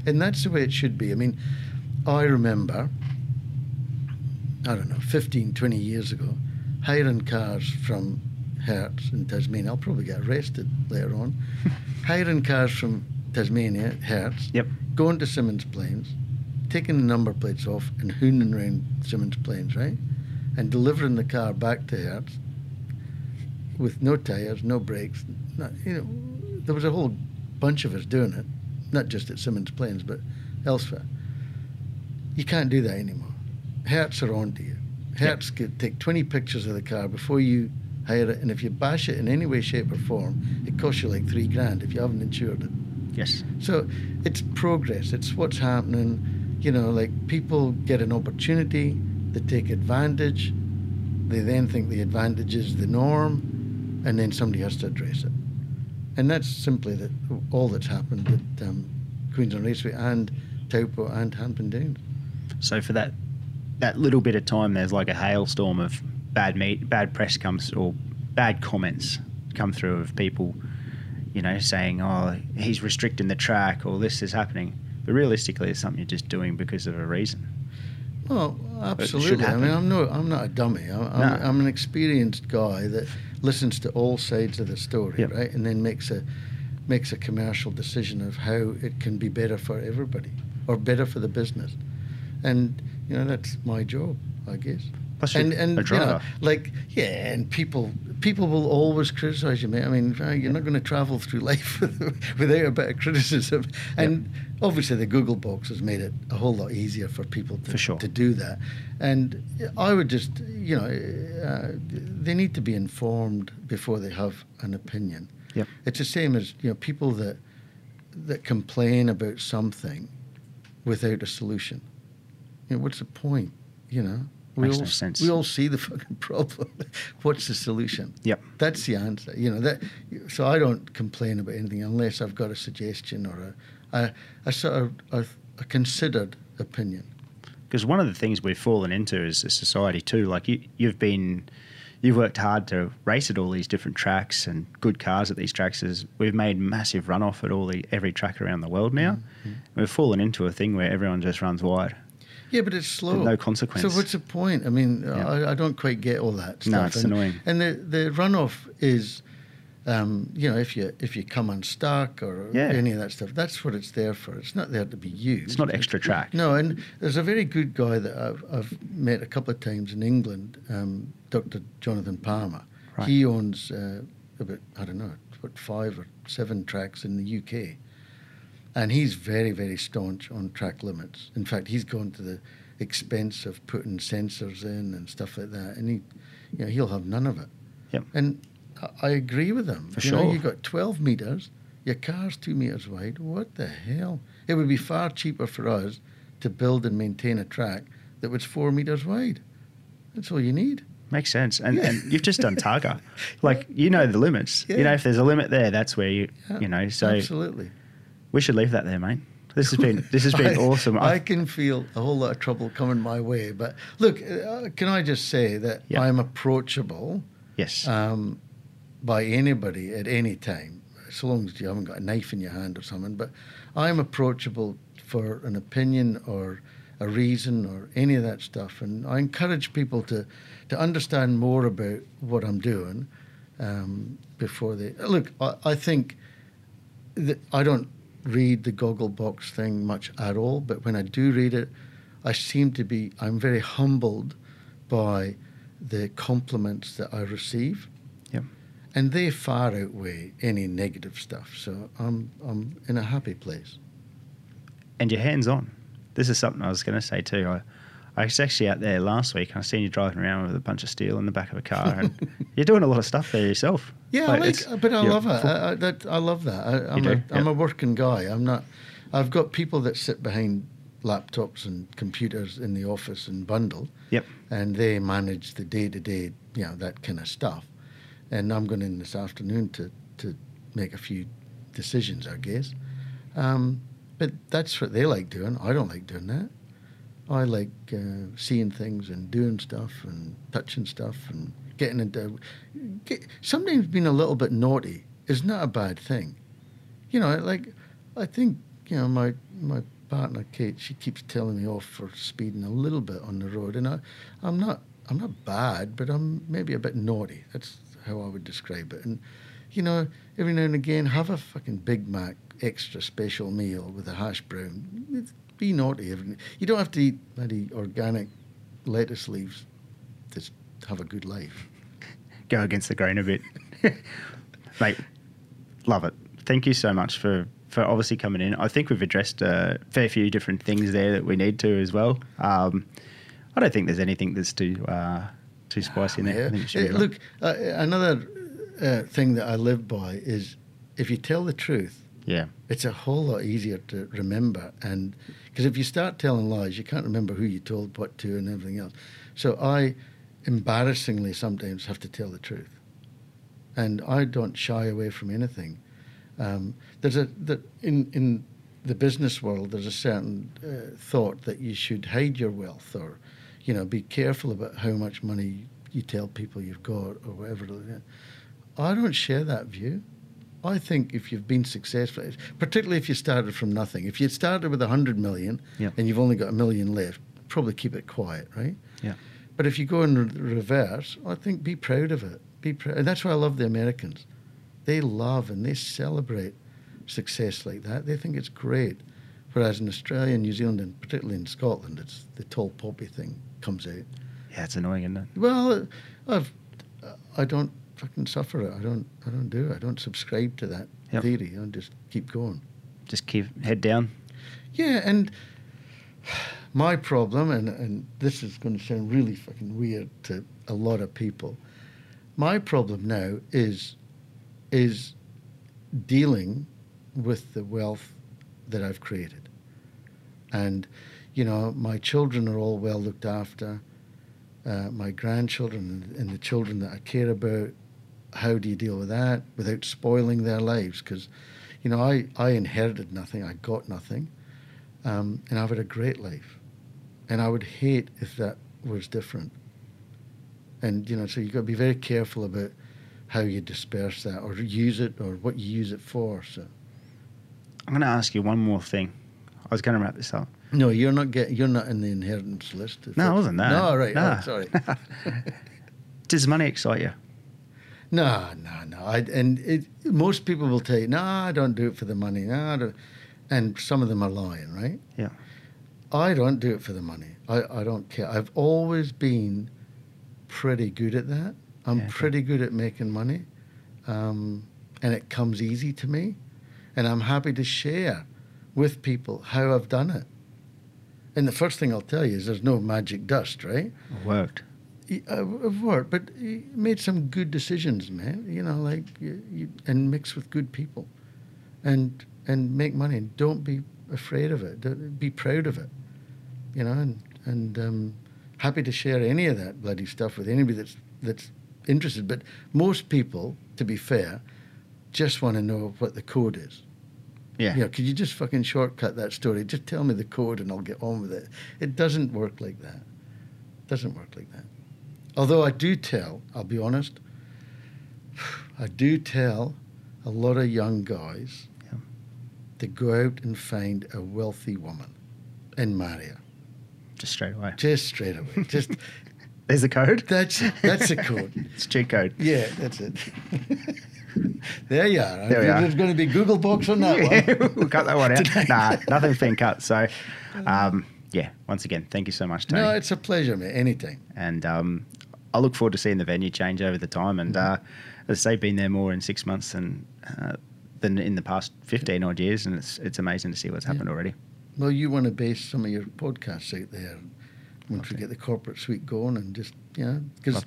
and that's the way it should be. I mean, I remember, I don't know, 15, 20 years ago, hiring cars from Hertz in Tasmania. I'll probably get arrested later on. hiring cars from Tasmania, Hertz, Yep. going to Symmons Plains, taking the number plates off and hooning around Symmons Plains, right? And delivering the car back to Hertz with no tyres, no brakes. Not, you know, there was a whole bunch of us doing it, not just at Symmons Plains, but elsewhere. You can't do that anymore. Hertz are on to you. Hertz could take 20 pictures of the car before you hire it, and if you bash it in any way, shape, or form, it costs you like three grand if you haven't insured it. Yes. So it's progress. It's what's happening. You know, like people get an opportunity, they take advantage, they then think the advantage is the norm, and then somebody has to address it. And that's simply that all that's happened at um, Queensland Raceway and Taupo and Hampton Downs. So for that that little bit of time, there's like a hailstorm of bad meat, bad press comes or bad comments come through of people, you know, saying, "Oh, he's restricting the track," or "This is happening." But realistically, it's something you're just doing because of a reason. Well, absolutely. I mean, I'm no, I'm not a dummy. I'm, I'm, No. I'm an experienced guy that listens to all sides of the story, Yep. right, and then makes a makes a commercial decision of how it can be better for everybody. or better for the business. And you know that's my job, I guess. Plus and and a you know, like yeah, and people people will always criticize you, mate. I mean, you're not going to travel through life without a bit of criticism. And obviously, the Google box has made it a whole lot easier for people to For sure. to do that. And I would just, you know, uh, they need to be informed before they have an opinion. Yep. It's the same as you know people that that complain about something without a solution. You know, what's the point? You know, we Makes all no sense. we all see the fucking problem. what's the solution? Yep. That's the answer. You know that. So I don't complain about anything unless I've got a suggestion or a a, a sort of a, a considered opinion. Because one of the things we've fallen into as a society too, like you, you've been, you've worked hard to race at all these different tracks and good cars at these tracks. Is we've made massive runoff at all the every track around the world now. Mm-hmm. We've fallen into a thing where everyone just runs wide. Yeah, but it's slow. no consequence. So what's the point? I mean, Yeah. I, I don't quite get all that stuff. No, it's and, annoying. And the the runoff is, um, you know, if you if you come unstuck or Yeah. any of that stuff, that's what it's there for. It's not there to be used. It's not extra track. No, and there's a very good guy that I've, I've met a couple of times in England, um, Dr. Jonathan Palmer. Right. He owns uh, about I don't know, what five or seven tracks in the UK, and he's very very staunch on track limits. In fact, he's gone to the expense of putting sensors in and stuff like that, and he, you know, he'll have none of it. Yep. And I- agree with him. For you know, sure. you got 12 meters, your car's two meters wide. What the hell? It would be far cheaper for us to build and maintain a track that was four meters wide. That's all you need. Makes sense. And, Yeah. and you've just done Targa. Like, you know the limits. Yeah. You know, if there's a limit there, that's where you, Yeah, you know, so absolutely. We should leave that there, mate. This has been, this has been I- awesome. I I- can feel a whole lot of trouble coming my way, but look, uh, can I just say that Yeah. I'm approachable yes. um, by anybody at any time, so long as you haven't got a knife in your hand or something. But I'm approachable for an opinion or a reason or any of that stuff, and I encourage people to to understand more about what I'm doing um, before they look. I, I think that I don't read the goggle box thing much at all, but when I do read it, I seem to be I'm very humbled by the compliments that I receive Yep. and they far outweigh any negative stuff. So I'm I'm in a happy place. and you're hands on. This is something I was going to say too. I, I was actually out there last week. and I seen you driving around with a bunch of steel in the back of a car, and you're doing a lot of stuff there yourself. Yeah, I it's- like, but I love it. full- I, I, that, I love that. I, I'm, do? a, I'm Yeah. a working guy. I'm not. I've got people that sit behind laptops and computers in the office and bundle, Yep. and they manage the day to day, you know, that kind of stuff. And I'm going in this afternoon to to make a few decisions, I guess. Um, but that's what they like doing. I don't like doing that. I like uh, seeing things and doing stuff and touching stuff and getting into. Get, sometimes being a little bit naughty is not a bad thing. You know, like I think you know my my partner Kate. She keeps telling me off for speeding a little bit on the road, and I, I'm not I'm not bad, but I'm maybe a bit naughty. That's how I would describe it. And you know, every now and again, have a fucking Big Mac extra special meal with a hash brown. Be naughty. You don't have to eat bloody organic lettuce leaves have a good life. Go against the grain a bit, mate. Love it. Thank you so much for for obviously coming in. I think we've addressed a fair few different things there that we need to as well. Um, I don't think there's anything that's too uh, too spicy in there. I Yeah. think it right. look, uh, another uh, thing that I live by is if you tell the truth, yeah, it's a whole lot easier to remember. And because if you start telling lies, you can't remember who you told what to and everything else. So I embarrassingly sometimes have to tell the truth. And I don't shy away from anything. Um, there's a that in in the business world, there's a certain uh, thought that you should hide your wealth, or you know, be careful about how much money you tell people you've got, or whatever. I don't share that view. I think if you've been successful, particularly if you started from nothing, if you started with a hundred million Yeah. and you've only got a million left, probably keep it quiet, right? yeah, But if you go in reverse, I think be proud of it. Be proud, and that's why I love the Americans. They love and they celebrate success like that. They think it's great. Whereas in Australia and New Zealand, and particularly in Scotland, it's the tall poppy thing comes out. Yeah, it's annoying, isn't it? Well, I've I don't fucking suffer it. I don't I don't do it. I don't subscribe to that Yep. theory. I just keep going. Just keep head down. Yeah, and my problem, and, and this is going to sound really fucking weird to a lot of people. My problem now is is dealing with the wealth that I've created, and you know my children are all well looked after. Uh, my grandchildren and, the children that I care about. How do you deal with that without spoiling their lives? Because, you know, I, I inherited nothing. I got nothing um, and I've had a great life. And I would hate if that was different. And you know, so you've got to be very careful about how you disperse that or use it or what you use it for. So I'm going to ask you one more thing. I was going to wrap this up. no, you're not get you're not in the inheritance list. No, I wasn't that. No, right. No. Oh, sorry. Does money excite you? no, no, no. I, and it, most people will tell you, no, I don't do it for the money. No. And some of them are lying, right? Yeah. I don't do it for the money. I, I don't care. I've always been pretty good at that. I'm Yeah, pretty good at making money. Um, and it comes easy to me. And I'm happy to share with people how I've done it. And the first thing I'll tell you is there's no magic dust, right? It worked. I've I've worked, but made some good decisions, man. You know, like you, you, and mix with good people, and and make money. And don't be afraid of it. Don't- Be proud of it. You know, and and um, happy to share any of that bloody stuff with anybody that's that's interested. But most people, to be fair, just want to know what the code is. Yeah. You know, could you just fucking shortcut that story? Just tell me the code and I'll get on with it. It doesn't work like that. It doesn't work like that. Although I do tell, I'll be honest, I do tell a lot of young guys. To go out and find a wealthy woman and marry her. Just straight away. Just straight away. Just There's the code. that's that's a code. It's cheat code. Yeah, that's it. there you are. There we are. There's going to be Google box on that one. we'll cut that one out. Nah, nothing's been cut. So, um, yeah, once again, thank you so much, Tony. No, it's a pleasure, mate. Anytime. and um, I look forward to seeing the venue change over the time. And uh, as I say, been there more in six months than uh, than in the past fifteen odd years, and it's it's amazing to see what's happened already. Well, you want to base some of your podcasts out there once we to. get the corporate suite going and just, you know, because,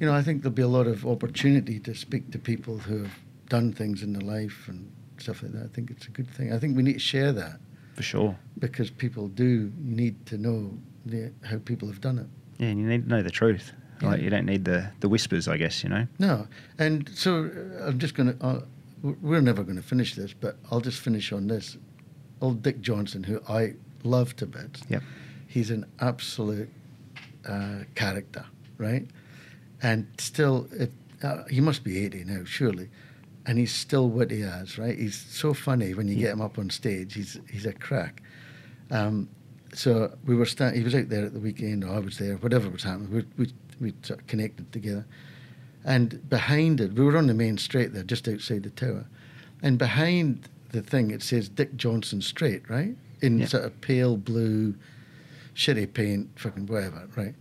you know, I think there'll be a lot of opportunity to speak to people who have done things in their life and stuff like that. I think it's a good thing. I think we need to share that For sure. because people do need to know the, how people have done it. Yeah, and you need to know the truth. Like you don't need the the whispers, I guess. You know. No, and so uh, I'm just going to. We're never going to finish this, but I'll just finish on this. Old Dick Johnson, who I love to bits. Yep. He's an absolute uh, character, right? And still, it, uh, he must be 80 now, surely. And he's still witty as, right? He's so funny when you get him up on stage. He's he's a crack. Um, so we were sta- he was out there at the weekend, or I was there, whatever was happening. We we we sort of connected together, and behind it, we were on the main street there, just outside the tower, and behind the thing it says Dick Johnson Street, right, in Yeah. sort of pale blue, shitty paint, fucking whatever, right.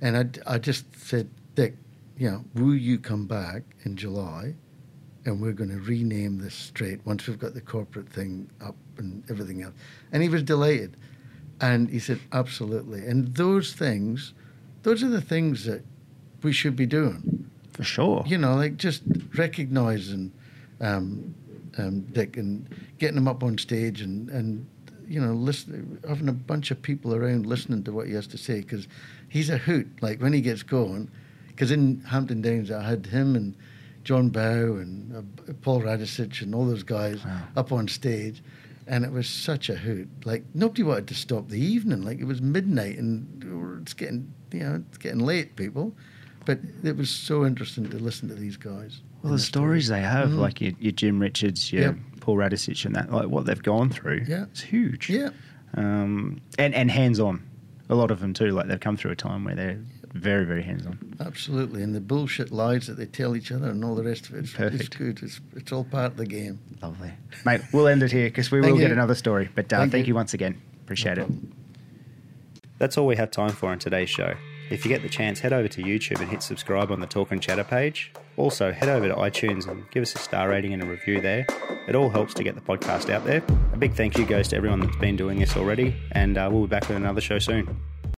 And I, I just said, Dick, you know, will you come back in July and we're going to rename this street once we've got the corporate thing up and everything else. And he was delighted. And he said, absolutely. And those things, those are the things that we should be doing. For sure. You know, like just recognizing um, um, Dick and getting him up on stage and, and you know, listen, having a bunch of people around listening to what he has to say because he's a hoot. Like when he gets going, because in Hampton Downs I had him and John Bowe and uh, Paul Radisich and all those guys Wow. up on stage, and it was such a hoot. Like nobody wanted to stop the evening. Like it was midnight and it's getting you know it's getting late, people. But it was so interesting to listen to these guys. Well, the their stories they have, Mhm. like your, your Jim Richards, your Yep. Paul Radisich, and that, like what they've gone through, Yeah. it's huge. Yeah. Um, and and hands on, a lot of them too. Like they've come through a time where they're but very, very hands on. Absolutely. And the bullshit lies that they tell each other and all the rest of it. It's, it's Perfect. good. It's, it's all part of the game. Lovely. Mate, we'll end it here because we Thank will get another story. But uh, thank, Thank you. you. once again. Appreciate No it. That's all we have time for on today's show. If you get the chance, head over to YouTube and hit subscribe on the Torque and Chatter page. Also, head over to iTunes and give us a star rating and a review there. It all helps to get the podcast out there. A big thank you goes to everyone that's been doing this already, and uh, we'll be back with another show soon.